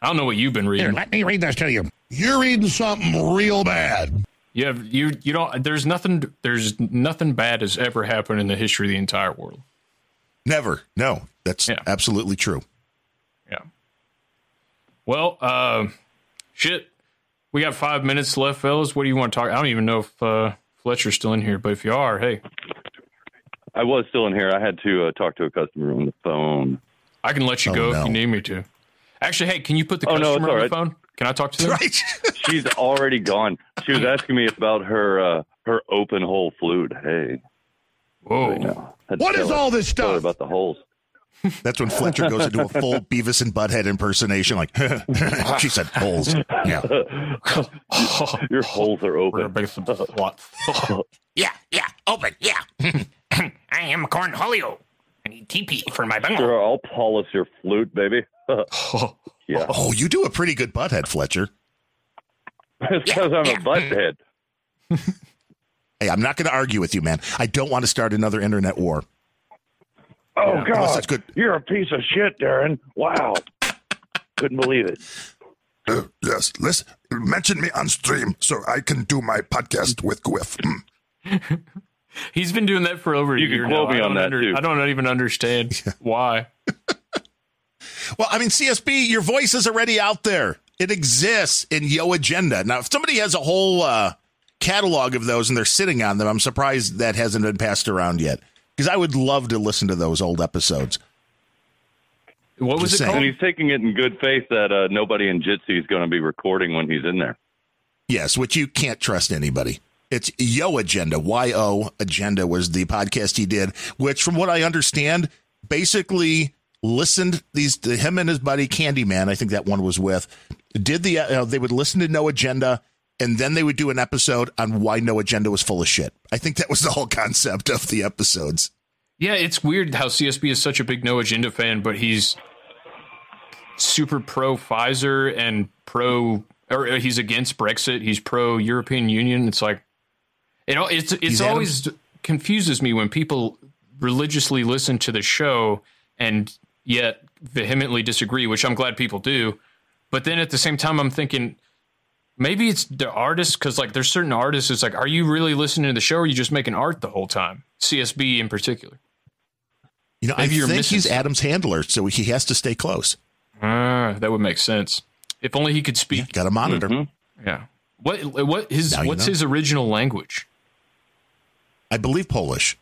I don't know what you've been reading. Here, let me read this to you. You're reading something real bad. You have you you don't. There's nothing. There's nothing bad has ever happened in the history of the entire world. Never. No, that's yeah. absolutely true. Yeah. Well, uh, shit. We got five minutes left, fellas. What do you want to talk? I don't even know if uh, Fletcher's still in here, but if you are, hey, I was still in here. I had to uh, talk to a customer on the phone. I can let you Oh, go no. if you need me to. Actually, hey, can you put the Oh, customer all on the phone? Can I talk to them? Right. [LAUGHS] She's already gone. She was asking me about her uh, her open hole flute. Hey. Whoa. What is all this Tell her stuff? about the holes. That's when Fletcher goes into a full [LAUGHS] Beavis and Butthead impersonation, like [LAUGHS] she said, holes. Yeah. [LAUGHS] Your holes are open. Yeah, yeah, open, yeah. [CLEARS THROAT] I am Cornholio. I need TP for my bungalow. Sure, I'll polish your flute, baby. yeah. Oh, you do a pretty good butthead, Fletcher. It's because I'm a mm. butthead. Hey, I'm not going to argue with you, man. I don't want to start another internet war. Oh Unless God, it's good. you're a piece of shit, Darren. Wow, couldn't believe it. Uh, yes, listen, mention me on stream so I can do my podcast with Gwiff. Hmm. [LAUGHS] He's been doing that for over a You can year quote now. me I on don't too. I don't even understand [LAUGHS] why. [LAUGHS] Well, I mean, CSB, your voice is already out there. It exists in Yo Agenda. Now, if somebody has a whole uh, catalog of those and they're sitting on them, I'm surprised that hasn't been passed around yet. Because I would love to listen to those old episodes. What was Just it saying. called? And he's taking it in good faith that uh, nobody in Jitsi is going to be recording when he's in there. Yes, which you can't trust anybody. It's Yo Agenda. Y O Agenda was the podcast he did, which, from what I understand, basically listened these to him and his buddy Candyman. I think that one was with. Did the uh, they would listen to No Agenda, and then they would do an episode on why No Agenda was full of shit. I think that was the whole concept of the episodes. Yeah, it's weird how CSB is such a big no agenda fan, but he's super pro Pfizer and pro, or uh, he's against Brexit. He's pro European Union. It's like, you know, it's it's He's Adam- always confuses me when people religiously listen to the show and yet vehemently disagree, which I'm glad people do. But then at the same time, I'm thinking maybe it's the artist because like there's certain artists. It's like, are you really listening to the show, or are you just making art the whole time? CSB in particular. You know, Maybe I you're think he's something. Adam's handler, so he has to stay close. Ah, that would make sense. If only he could speak. Got to monitor. Yeah. What what his Now you what's know. his original language? I believe Polish.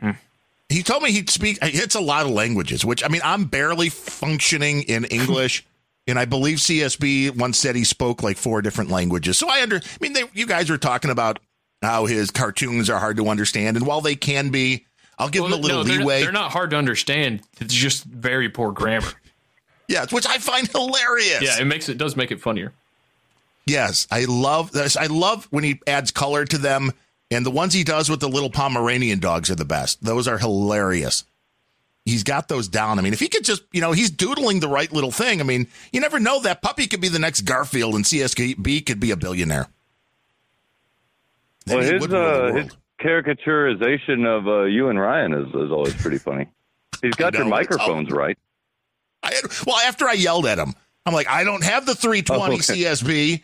Hmm. He told me he'd speak. It's a lot of languages, which I mean, I'm barely functioning in English. And I believe CSB once said he spoke like four different languages. So I under, I mean, they, you guys were talking about how his cartoons are hard to understand, and while they can be, I'll give Well, them a little no, they're, leeway. they're not hard to understand. It's just very poor grammar. yeah, which I find hilarious. Yeah, it makes it does make it funnier. Yes, I love this. I love when he adds color to them, and the ones he does with the little Pomeranian dogs are the best. Those are hilarious. He's got those down. I mean, if he could just, you know, he's doodling the right little thing. I mean, you never know that puppy could be the next Garfield, and CSB could be a billionaire. Then Well, his would rule the uh, his caricaturization of uh, you and Ryan is, is always pretty funny. He's got your know, it's microphones right. I had, well, after I yelled at him, I'm like, I don't have the 320 Oh, okay. CSB.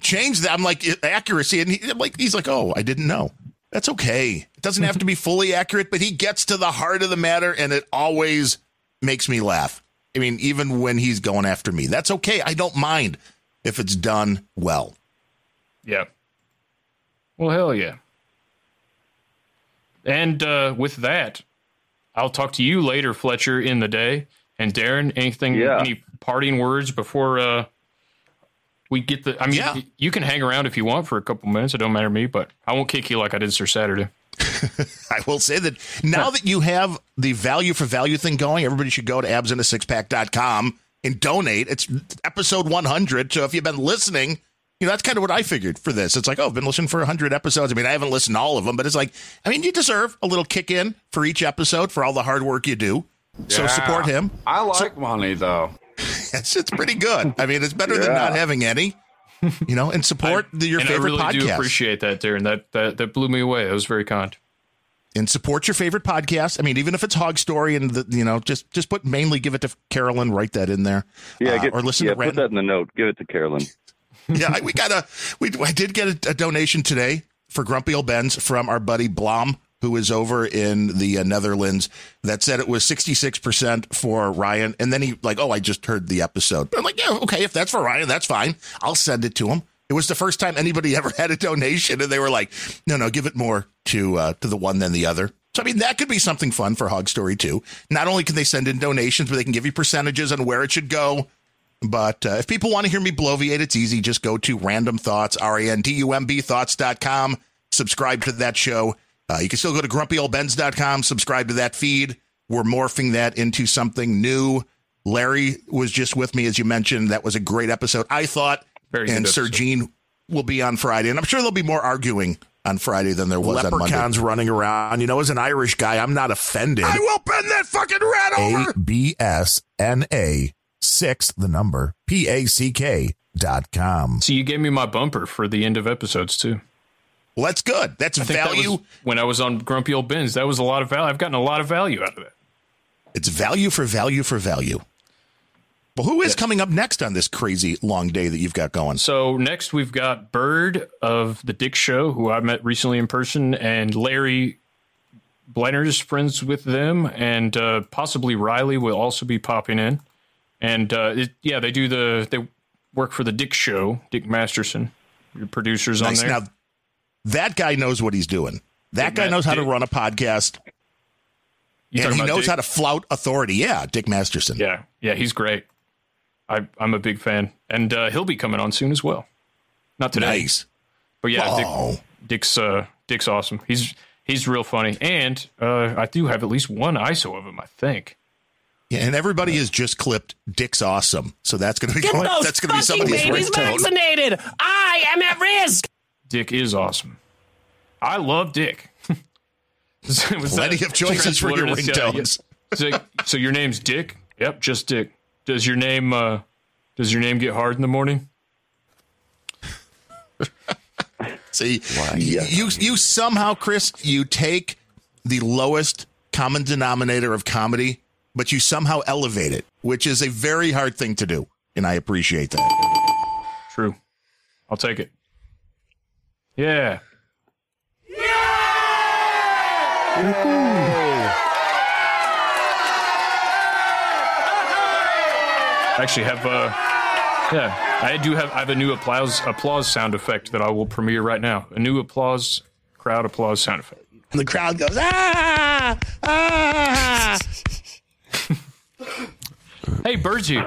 Change that. I'm like accuracy, and he, I'm like he's like, oh, I didn't know. That's okay. It doesn't have to be fully accurate, but he gets to the heart of the matter, and it always makes me laugh. I mean, even when he's going after me, that's okay. I don't mind if it's done well. Yeah. Well, hell yeah. And uh, with that, I'll talk to you later, Fletcher, in the day. And Darren, anything, Yeah. any parting words before uh, we get the? I mean, Yeah. you can hang around if you want for a couple minutes. It don't matter to me, but I won't kick you like I did Sir Saturday. [LAUGHS] I will say that now that you have the value for value thing going, everybody should go to absinasixpack.com and donate. It's episode 100. So if you've been listening, you know, that's kind of what I figured for this. It's like, oh, I've been listening for 100 episodes. I mean, I haven't listened to all of them, but it's like, I mean, you deserve a little kick in for each episode for all the hard work you do. So support him. I like money though. It's, it's pretty good. I mean, it's better than not having any, you know, and support the, your and favorite I really do podcast. appreciate that, Darren. That that that blew me away. That was very kind. and support your favorite podcast. I mean, even if it's Hog Story and the, you know, just just put mainly give it to Carolyn. Write that in there. Yeah, Uh, get, or listen yeah, to put that in the note. Give it to Carolyn. [LAUGHS] yeah, we got a we I did get a, a donation today for Grumpy Old Ben's from our buddy Blom, who is over in the uh, Netherlands. That said it was sixty six percent for Ryan, and then he like, oh, I just heard the episode. But I'm like, yeah, okay, if that's for Ryan, that's fine. I'll send it to him. It was the first time anybody [LAUGHS] ever had a donation, and they were like, no, no, give it more to uh, to the one than the other. So I mean, that could be something fun for Hog Story too. Not only can they send in donations, but they can give you percentages on where it should go. But uh, if people want to hear me bloviate, it's easy. Just go to random thoughts, R A N D U M B thoughts.com, subscribe to that show. Uh, you can still go to grumpyoldbens.com, subscribe to that feed. We're morphing that into something new. Larry was just with me, as you mentioned. That was a great episode, I thought. Very and Sir. Gene will be on Friday. And I'm sure there'll be more arguing on Friday than there was on Monday. Leprechauns running around. You know, as an Irish guy, I'm not offended. I will bend that fucking rat over. A B S N A six, the number P A C K dot com. So you gave me my bumper for the end of episodes too. Well, that's good. That's I that value. was when I was on Grumpy Old Bens. That was a lot of value. I've gotten a lot of value out of it. It's value for value for value. Well, who is coming up next on this crazy long day that you've got going? So next we've got Bird of the Dick Show, who I met recently in person, and Larry Blenner's friends with them, and uh, possibly Riley will also be popping in. And uh, it, yeah, they do the they work for the Dick Show. Dick Masterson, your producers Nice. on there. Now, that guy knows what he's doing. That Dick guy Ma- knows how to run a podcast, You and he knows Dick? how to flout authority. Yeah, Dick Masterson. Yeah, yeah, he's great. I, I'm a big fan, and uh, he'll be coming on soon as well. Not today, Nice. but yeah, Oh. Dick, Dick's uh, Dick's awesome. He's he's real funny, and uh, I do have at least one ISO of him, I think. Yeah, and everybody has just clipped Dick's awesome. So that's going to be Get those that's going to be fucking somebody's babies vaccinated. I am at risk. Dick is awesome. I love Dick. [LAUGHS] Was Plenty of choices for your what it is? Yeah, ringtones. yeah. So, so your name's Dick? Yep, just Dick. Does your name uh, does your name get hard in the morning? [LAUGHS] See, you, you you somehow, Chris, you take the lowest common denominator of comedy, but you somehow elevate it, which is a very hard thing to do, and I appreciate that. True. I'll take it. Yeah. Yeah! Actually, have uh, yeah, I do have I have a new applause applause sound effect that I will premiere right now. A new applause crowd applause sound effect. And the crowd goes, ah, ah. [LAUGHS] Hey, Bird's here.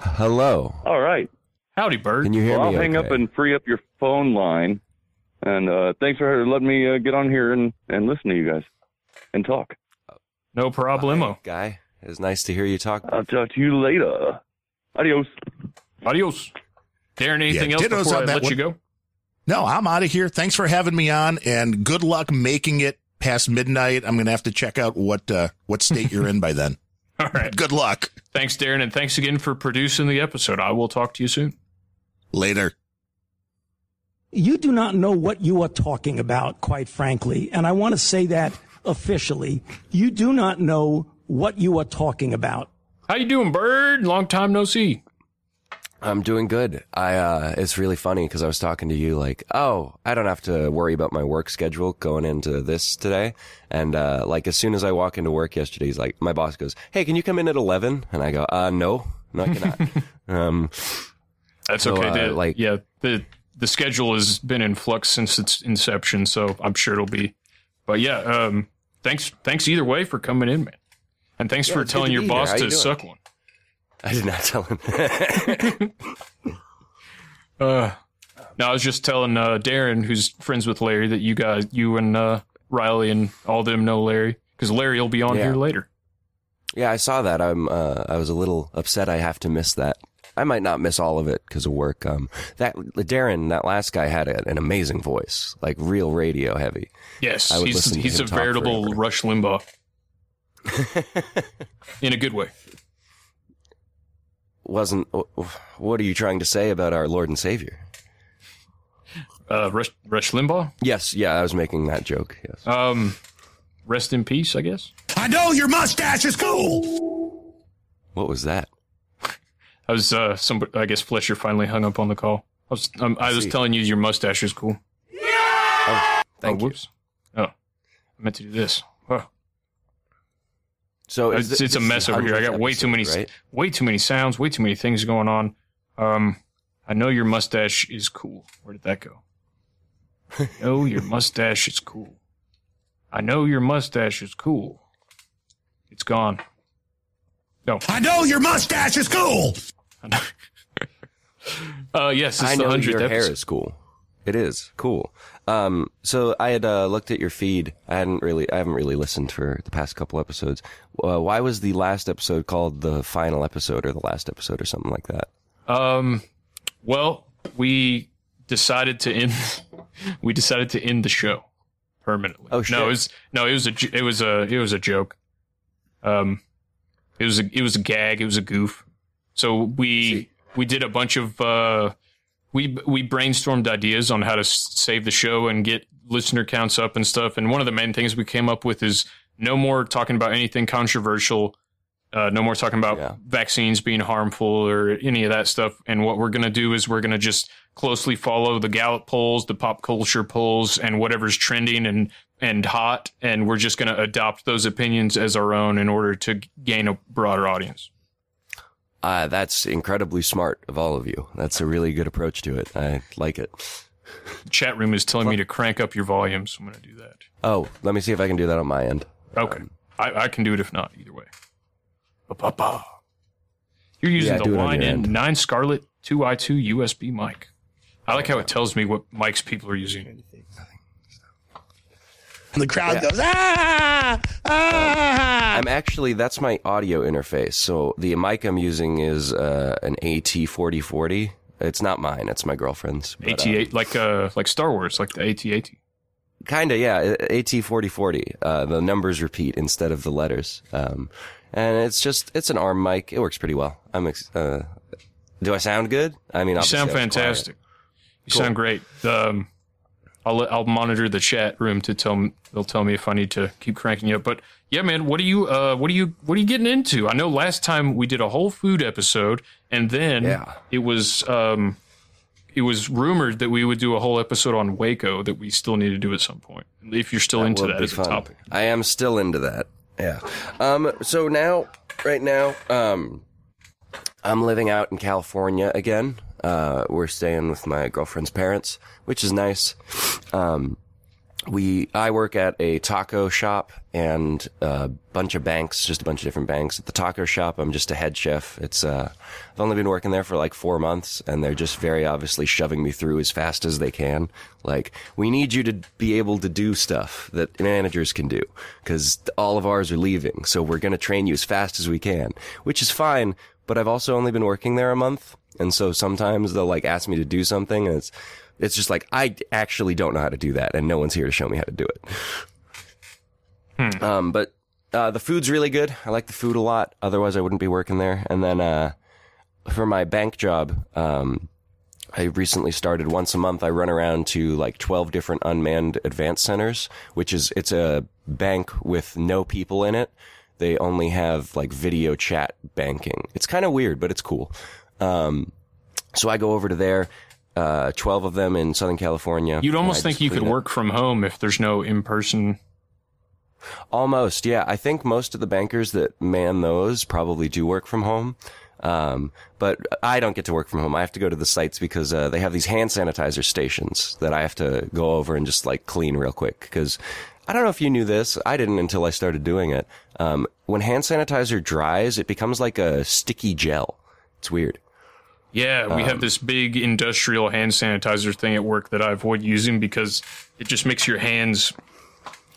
Hello. All right. Howdy, Bird. Can you hear well, me? I'll hang okay? up and free up your phone line. And uh, thanks for letting me uh, get on here and, and listen to you guys and talk. No problemo. guy. It's nice to hear you talk. I'll talk to you later. Adios. Adios. Darren, anything Yeah, else dittos before I that let one. you go? No, I'm out of here. Thanks for having me on, and good luck making it past midnight. I'm going to have to check out what uh, what state you're in by then. [LAUGHS] All right. Good luck. Thanks, Darren, and thanks again for producing the episode. I will talk to you soon. Later. You do not know what you are talking about, quite frankly. And I want to say that officially. You do not know what you are talking about. How you doing, Bird? Long time no see. I'm doing good. I uh it's really funny because I was talking to you like, oh, I don't have to worry about my work schedule going into this today. And uh like as soon as I walk into work yesterday, he's like, my boss goes, hey, can you come in at eleven? And I go, uh, no, no, I cannot. um, That's so, okay. uh, the, like, yeah, the the schedule has been in flux since its inception, so I'm sure it'll be. But yeah, um, thanks thanks either way for coming in, man, and thanks Yeah, for telling your boss to doing? suck one. I did not tell him. [LAUGHS] Uh, no, I was just telling uh, Darren, who's friends with Larry, that you guys, you and uh, Riley and all them know Larry because Larry will be on Yeah. here later. yeah, I saw that. I'm uh I was a little upset. I have to miss that. I might not miss all of it because of work. Um, that Darren, that last guy had a, an amazing voice, like real radio heavy. Yes, I would he's listen to he's a veritable forever. Rush Limbaugh [LAUGHS] in a good way. Wasn't what are you trying to say about our Lord and Savior? Uh, Rush, Rush Limbaugh. Yes, yeah, I was making that joke. Yes. Um, rest in peace, I guess. I know your mustache is cool. What was that? I was uh, some. I guess Fletcher finally hung up on the call. I was um, I was See. telling you your mustache is cool. Oh, thank oh, whoops. Oh, I meant to do this. Oh. So it's, is it's a mess over here. I got way too many, right? way too many sounds, way too many things going on. Um, I know your mustache is cool. Where did that go? [LAUGHS] oh, your mustache is cool. I know your mustache is cool. It's gone. No. I know your mustache is cool. Uh, yes, it's I the know your hair episode. is cool. It is cool. Um, so I had uh, looked at your feed. I hadn't really, I haven't really listened for the past couple episodes. Uh, why was the last episode called the final episode or the last episode or something like that? Um, well, we decided to end. [LAUGHS] we decided to end the show permanently. Oh, shit. No, it was no, it was a it was a it was a joke. Um, it was a it was a gag. It was a goof. So we we did a bunch of uh, we we brainstormed ideas on how to save the show and get listener counts up and stuff. And one of the main things we came up with is no more talking about anything controversial. Uh, no more talking about vaccines being harmful or any of that stuff. And what we're going to do is we're going to just closely follow the Gallup polls, the pop culture polls, and whatever's trending and and hot. And we're just going to adopt those opinions as our own in order to gain a broader audience. Uh, that's incredibly smart of all of you. That's a really good approach to it. I like it. Chat room is telling me to crank up your volume, so I'm going to do that. Oh, let me see if I can do that on my end. Okay. I, I can do it if not, either way. Ba-ba-ba. You're using Yeah, the do it line your end. 9 Scarlett 2i2 USB mic. I like how it tells me what mics people are using. And the crowd Yeah. goes, ah, ah. I'm actually that's my audio interface. So the mic I'm using is uh, an AT4040. It's not mine. It's my girlfriend's. but, uh, AT8, like uh, like Star Wars, like the AT-AT. Kinda, yeah. AT4040. Uh, the numbers repeat instead of the letters. Um, and it's just it's an arm mic. It works pretty well. I'm. Ex- uh, do I sound good? I mean, You sound I quiet. fantastic. You Cool. sound great. Um, I'll I'll monitor the chat room to tell they'll tell me if I need to keep cranking you up. But yeah, man, what are you uh what are you what are you getting into? I know last time we did a whole food episode, and then Yeah. it was um it was rumored that we would do a whole episode on Waco that we still need to do at some point. If you're still into that as a topic. I am still into that. Yeah. Um. So now, right now, um, I'm living out in California again. Uh, we're staying with my girlfriend's parents, which is nice. Um, we I work at a taco shop and a bunch of banks, just a bunch of different banks. At the taco shop, I'm just a head chef. It's uh, I've only been working there for like four months, and they're just very obviously shoving me through as fast as they can. Like, we need you to be able to do stuff that managers can do because all of ours are leaving, so we're gonna train you as fast as we can, which is fine. But I've also only been working there a month, and so sometimes they'll like ask me to do something, and it's it's just like I actually don't know how to do that, and no one's here to show me how to do it. Um, but uh, the food's really good. I like the food a lot. Otherwise, I wouldn't be working there. And then uh, for my bank job, um, I recently started once a month. I run around to like twelve different unmanned advance centers, which is it's a bank with no people in it. They only have like video chat banking. It's kind of weird, but it's cool. Um, so I go over to there. Uh, twelve of them in Southern California. You'd almost think you could work from home if there's no in person. Almost, yeah. I think most of the bankers that man those probably do work from home. Um, but I don't get to work from home. I have to go to the sites because uh, they have these hand sanitizer stations that I have to go over and just like clean real quick. Because I don't know if you knew this. I didn't until I started doing it. Um, when hand sanitizer dries, it becomes like a sticky gel. It's weird. Yeah, we Um, have this big industrial hand sanitizer thing at work that I avoid using because it just makes your hands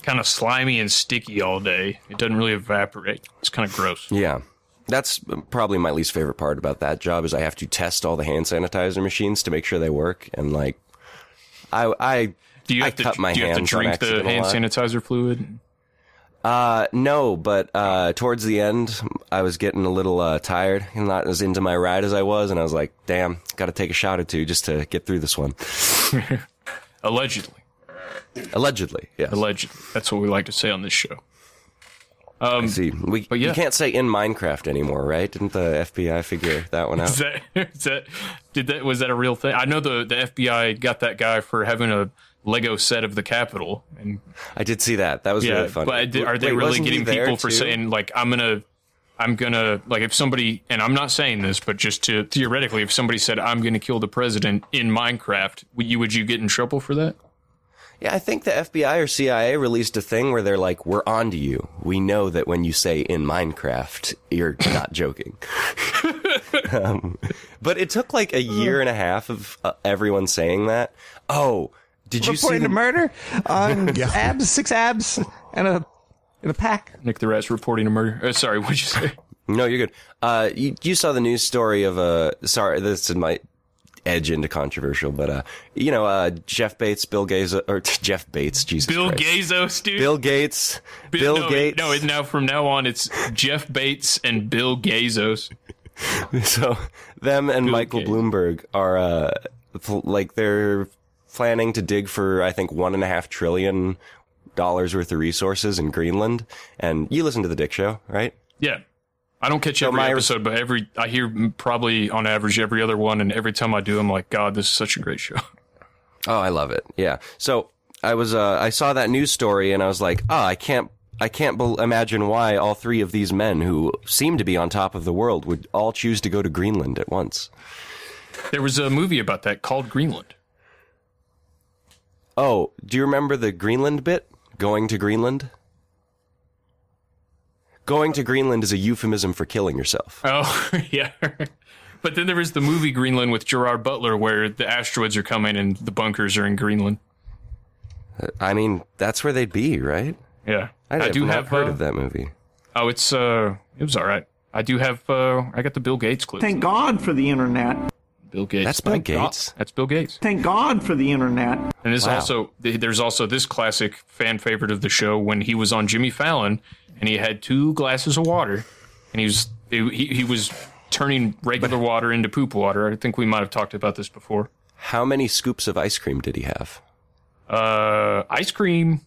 kind of slimy and sticky all day. It doesn't really evaporate. It's kind of gross. Yeah. That's probably my least favorite part about that job is I have to test all the hand sanitizer machines to make sure they work. And like, I, I, Do you I have to, cut my do you have to drink the hand sanitizer fluid? Uh, no, but, uh, towards the end, I was getting a little, uh, tired and not as into my ride as I was. And I was like, damn, gotta take a shot or two just to get through this one. [LAUGHS] Allegedly. Allegedly, yes. Allegedly. That's what we like to say on this show. Um, I see. We, but yeah. you can't say in Minecraft anymore, right? Didn't the FBI figure that one out? Is that, [LAUGHS] is that did that was that a real thing? I know the the FBI got that guy for having a Lego set of the Capitol, and I did see that. That was yeah, really funny. but are they Wait, really getting people for too? saying like I'm gonna, I'm gonna like if somebody and I'm not saying this, but just to theoretically, if somebody said I'm gonna kill the president in Minecraft, would you would you get in trouble for that? Yeah, I think the FBI or CIA released a thing where they're like, "We're on to you. We know that when you say in Minecraft, you're [LAUGHS] not joking." [LAUGHS] um, but it took like a year and a half of uh, everyone saying that. Oh, did you see Reporting the a murder on [LAUGHS] abs, six abs, and a in a pack. Nick the Rat's reporting a murder. Uh, sorry, what'd you say? No, you're good. Uh, you, you saw the news story of uh, sorry, this might edge into controversial, but uh, you know, uh, Jeff Bates, Bill Gates, or [LAUGHS] Jeff Bates, Jesus Bill Christ. Gazos, dude. Bill Gates, Bi- Bill no, Gates. No, it, now from now on, it's Jeff Bates and Bill Gazos. [LAUGHS] so them and Michael Bloomberg are uh, pl- like they're planning to dig for I think one and a half trillion dollars worth of resources in Greenland. And you listen to the Dick Show, right? Yeah. I don't catch So every my- episode, but every I hear probably on average every other one, and every time I do, I'm like, God, this is such a great show. [LAUGHS] Oh, I love it. Yeah. So I was, uh, I saw that news story and I was like, oh, I can't, I can't bel imagine why all three of these men who seem to be on top of the world would all choose to go to Greenland at once. There was a movie about that called Greenland. Oh, do you remember the Greenland bit? Going to Greenland? Going to Greenland is a euphemism for killing yourself. [LAUGHS] Oh, yeah. but then there was the movie Greenland with Gerard Butler, where the asteroids are coming and the bunkers are in Greenland. I mean, that's where they'd be, right? Yeah, I, have do have heard uh, of that movie. Oh, it's uh, it was all right. I do have uh, I got the Bill Gates clip. Thank God for the internet. Bill Gates. That's Bill Thank God. Gates? That's Bill Gates. Thank God for the internet. And there's Wow. also there's also this classic fan favorite of the show when he was on Jimmy Fallon and he had two glasses of water and he was he he was turning regular water into poop water. I think we might have talked about this before. How many scoops of ice cream did he have? Uh, ice cream.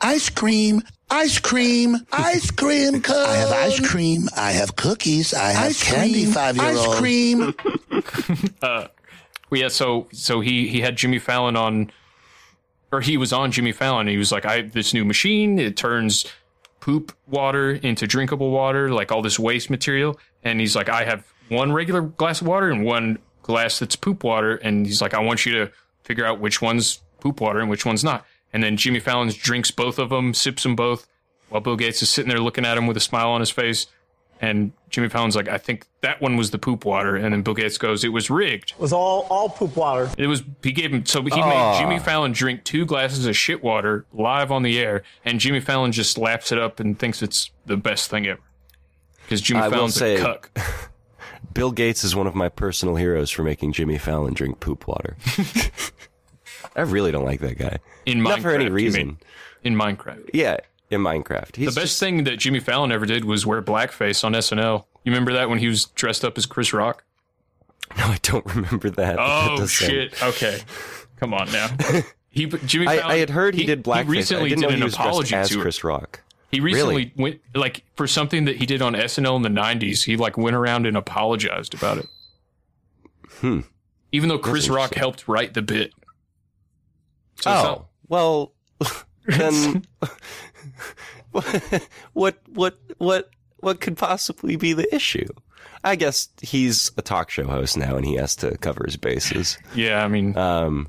Ice cream, ice cream, ice cream cone. [LAUGHS] I have ice cream. I have cookies. I have Ice candy. cream, Five year old. ice cream. [LAUGHS] uh, well, yeah. So so he he had Jimmy Fallon on, or he was on Jimmy Fallon. And he was like, I have this new machine. It turns poop water into drinkable water, like all this waste material. And he's like, I have one regular glass of water and one glass that's poop water. And he's like, I want you to figure out which one's poop water and which one's not. And then Jimmy Fallon drinks both of them, sips them both, while Bill Gates is sitting there looking at him with a smile on his face. And Jimmy Fallon's like, I think that one was the poop water. And then Bill Gates goes, It was rigged. It was all all poop water. It was he gave him so he Aw. made Jimmy ah. Fallon drink two glasses of shit water live on the air, and Jimmy Fallon just laps it up and thinks it's the best thing ever. Because Jimmy I will Fallon's say- a cuck. [LAUGHS] Bill Gates is one of my personal heroes for making Jimmy Fallon drink poop water. [LAUGHS] I really don't like that guy. In Not Minecraft, for any reason. In Minecraft. Yeah, in Minecraft. He's the best thing that Jimmy Fallon ever did was wear blackface on SNL. You remember that when he was dressed up as Chris Rock? [LAUGHS] No, I don't remember that. That Oh sound- shit! Okay, come on now. He Jimmy. [LAUGHS] I, Fallon, I had heard he, did blackface. He recently I didn't did an he apology as to Chris Rock. He recently Really? went like for something that he did on SNL in the '90s. He like went around and apologized about it. Hmm. Even though Chris Rock helped write the bit. So oh not- well, [LAUGHS] then [LAUGHS] what what what what could possibly be the issue? I guess he's a talk show host now, and he has to cover his bases. yeah, I mean, um,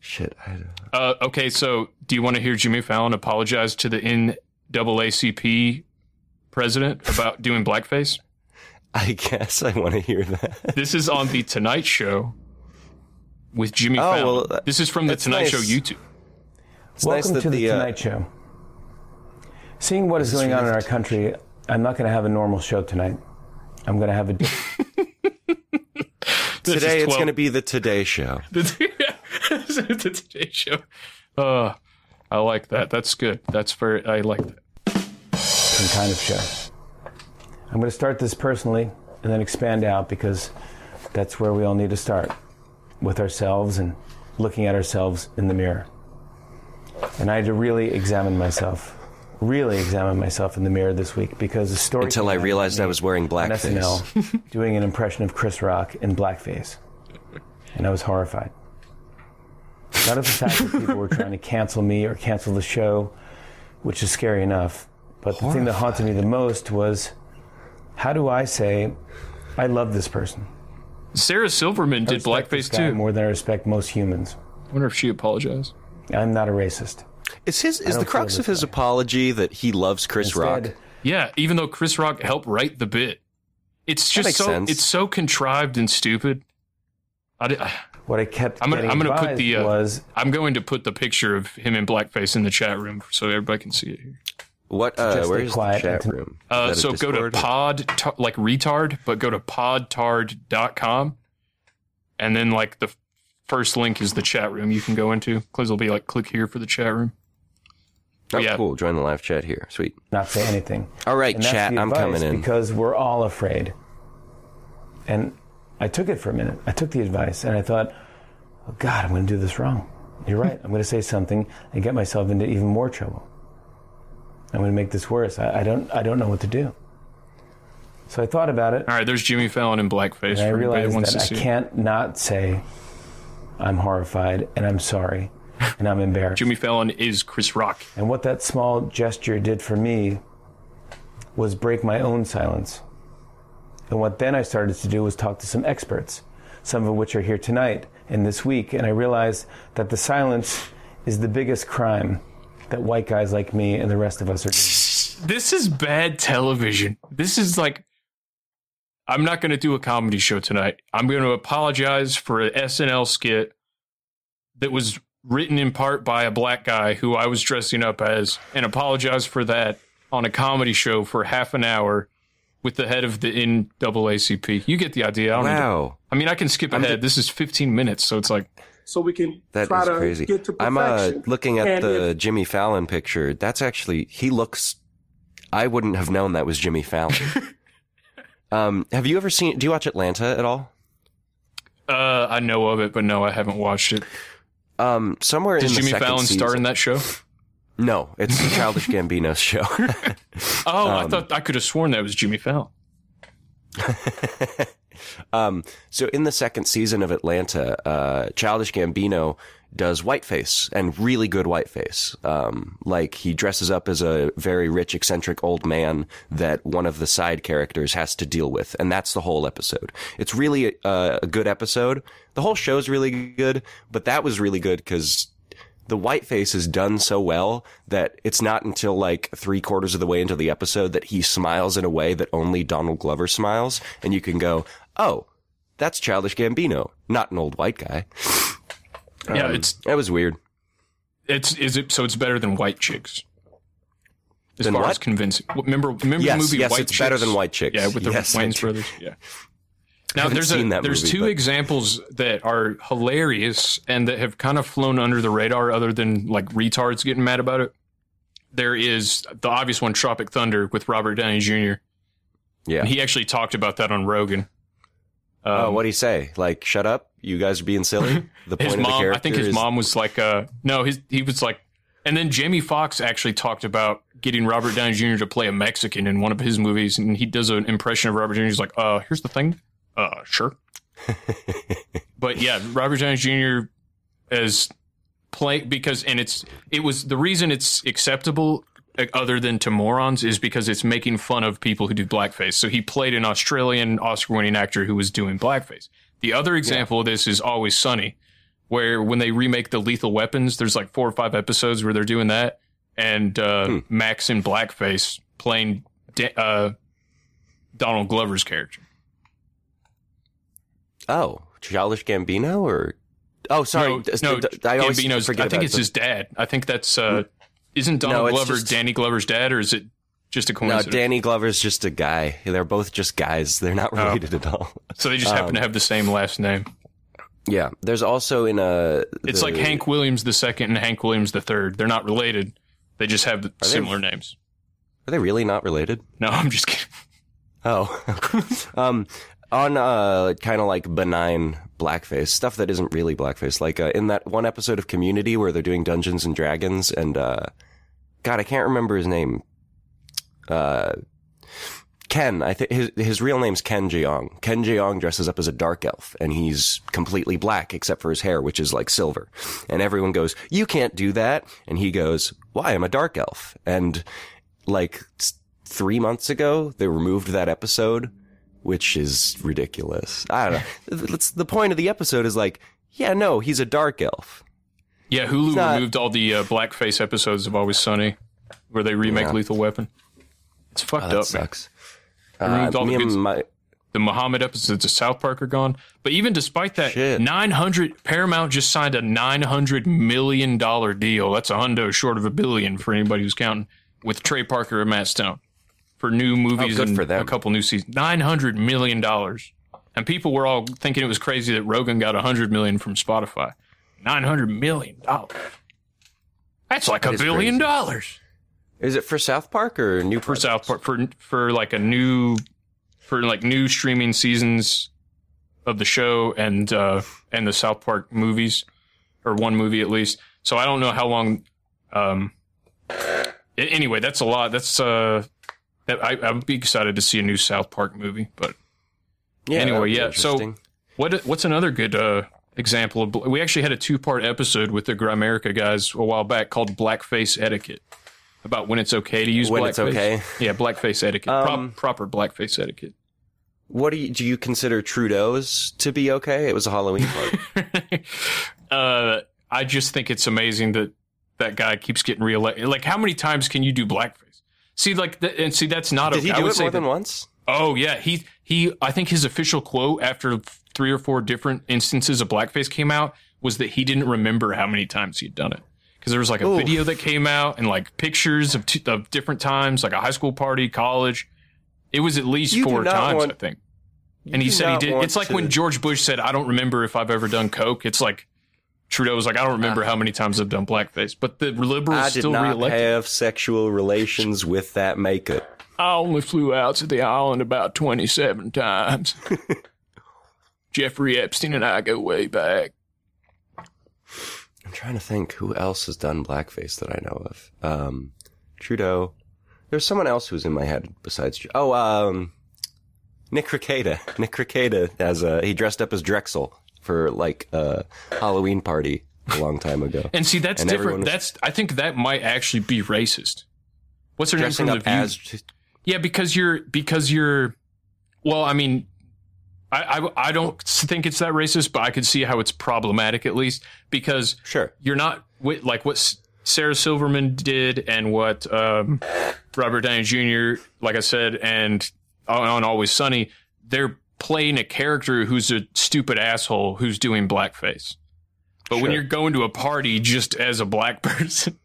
shit. I, Uh, okay, so do you want to hear Jimmy Fallon apologize to the NAACP president about doing blackface? [LAUGHS] I guess I want to hear that. This is on the Tonight Show with Jimmy Oh, Fallon. well, that- this is from the Tonight nice. Show YouTube. It's nice Welcome that to the, the, uh, Tonight Show. Seeing what is going on in our country, I'm not going to have a normal show tonight. I'm going to have a. [LAUGHS] Today it's going to be the Today Show. [LAUGHS] the [LAUGHS] the Today Show. Uh, I like that. That's good. That's very. I like that. some kind of show. I'm going to start this personally and then expand out because that's where we all need to start with ourselves and looking at ourselves in the mirror. And I had to really examine myself, really examine myself in the mirror this week because the story. Until I realized I was wearing blackface. SNL [LAUGHS] doing an impression of Chris Rock in blackface. And I was horrified. Not at the fact that people were trying to cancel me or cancel the show, which is scary enough. But the thing that haunted me the most was how do I say, I love this person? Sarah Silverman did blackface too. More than I respect most humans. I wonder if she apologized. I'm not a racist. Is his is the crux of his apology that he loves Chris Rock? Yeah, even though Chris Rock helped write the bit, it's just so sense. it's so contrived and stupid. I, di- What I kept I'm gonna, I'm gonna put the uh, was I'm going to put the picture of him in blackface in the chat room so everybody can see it here. What? Uh, Just stay where's the quiet chat and- room? Uh, so go to pod tar- like retard, but go to podtard.com, and then like the first link is the chat room you can go into. Cause will be like click here for the chat room. Oh, yeah. cool. Join the live chat here. Sweet. not say anything. All right, chat. I'm coming in. because we're all afraid. And I took it for a minute. I took the advice and I thought, oh God, I'm going to do this wrong. You're right. I'm going to say something and get myself into even more trouble. I'm going to make this worse. I, I don't. I don't know what to do. So I thought about it. All right, there's Jimmy Fallon in blackface I for anybody that realized that I can't not say I'm horrified and I'm sorry and I'm embarrassed. Jimmy Fallon is Chris Rock. And what that small gesture did for me was break my own silence. And what then I started to do was talk to some experts, some of which are here tonight and this week. And I realized that the silence is the biggest crime that white guys like me and the rest of us are doing. This is bad television. This is like I'm not going to do a comedy show tonight. I'm going to apologize for an SNL skit that was written in part by a black guy who I was dressing up as and apologize for that on a comedy show for half an hour with the head of the NAACP. You get the idea. I don't need to- Wow. I mean, I can skip ahead. This is 15 minutes, so it's like So we can That try to crazy. get to I'm uh, looking at And the if- Jimmy Fallon picture. That's actually he looks. I wouldn't have known that was Jimmy Fallon. [LAUGHS] um, have you ever seen? Do you watch Atlanta at all? uh, I know of it, but no, I haven't watched it. Um, somewhere Does in Jimmy second Fallon season, star in that show? No, it's the Childish Gambino's show. [LAUGHS] Oh, I Um, thought I could have sworn that was Jimmy Fallon. [LAUGHS] um, so in the second season of Atlanta, uh, Childish Gambino does whiteface and really good whiteface. Um, like he dresses up as a very rich, eccentric old man that one of the side characters has to deal with, and that's the whole episode. It's really a, a good episode. The whole show's really good, but that was really good because the whiteface is done so well that it's not until like three quarters of the way into the episode that he smiles in a way that only Donald Glover smiles, and you can go, "Oh, that's Childish Gambino, not an old white guy." Yeah, Um, it's that was weird. It's is it so it's better than White Chicks. As Than far what? as convincing. Remember remember Yes, the movie yes, White it's Chicks? better than White Chicks. Yeah, with the Yes, do. brothers. Yeah. Now there's a, there's movie, two but- examples that are hilarious and that have kind of flown under the radar other than like retards getting mad about it. There is the obvious one Tropic Thunder with Robert Downey Jr. Yeah. And he actually talked about that on Rogan. Oh, what do you say? Like, shut up, you guys are being silly. [LAUGHS] The point his of the mom, character I think his is- mom was like, uh, no, his, he was like, and then Jamie Foxx actually talked about getting Robert Downey Jr. to play a Mexican in one of his movies, and he does an impression of Robert Jr. He's like, uh, here's the thing, uh, sure. [LAUGHS] but yeah, Robert Downey Jr. as play because, and it's it was the reason it's acceptable. Other than to morons, is because it's making fun of people who do blackface. So he played an Australian Oscar-winning actor who was doing blackface. The other example of this is Always Sunny, where when they remake the Lethal Weapons, there's like four or five episodes where they're doing that, and uh, Max in blackface playing Da- uh, Donald Glover's character. Oh, Childish Gambino or oh, sorry, no, no I always Gambino's. forget I think it's his dad. I think that's. Uh, isn't Donald it's Glover just- Danny Glover's dad, or is it just a coincidence? No. Danny Glover's just a guy. They're both just guys. They're not Oh. related at all. so they just happen Um, to have the same last name. Yeah, there's also in a. It's the- like Hank Williams the second and Hank Williams the third. They're not related. They just have they- similar names. Are they really not related? No, I'm just kidding. Oh, [LAUGHS] um, on uh, kind of like benign blackface stuff that isn't really blackface. Like uh, in that one episode of Community where they're doing Dungeons and Dragons, and uh, God, I can't remember his name. Uh, Ken, I think his his real name's Ken Jeong. Ken Jeong dresses up as a dark elf, and he's completely black except for his hair, which is like silver. And everyone goes, "You can't do that," and he goes, "Why? I'm a dark elf." And like three months ago, they removed that episode, which is ridiculous. I don't know. [LAUGHS] It's, the point of the episode is like, yeah, no, he's a dark elf. Yeah, Hulu not- removed all the uh, blackface episodes of Always Sunny, where they remake Yeah. Lethal Weapon. It's fucked Oh, that up, sucks. man. They removed Uh, all the, good- my- the Muhammad episodes of South Park are gone. But even despite that, nine hundred Paramount just signed a nine hundred million dollar deal. That's a hundo short of a billion for anybody who's counting with Trey Parker and Matt Stone for new movies good and a couple new seasons. Nine hundred million dollars, and people were all thinking it was crazy that Rogan got a hundred million from Spotify. Nine hundred million dollars. That's like That a billion crazy. dollars. Is it for South Park or new for South Park for for like a new for like new streaming seasons of the show and uh and the South Park movies or one movie at least. So I don't know how long. Um. Anyway, that's a lot. That's uh. That I I'd be excited to see a new South Park movie, but Yeah, anyway, yeah. So what what's another good uh example of we actually had a two part episode with the Grimerica guys a while back called Blackface Etiquette about when it's okay to use When blackface. it's okay? Yeah, blackface etiquette. Prop- Um, proper blackface etiquette. What do you do? You consider Trudeau's to be okay? It was a Halloween party. [LAUGHS] Uh, I just think it's amazing that that guy keeps getting reelected. Like, how many times can you do blackface? See, like, th- and see, that's not. Did a, he I do would it say more than once? Oh yeah, he he. I think his official quote after three or four different instances of blackface came out was that he didn't remember how many times he'd done it because there was like a Oof. video that came out and like pictures of, t- of different times, like a high school party, college. It was at least You four times, want- I think. And he said he did. It's like to- when George Bush said, "I don't remember if I've ever done coke." It's like Trudeau was like, "I don't remember how many times I've done blackface," but the liberals. I did still not reelected. have sexual relations with that makeup. I only flew out to the island about 27 times. [LAUGHS] Jeffrey Epstein and I go way back. I'm trying to think who else has done blackface that I know of. Um, Trudeau. There's someone else who's in my head besides. Oh, um, Nick Rekieta. Nick Rekieta as a he dressed up as Drexel for like a Halloween party a long time ago. [LAUGHS] And see, that's And different. was That's I think that might actually be racist. What's her name from the View? as yeah, because you're because you're. Well, I mean, I, I I don't think it's that racist, but I could see how it's problematic at least because sure you're not like what Sarah Silverman did and what um, Robert Downey Jr. Like I said, and on, on Always Sunny, they're playing a character who's a stupid asshole who's doing blackface. But when you're going to a party just as a black [LAUGHS] person,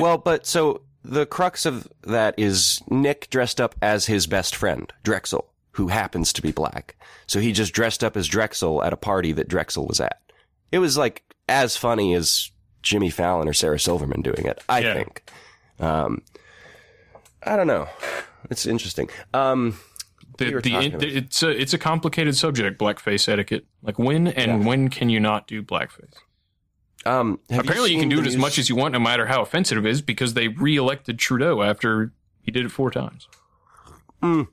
well, but so the crux of that is Nick dressed up as his best friend, Drexel, who happens to be black. So he just dressed up as Drexel at a party that Drexel was at. It was like as funny as Jimmy Fallon or Sarah Silverman doing it, I think. Um, I don't know. It's interesting. Um, the, we the, it's a it's a complicated subject, blackface etiquette. Like when and when can you not do blackface? Um, Apparently, you, seen can do it as much as you want, no matter how offensive it is, because they re-elected Trudeau after he did it four times. Mm.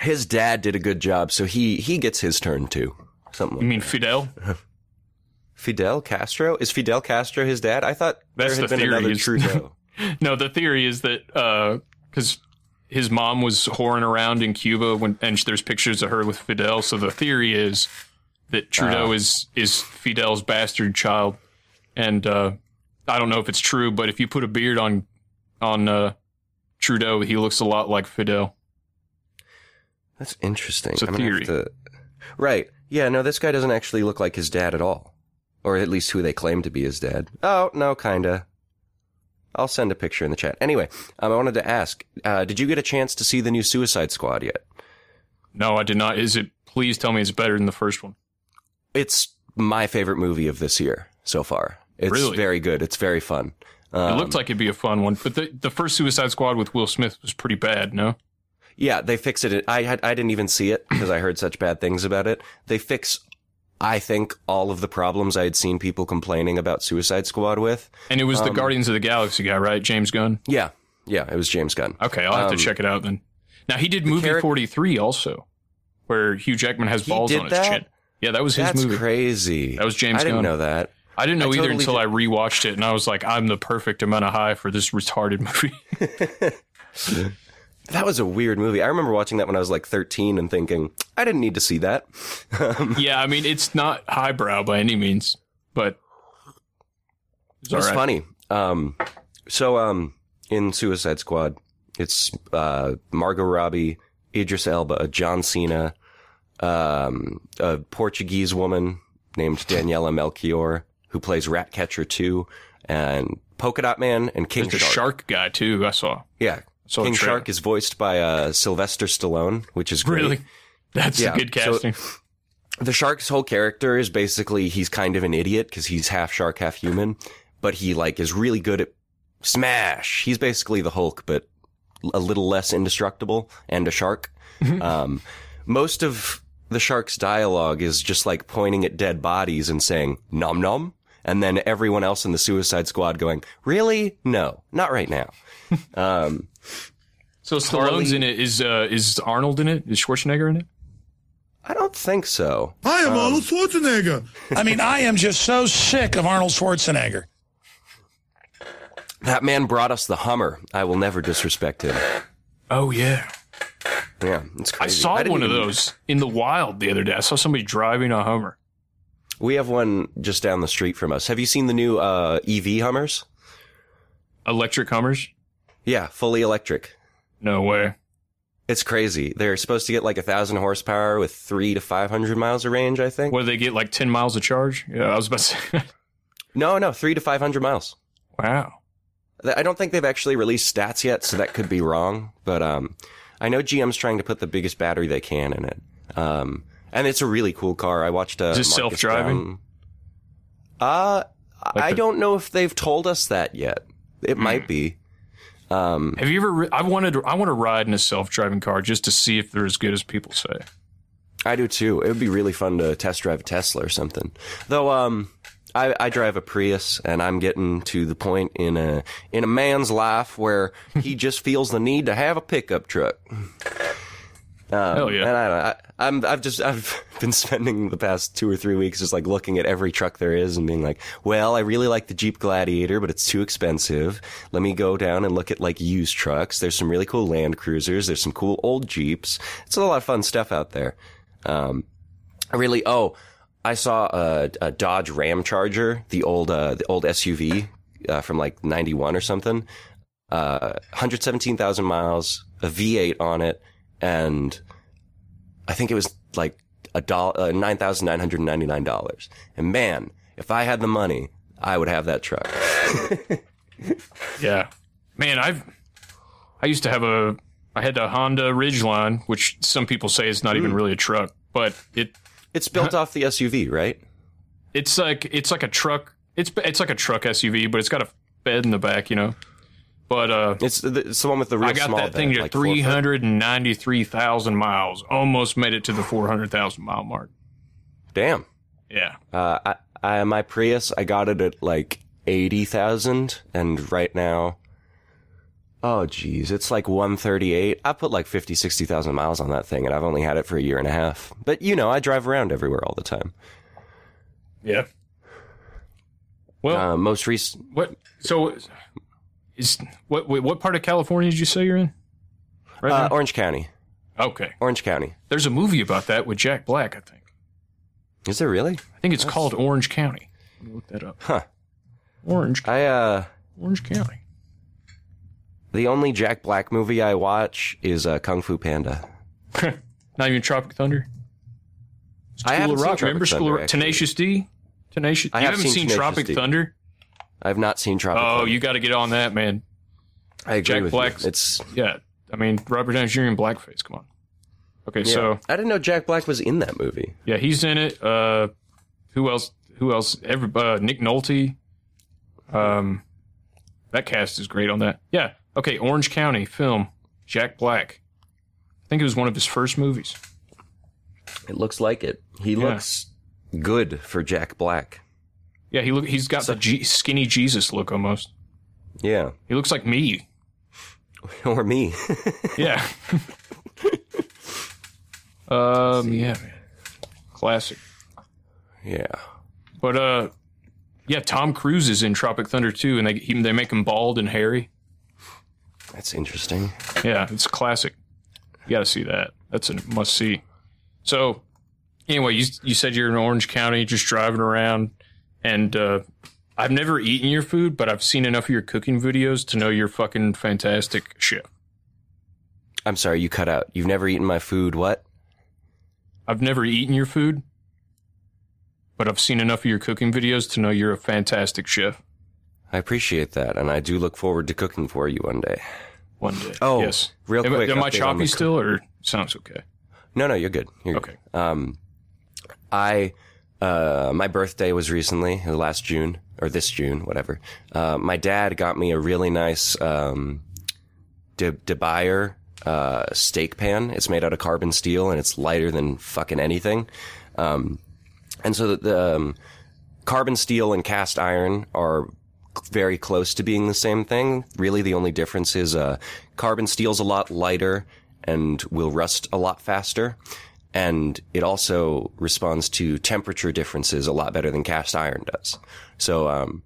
His dad did a good job, so he he gets his turn too. Something. You mean Fidel? [LAUGHS] Fidel Castro is Fidel Castro his dad? I thought That's there had the been theory. another Trudeau. [LAUGHS] no, the theory is that because his mom was whoring around in Cuba when, and there's pictures of her with Fidel. So the theory is that Trudeau Ah. is is Fidel's bastard child, and uh, I don't know if it's true, but if you put a beard on on uh, Trudeau, he looks a lot like Fidel. That's interesting. It's a I'm theory. to- Right. Yeah, no, this guy doesn't actually look like his dad at all. Or at least who they claim to be his dad. Oh, no, kinda. I'll send a picture in the chat. Anyway, um, I wanted to ask, uh, did you get a chance to see the new Suicide Squad yet? No, I did not. Is it? Please tell me it's better than the first one. It's my favorite movie of this year so far. It's Really? very good. It's very fun. Um, it looked like it'd be a fun one, but the the first Suicide Squad with Will Smith was pretty bad. No, Yeah, they fix it. I had I didn't even see it because I heard such bad things about it. They fix, I think, all of the problems I had seen people complaining about Suicide Squad with. and it was the Um, Guardians of the Galaxy guy, right? James Gunn. Yeah, yeah, it was James Gunn. Okay, I'll have Um, to check it out then. Now he did movie charac- forty three also, where Hugh Jackman has balls on his that? chin. Yeah, that was his That's movie. crazy. That was James Gunn. I didn't Gunn. know that. I didn't know I either totally until did- I rewatched it, and I was like, I'm the perfect amount of high for this retarded movie. [LAUGHS] [LAUGHS] That was a weird movie. I remember watching that when I was like 13 and thinking, I didn't need to see that. [LAUGHS] Um, yeah, I mean, it's not highbrow by any means, but it's It was all right. funny. Um, so um, in Suicide Squad, it's uh, Margot Robbie, Idris Elba, John Cena, um, a Portuguese woman named Daniela Melchior who plays Ratcatcher 2, and Polka Dot Man and King There's the Shark. shark guy too. I saw. Yeah. The King. Shark is voiced by uh, Sylvester Stallone, which is great. Really? That's Yeah, a good so- casting. the shark's whole character is basically he's kind of an idiot because he's half shark, half human, but he like is really good at smash. He's basically the Hulk, but a little less indestructible and a shark. um, most of the shark's dialogue is just like pointing at dead bodies and saying nom nom. And then everyone else in the Suicide Squad going, really? No, not right now. [LAUGHS] um, so Harley- Stallone's in it. Is uh, is Arnold in it? Is Schwarzenegger in it? I don't think so. I am Um, Arnold Schwarzenegger. I mean, I am just so sick of Arnold Schwarzenegger. That man brought us the Hummer. I will never disrespect him. Oh yeah. Yeah, it's crazy. I saw didn't one of even- those in the wild the other day. I saw somebody driving a Hummer. We have one just down the street from us. Have you seen the new uh, EV Hummers? Electric Hummers? Yeah, fully electric. No way. It's crazy. They're supposed to get like a thousand horsepower with three to five hundred miles of range. I think. What they get? Like ten miles of charge? Yeah, I was about to say. [LAUGHS] No, no, three to five hundred miles. wow. I don't think they've actually released stats yet, so that could be wrong. But um, I know GM's trying to put the biggest battery they can in it. Um, and it's a really cool car. I watched. a. Is it self-driving? Brown- Uh, Like I the- don't know if they've told us that yet. It might be. Um, Have you ever? I wanted. I want to ride in a self-driving car just to see if they're as good as people say. I do too. It would be really fun to test drive a Tesla or something. Though, um, I, I drive a Prius, and I'm getting to the point in a in a man's life where he [LAUGHS] just feels the need to have a pickup truck. Um, Hell yeah. And I, don't know, I, I'm I've just I've [LAUGHS] been spending the past two or three weeks just like looking at every truck there is and being like, well, I really like the Jeep Gladiator, but it's too expensive. Let me go down and look at like used trucks. There's some really cool Land Cruisers. There's some cool old Jeeps. It's a lot of fun stuff out there. Um, I really, oh, I saw a, a Dodge Ram Charger, the old uh, the old SUV uh, from like '91 or something. Uh, 117,000 miles, a V8 on it, and I think it was like a dollar, uh, nine thousand nine hundred ninety nine dollars. And man, if I had the money, I would have that truck. [LAUGHS] Yeah, man, I've I used to have a I had a Honda Ridgeline, which some people say is not even Mm. really a truck, but it It's built [LAUGHS] off the SUV, right? it's like it's like a truck. It's it's like a truck SUV, but it's got a bed in the back, you know. But uh, it's the, it's the one with the real I got small that thing bed, to like three hundred and ninety three thousand miles. Almost made it to the four hundred thousand mile mark. Damn. Yeah. Uh, I, I, my Prius, I got it at like 80,000 and right now, oh geez, it's like 138. I put like 50, 60,000 miles on that thing and I've only had it for a year and a half. But you know, I drive around everywhere all the time. Yeah. Well, uh, most recent, What? So is what? What what part of California did you say you're in? Right uh. Orange County. Okay. Orange County. There's a movie about that with Jack Black. I think. Is there really? I think it's called Orange County. Let me look that up. Huh. Orange. I, uh, Orange County. the only Jack Black movie I watch is uh, Kung Fu Panda. [LAUGHS] Not even Tropic Thunder. I School haven't of seen Rock. Tropic Remember School Thunder, of actually. Tenacious D? Tenacious. I you have haven't seen seen, Tropic D. Thunder? I've not seen Tropic Oh, Thunder. you got to get on that, man. I agree Jack with you. Black's. It's yeah. I mean, Robert Downey Jr. in blackface. Come on. Okay, Yeah. so I didn't know Jack Black was in that movie. Yeah, he's in it. Uh, who else? Who else? Every uh, Nick Nolte. Um, that cast is great on that. Yeah. Okay, Orange County film. Jack Black. I think it was one of his first movies. It looks like it. He Yeah. looks good for Jack Black. Yeah, he look. He's got the G- skinny Jesus look almost. Yeah. He looks like me. [LAUGHS] or me. Yeah. [LAUGHS] um. Yeah. Classic. Yeah. But uh, yeah. Tom Cruise is in Tropic Thunder too, and they he, they make him bald and hairy. That's interesting. Yeah, it's classic. You got to see that. That's a must see. So, anyway, you you said you're in Orange County, just driving around, and uh, I've never eaten your food, but I've seen enough of your cooking videos to know you're fucking fantastic chef. I'm sorry, you cut out. You've never eaten my food. What? I've never eaten your food, but I've seen enough of your cooking videos to know you're a fantastic chef. I appreciate that, and I do look forward to cooking for you one day. One day. Oh, yes. real Am, quick. am I update on the choppy still, or sounds okay? No, no, you're good. You're okay. Good. Um, I, uh, my birthday was recently, last June, or this June, whatever. Uh, my dad got me a really nice, um, De, de Buyer, uh, steak pan. It's made out of carbon steel and it's lighter than fucking anything. Um, and so the, the um, carbon steel and cast iron are very close to being the same thing. Really, the only difference is uh, carbon steel's a lot lighter and will rust a lot faster. And it also responds to temperature differences a lot better than cast iron does. So, um,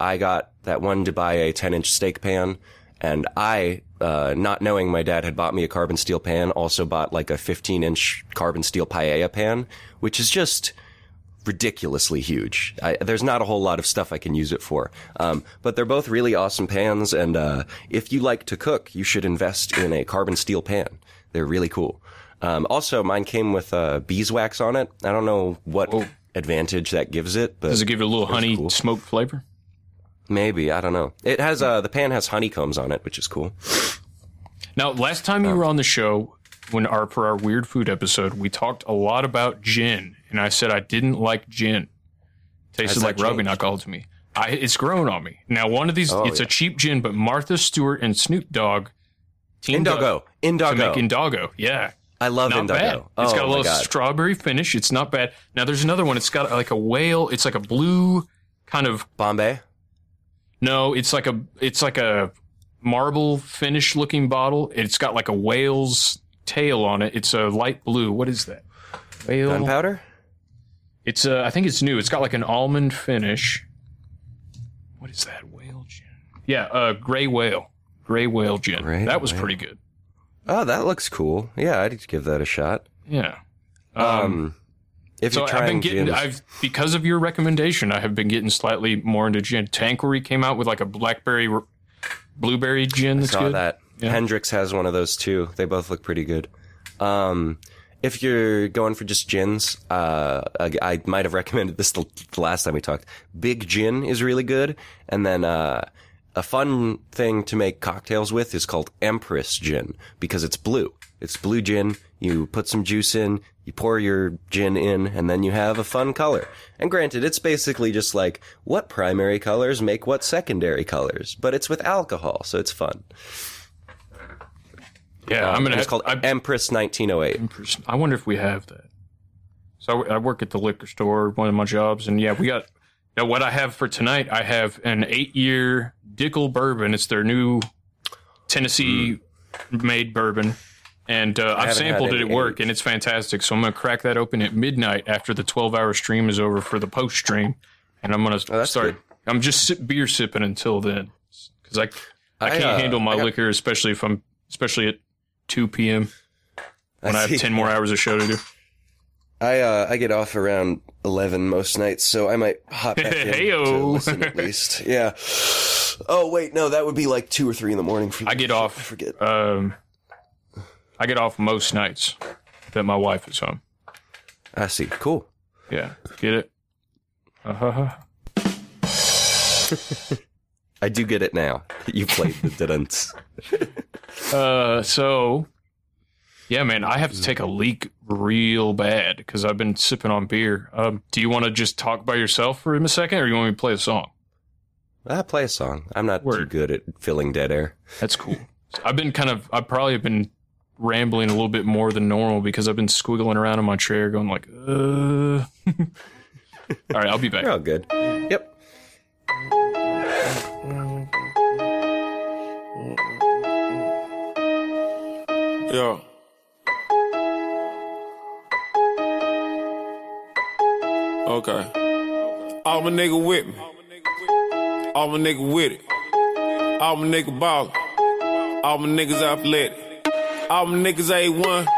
I got that one to buy a 10 inch steak pan and I, uh, not knowing my dad had bought me a carbon steel pan, also bought like a 15 inch carbon steel paella pan, which is just, ridiculously huge. I, there's not a whole lot of stuff I can use it for. Um, but they're both really awesome pans. And, uh, if you like to cook, you should invest in a carbon steel pan. They're really cool. Um, also mine came with, uh, beeswax on it. I don't know what advantage that gives it, but Does it give it a little honey cool. smoked flavor? Maybe. I don't know. It has, uh, the pan has honeycombs on it, which is cool. Now, last time you were on the show, when our for our weird food episode, we talked a lot about gin, and I said I didn't like gin. Tasted like rubbing alcohol to me. I, it's grown on me. Now, one of these, Oh, it's yeah. a cheap gin, but Martha Stewart and Snoop Dogg teamed Indoggo. up to Indoggo. make Indoggo. Yeah, I love not Indoggo. bad. Oh, it's got a little strawberry finish. It's not bad. Now, there's another one. It's got like a whale. It's like a blue kind of Bombay. no, it's like a it's like a marble finish looking bottle. It's got like a whale's tail on it. It's a light blue. What is that? Whale Gunpowder? It's uh, I think it's new. It's got like an almond finish. What is that whale gin? Yeah, uh, gray whale, gray whale gin. Gray that was whale. pretty good. Oh, that looks cool. Yeah, I'd give that a shot. Yeah. Um, If so you're I've been getting, I've because of your recommendation, I have been getting slightly more into gin. Tanqueray came out with like a blackberry, blueberry gin. I That's saw good. that. Yeah. Hendrick's has one of those too. They both look pretty good. Um, if you're going for just gins, uh, I, I might have recommended this the last time we talked. Big Gin is really good, and then uh, a fun thing to make cocktails with is called Empress Gin because it's blue. It's blue gin. You put some juice in, you pour your gin in, and then you have a fun color. And granted, it's basically just like what primary colors make what secondary colors, but it's with alcohol, so it's fun. Yeah, I'm gonna. It's called Empress 1908. Empress, I wonder if we have that. So I, I work at the liquor store, one of my jobs, and yeah, we got. Now, what I have for tonight, I have an eight-year Dickel bourbon. It's their new Tennessee-made bourbon, and uh, I I've sampled it at work, and it's fantastic. So I'm gonna crack that open at midnight after the 12-hour stream is over for the post stream, and I'm gonna Oh, start. I'm just sip, beer sipping until then, because I I I, can't uh, handle my got- liquor, especially if I'm especially at 2 p.m. when I, have 10 more hours of show to do. I uh, I get off around eleven most nights, so I might hop back in [LAUGHS] to Heyo. listen at least. [LAUGHS] Yeah. Oh wait, no, that would be like two or three in the morning for you. I get off. I forget. Um, I get off most nights that my wife is home. I see. Cool. Yeah, get it. Uh huh. [LAUGHS] I do get it now. That you played the didn't. Uh, so yeah, man, I have to take a leak real bad because I've been sipping on beer. Um, do you want to just talk by yourself for a second, or you want me to play a song? I play a song. I'm not too good at filling dead air. That's cool. I've been kind of, I probably have been rambling a little bit more than normal because I've been squiggling around in my chair, going like, uh. [LAUGHS] all right, I'll be back. You're all good. Yep. Yeah. Okay. All my nigga with me. All my nigga with it. All my nigga ballin'. All my niggas athletic. All my niggas A1.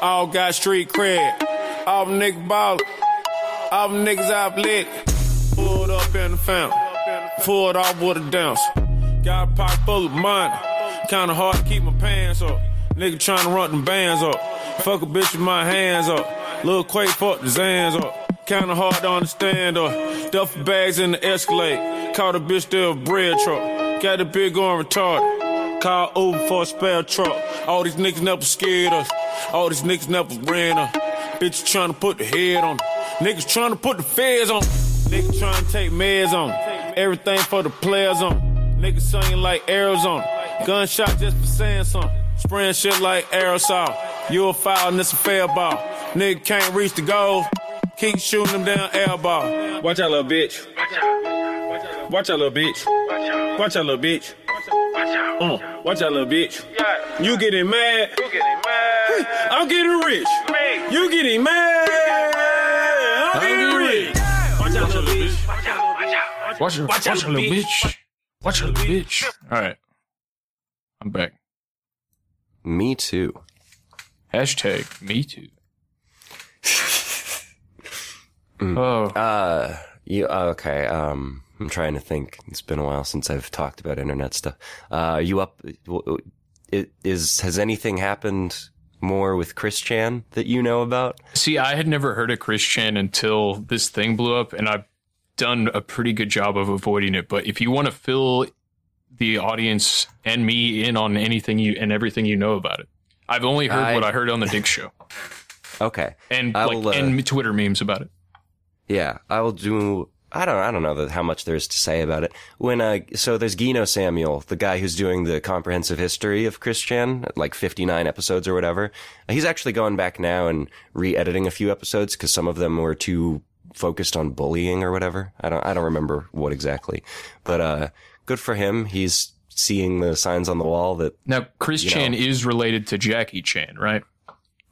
All got street cred. All my niggas ballin'. All my niggas athletic. Pulled up in the fountain. Pulled off with a dance. Got a pocket full of money. Kinda hard to keep my pants up. Nigga tryna run them bands up. Fuck a bitch with my hands up. Lil Quake fuck the Zans up. Kinda hard to understand up. Duffel bags in the Escalade. Caught a bitch there a bread truck. Got the bitch going retarded. Call Uber for a spare truck. All these niggas never scared us. All these niggas never ran us. Bitch to put the head on. Niggas trying to put the feds on. Niggas trying to take meds on. Everything for the players on. Niggas singing like Arizona. Gunshot just for saying something. Spraying shit like aerosol. You a foul and it's a fair ball. Nigga can't reach the goal. Keep shooting them down air ball. Watch out, little bitch. Watch out, little bitch. Watch out, little bitch. Uh, watch out, little bitch. You getting mad? I'm getting rich. You getting mad? I'm getting rich. Watch out, little bitch. Watch your, watch, your little bitch. Watch your little bitch. All right. I'm back. Me too. Hashtag me too. [LAUGHS] Oh. Uh, you, okay. Um, I'm trying to think. It's been a while since I've talked about internet stuff. Uh, are you up? It is, has anything happened more with Chris Chan that you know about? See, I had never heard of Chris Chan until this thing blew up, and I've done a pretty good job of avoiding it. But if you want to fill the audience and me in on anything you and everything you know about it, I've only heard I- what I heard on the Dick Show [LAUGHS] Okay. and I like will, uh, and Twitter memes about it. Yeah, I will do. I don't. I don't know that, how much there is to say about it. When uh, so there's Geno Samuel, the guy who's doing the comprehensive history of Chris Chan, like 59 episodes or whatever. He's actually going back now and re-editing a few episodes because some of them were too focused on bullying or whatever. I don't. I don't remember what exactly, but uh, good for him. He's seeing the signs on the wall that Now, Chris you Chan know- is related to Jackie Chan, right?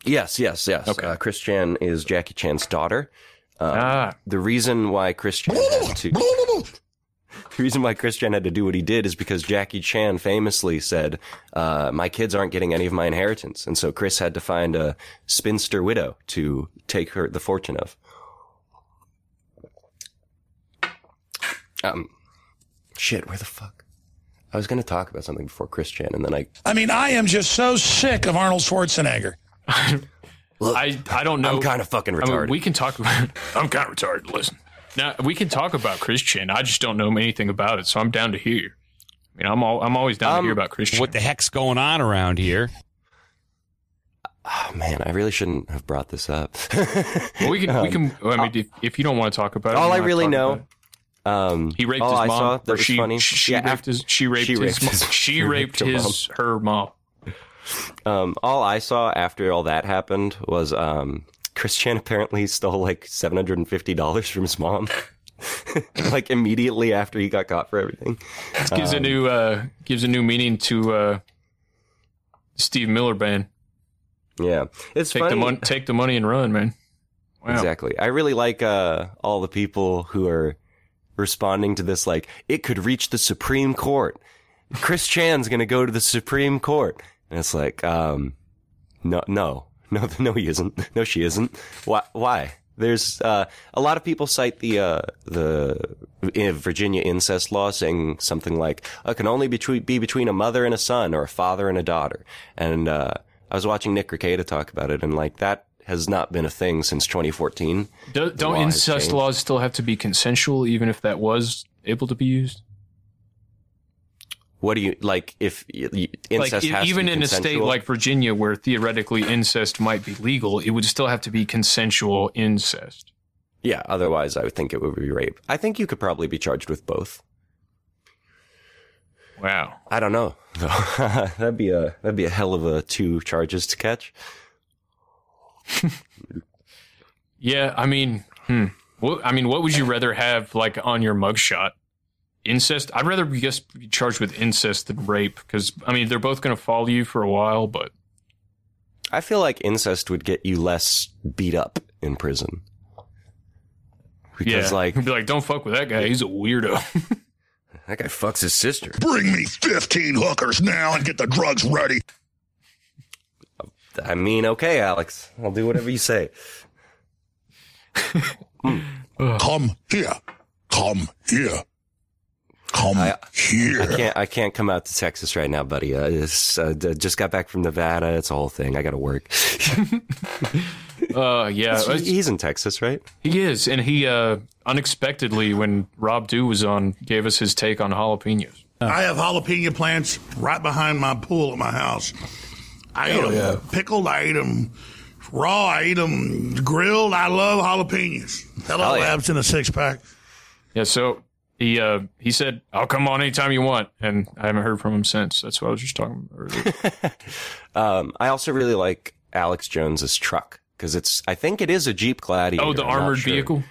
Yes, yes, yes. Uh, Chris Chan is Jackie Chan's daughter. Um, ah. The reason why Chris Chan had to, [LAUGHS] the reason why Chris Chan had to do what he did is because Jackie Chan famously said, uh, "My kids aren't getting any of my inheritance," and so Chris had to find a spinster widow to take her the fortune of. Um, shit, where the fuck? I was going to talk about something before Chris Chan, and then I. I mean, I am just so sick of Arnold Schwarzenegger. [LAUGHS] I I don't know. I'm kind of fucking I mean, retarded. we can talk about. [LAUGHS] I'm kind of retarded. Listen, now we can talk about Chris Chan. I just don't know anything about it, so I'm down to hear. I mean, I'm all, I'm always down to hear um, about Chris Chan. What the heck's going on around here? Oh man, I really shouldn't have brought this up. [LAUGHS] Well, we can we can. Um, I mean, uh, if, if you don't want to talk about it, all I'm I not really know. Um, He raped oh, his I mom. saw that was she, funny. She Yeah, raped after- his. She raped she his. raped mo- his- she [LAUGHS] she raped raped his her mom. Um, all I saw after all that happened was um, Chris Chan [LAUGHS] apparently stole like seven hundred and fifty dollars from his mom. [LAUGHS] like immediately after he got caught for everything. gives a Um, new uh gives a new meaning to uh Steve Miller band. Yeah, it's take funny. the money, take the money and run, man. Wow. Exactly. I really like uh, all the people who are responding to this. Like, it could reach the Supreme Court. Chris Chan's going to go to the Supreme Court, and it's like, um, no, no, [LAUGHS] no, no, he isn't. No, she isn't. Why? Why? There's uh, a lot of people cite the uh, the uh, Virginia incest law, saying something like, "It can only be, be between a mother and a son, or a father and a daughter." And uh, I was watching Nick Rekieta talk about it, and like that has not been a thing since 2014. Do, don't law incest laws still have to be consensual, even if that was able to be used? What do you like? If incest like even in a state like Virginia, where theoretically incest might be legal, it would still have to be consensual incest. yeah, otherwise I would think it would be rape. I think you could probably be charged with both. Wow, I don't know. [LAUGHS] that'd be a that'd be a hell of a two charges to catch. [LAUGHS] Yeah, I mean, hmm. What, I mean, what would you rather have like on your mugshot? Incest? I'd rather be just be charged with incest than rape because I mean they're both going to follow you for a while, but I feel like incest would get you less beat up in prison. Because yeah, like be like, don't fuck with that guy. He's a weirdo. [LAUGHS] that guy fucks his sister. Bring me 15 hookers now and get the drugs ready. I mean, okay, Alex, I'll do whatever you say. [LAUGHS] Come here. Come here. Come here. I can't. I can't come out to Texas right now, buddy. Uh, it's, uh, just got back from Nevada. It's a whole thing. I got to work. [LAUGHS] uh, yeah, He's- he's in Texas, right? He is, and he uh, unexpectedly, when Rob Dew was on, gave us his take on jalapenos. I have jalapeno plants right behind my pool at my house. I eat Oh, them yeah. pickled. I eat them raw. I eat them grilled. I love jalapenos. Hello, Oh, yeah. abs in a six pack. Yeah, so he uh, he said, "I'll come on anytime you want," and I haven't heard from him since. That's what I was just talking about earlier. [LAUGHS] Um, I also really like Alex Jones's truck because it's. I think it is a Jeep Gladiator. Oh, the I'm armored sure. vehicle?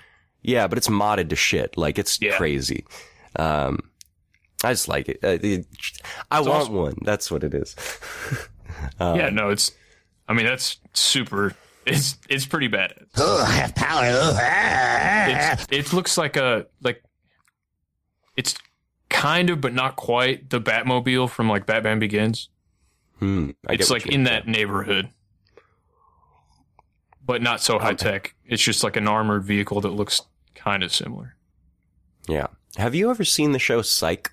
Yeah, but it's modded to shit. Like it's crazy. Um, I just like it. Uh, it- I want awesome. one. That's what it is. [LAUGHS] um, yeah, no, it's. I mean, that's super. It's it's pretty bad. Oh, I have power. It's, it looks like a like. It's kind of, but not quite, the Batmobile from like Batman Begins. Hmm, it's like in that neighborhood, but not so high tech. It's just like an armored vehicle that looks kind of similar. Yeah. Have you ever seen the show Psych?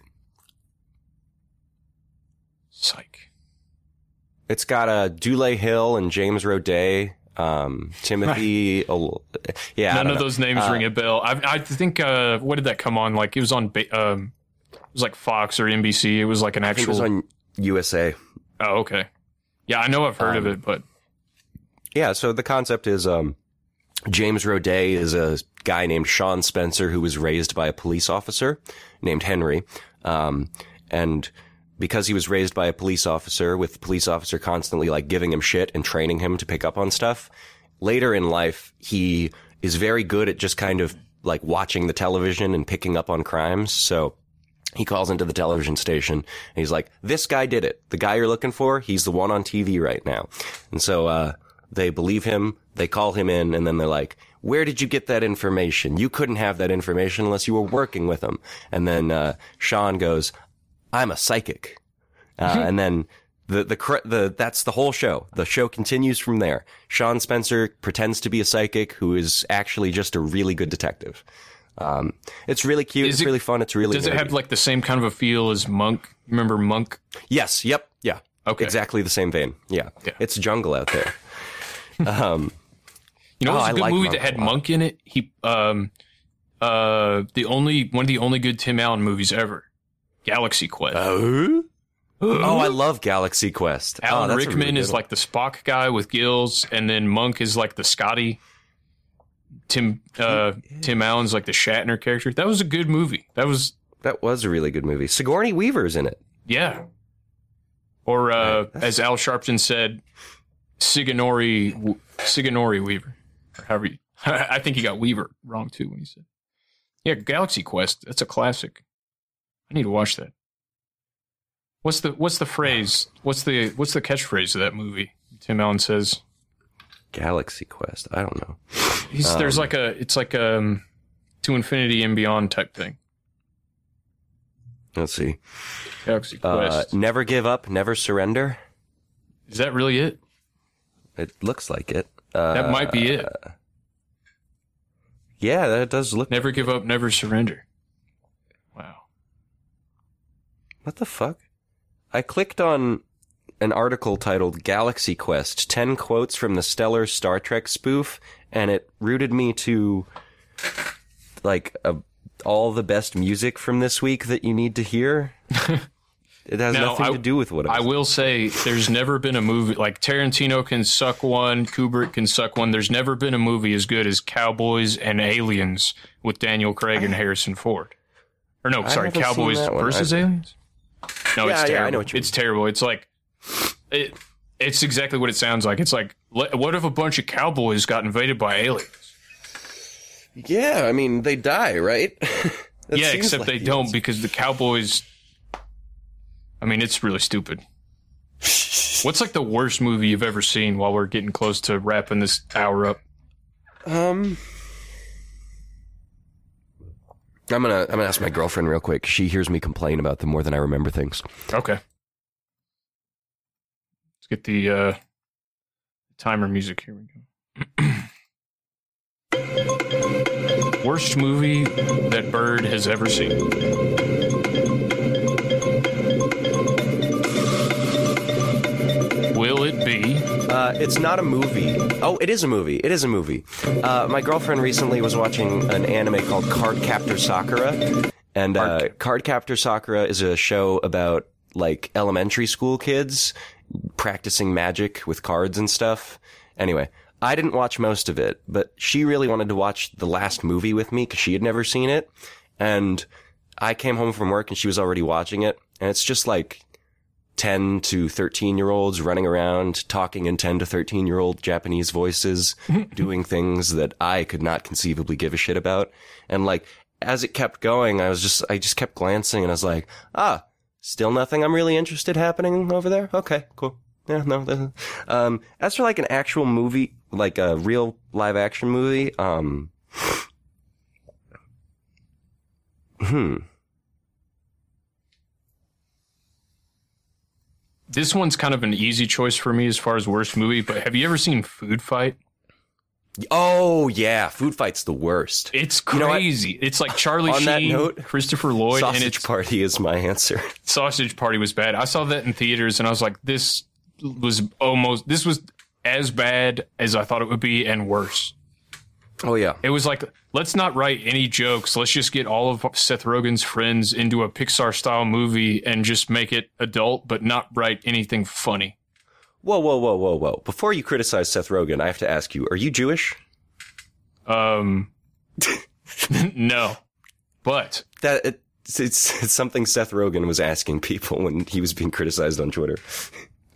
Psych. It's got uh, Dule Hill and James Roday, um, [LAUGHS] Timothy. Ol- yeah, None of know. those names Uh, ring a bell. I, I think uh, what did that come on? Like it was on. ba- Um, it was like Fox or NBC. It was like an actual. it was on USA. oh, okay. Yeah, I know I've heard of Um, it, but Yeah, so the concept is um, James Roday is a guy named Sean Spencer who was raised by a police officer named Henry. Um, and because he was raised by a police officer with the police officer constantly like giving him shit and training him to pick up on stuff, later in life, he is very good at just kind of like watching the television and picking up on crimes. So he calls into the television station and he's like, this guy did it. The guy you're looking for, he's the one on TV right now. And so, uh, they believe him. They call him in and then they're like, where did you get that information? You couldn't have that information unless you were working with him. And then, uh, Sean goes, I'm a psychic. Uh, and then the, the, the, that's the whole show. The show continues from there. Sean Spencer pretends to be a psychic who is actually just a really good detective. Um, it's really cute. Is it's it- really fun. It's really Does it have like the same kind of a feel as Monk? Remember Monk? Yes. Yep. Yeah. Okay. Exactly the same vein. Yeah. yeah. It's jungle out there. [LAUGHS] Um, You know, oh, it was I a good like movie Monk that had. Monk in it. He, um, uh, the only one of the only good Tim Allen movies ever, Galaxy Quest. Oh, [GASPS] oh, I love Galaxy Quest. oh, Alan a Rickman really is like the Spock guy with gills, and then Monk is like the Scotty. Tim uh, Tim Allen's like the Shatner character. That was a good movie. That was that was a really good movie. Sigourney Weaver's in it. yeah. Or uh, as Al Sharpton said, Sigourney Sigourney Weaver. Or however you, [LAUGHS] I think he got Weaver wrong too when he said. Yeah, Galaxy Quest. That's a classic. I need to watch that. What's the what's the phrase? What's the what's the catchphrase of that movie? Tim Allen says. Galaxy Quest. I don't know. He's, there's Um, like a it's like um to infinity and beyond type thing. Let's see. Galaxy Uh, Quest. never give up, never surrender. Is that really it? It looks like it. Uh, That might be it. Yeah, that does look. Never give up, never surrender. Wow. What the fuck? I clicked on an article titled Galaxy Quest 10 quotes from the stellar Star Trek spoof, and it rooted me to like a, all the best music from this week that you need to hear. [LAUGHS] it has Now, nothing I- to do with what I will say there's never been a movie like Tarantino can suck one, Kubrick can suck one. There's never been a movie as good as Cowboys and Aliens with Daniel Craig and Harrison Ford. Or no, I sorry, Cowboys versus I- Aliens? No, Yeah, it's yeah, I terrible. know what you it's terrible. It's like it, it's exactly what it sounds like. It's like what if a bunch of cowboys got invaded by aliens? Yeah, I mean, they die, right? [LAUGHS] Yeah, except like they don't because the Cowboys. I mean, it's really stupid. [LAUGHS] What's like the worst movie you've ever seen? While we're getting close to wrapping this hour up, Um, I'm gonna I'm gonna ask my girlfriend real quick. She hears me complain about them more than I remember things. okay. Let's get the uh, timer music. Here we go. [CLEARS THROAT] worst movie that Bird has ever seen. Uh, it's not a movie. Oh, it is a movie. It is a movie. Uh, my girlfriend recently was watching an anime called Card Captor Sakura, and uh, Card Captor Sakura is a show about like elementary school kids practicing magic with cards and stuff. Anyway, I didn't watch most of it, but she really wanted to watch the last movie with me because she had never seen it, and I came home from work and she was already watching it, and it's just like 10 to 13 year olds running around talking in 10 to 13 year old Japanese voices, [LAUGHS] doing things that I could not conceivably give a shit about. And like, as it kept going, I was just, I just kept glancing and I was like, ah, still nothing I'm really interested happening over there? Okay, cool. Yeah, no, [LAUGHS] um, as for like an actual movie, like a real live action movie, um, [LAUGHS] hmm. This one's kind of an easy choice for me as far as worst movie, but have you ever seen Food Fight? Oh yeah, Food Fight's the worst. It's You know crazy. it's like Charlie On Sheen, that note, Christopher Lloyd, Sausage and it's Party is my answer. [LAUGHS] Sausage Party was bad. I saw that in theaters and I was like, this was almost this was as bad as I thought it would be and worse. Oh yeah. It was like let's not write any jokes. Let's just get all of Seth Rogen's friends into a Pixar style movie and just make it adult but not write anything funny. Whoa, whoa, whoa, whoa, whoa! Before you criticize Seth Rogen, I have to ask you: Are you Jewish? Um [LAUGHS] no. But that it's, it's it's something Seth Rogen was asking people when he was being criticized on Twitter.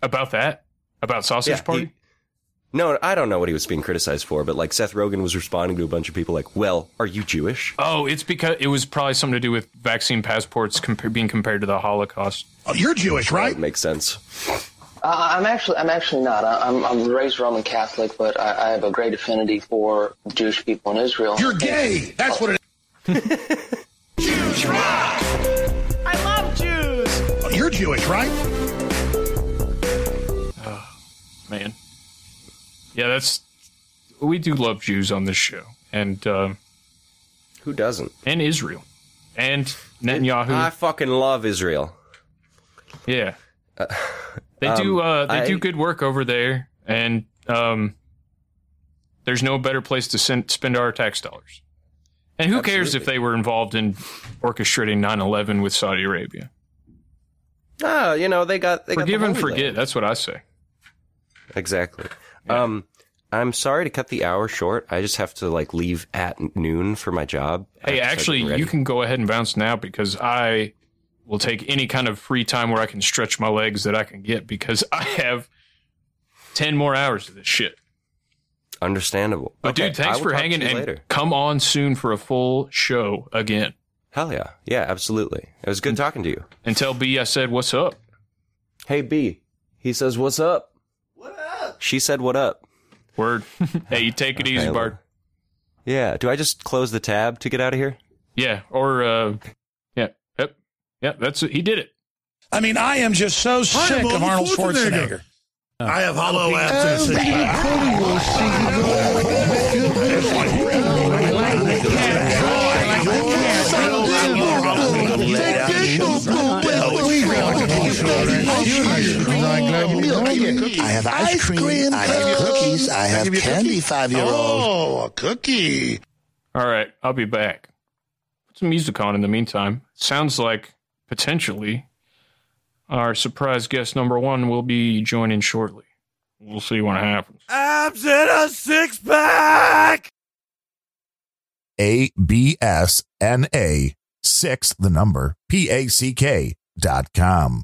About that? About Sausage Yeah, he- Party? No, I don't know what he was being criticized for, but like Seth Rogen was responding to a bunch of people like, "Well, are you Jewish?" Oh, it's because it was probably something to do with vaccine passports compa- being compared to the Holocaust. Oh, you're Jewish, right? That makes sense. Uh, I'm actually, I'm actually not. I- I'm, I'm raised Roman Catholic, but I, I have a great affinity for Jewish people in Israel. You're gay. That's what it [LAUGHS] Jews rock. I love Jews. You're Jewish, right? Oh, Man. Yeah, that's we do love Jews on this show, and uh, Who doesn't? And Israel. And Netanyahu. I fucking love Israel. Yeah. They do Um, uh they do good work over there and um there's no better place to send, spend our tax dollars. And who cares if they were involved in orchestrating 9/11 with Saudi Arabia? Ah, you know they got they got the Forgive and forget. That's what I say. Exactly. Um, I'm sorry to cut the hour short. I just have to like leave at noon for my job. Hey, have to start actually, you can go ahead and bounce now because I will take any kind of free time where I can stretch my legs that I can get because [LAUGHS] I have 10 more hours of this shit. Understandable. But Okay, dude, thanks for hanging and later. come on soon for a full show again. Hell yeah, yeah, absolutely. It was good talking to you. And tell B I said what's up. Hey B, he says what's up. What up? She said what up. Word. [LAUGHS] hey, you take it easy, Bart. Yeah. Do I just close the tab to get out of here? Yeah, or uh, yeah, yep, yeah. That's it. He did it. I mean, I am just so sick of Arnold Schwarzenegger. I have hollow abs and a six pack. I have ice cream. I have cookies. I have candy. Five year old. Oh, a cookie. All right, I'll be back. Put some music on in the meantime. Sounds like potentially our surprise guest number one will be joining shortly. We'll see what happens. Abs in a six pack. A B S N A six the number P A C K dot com.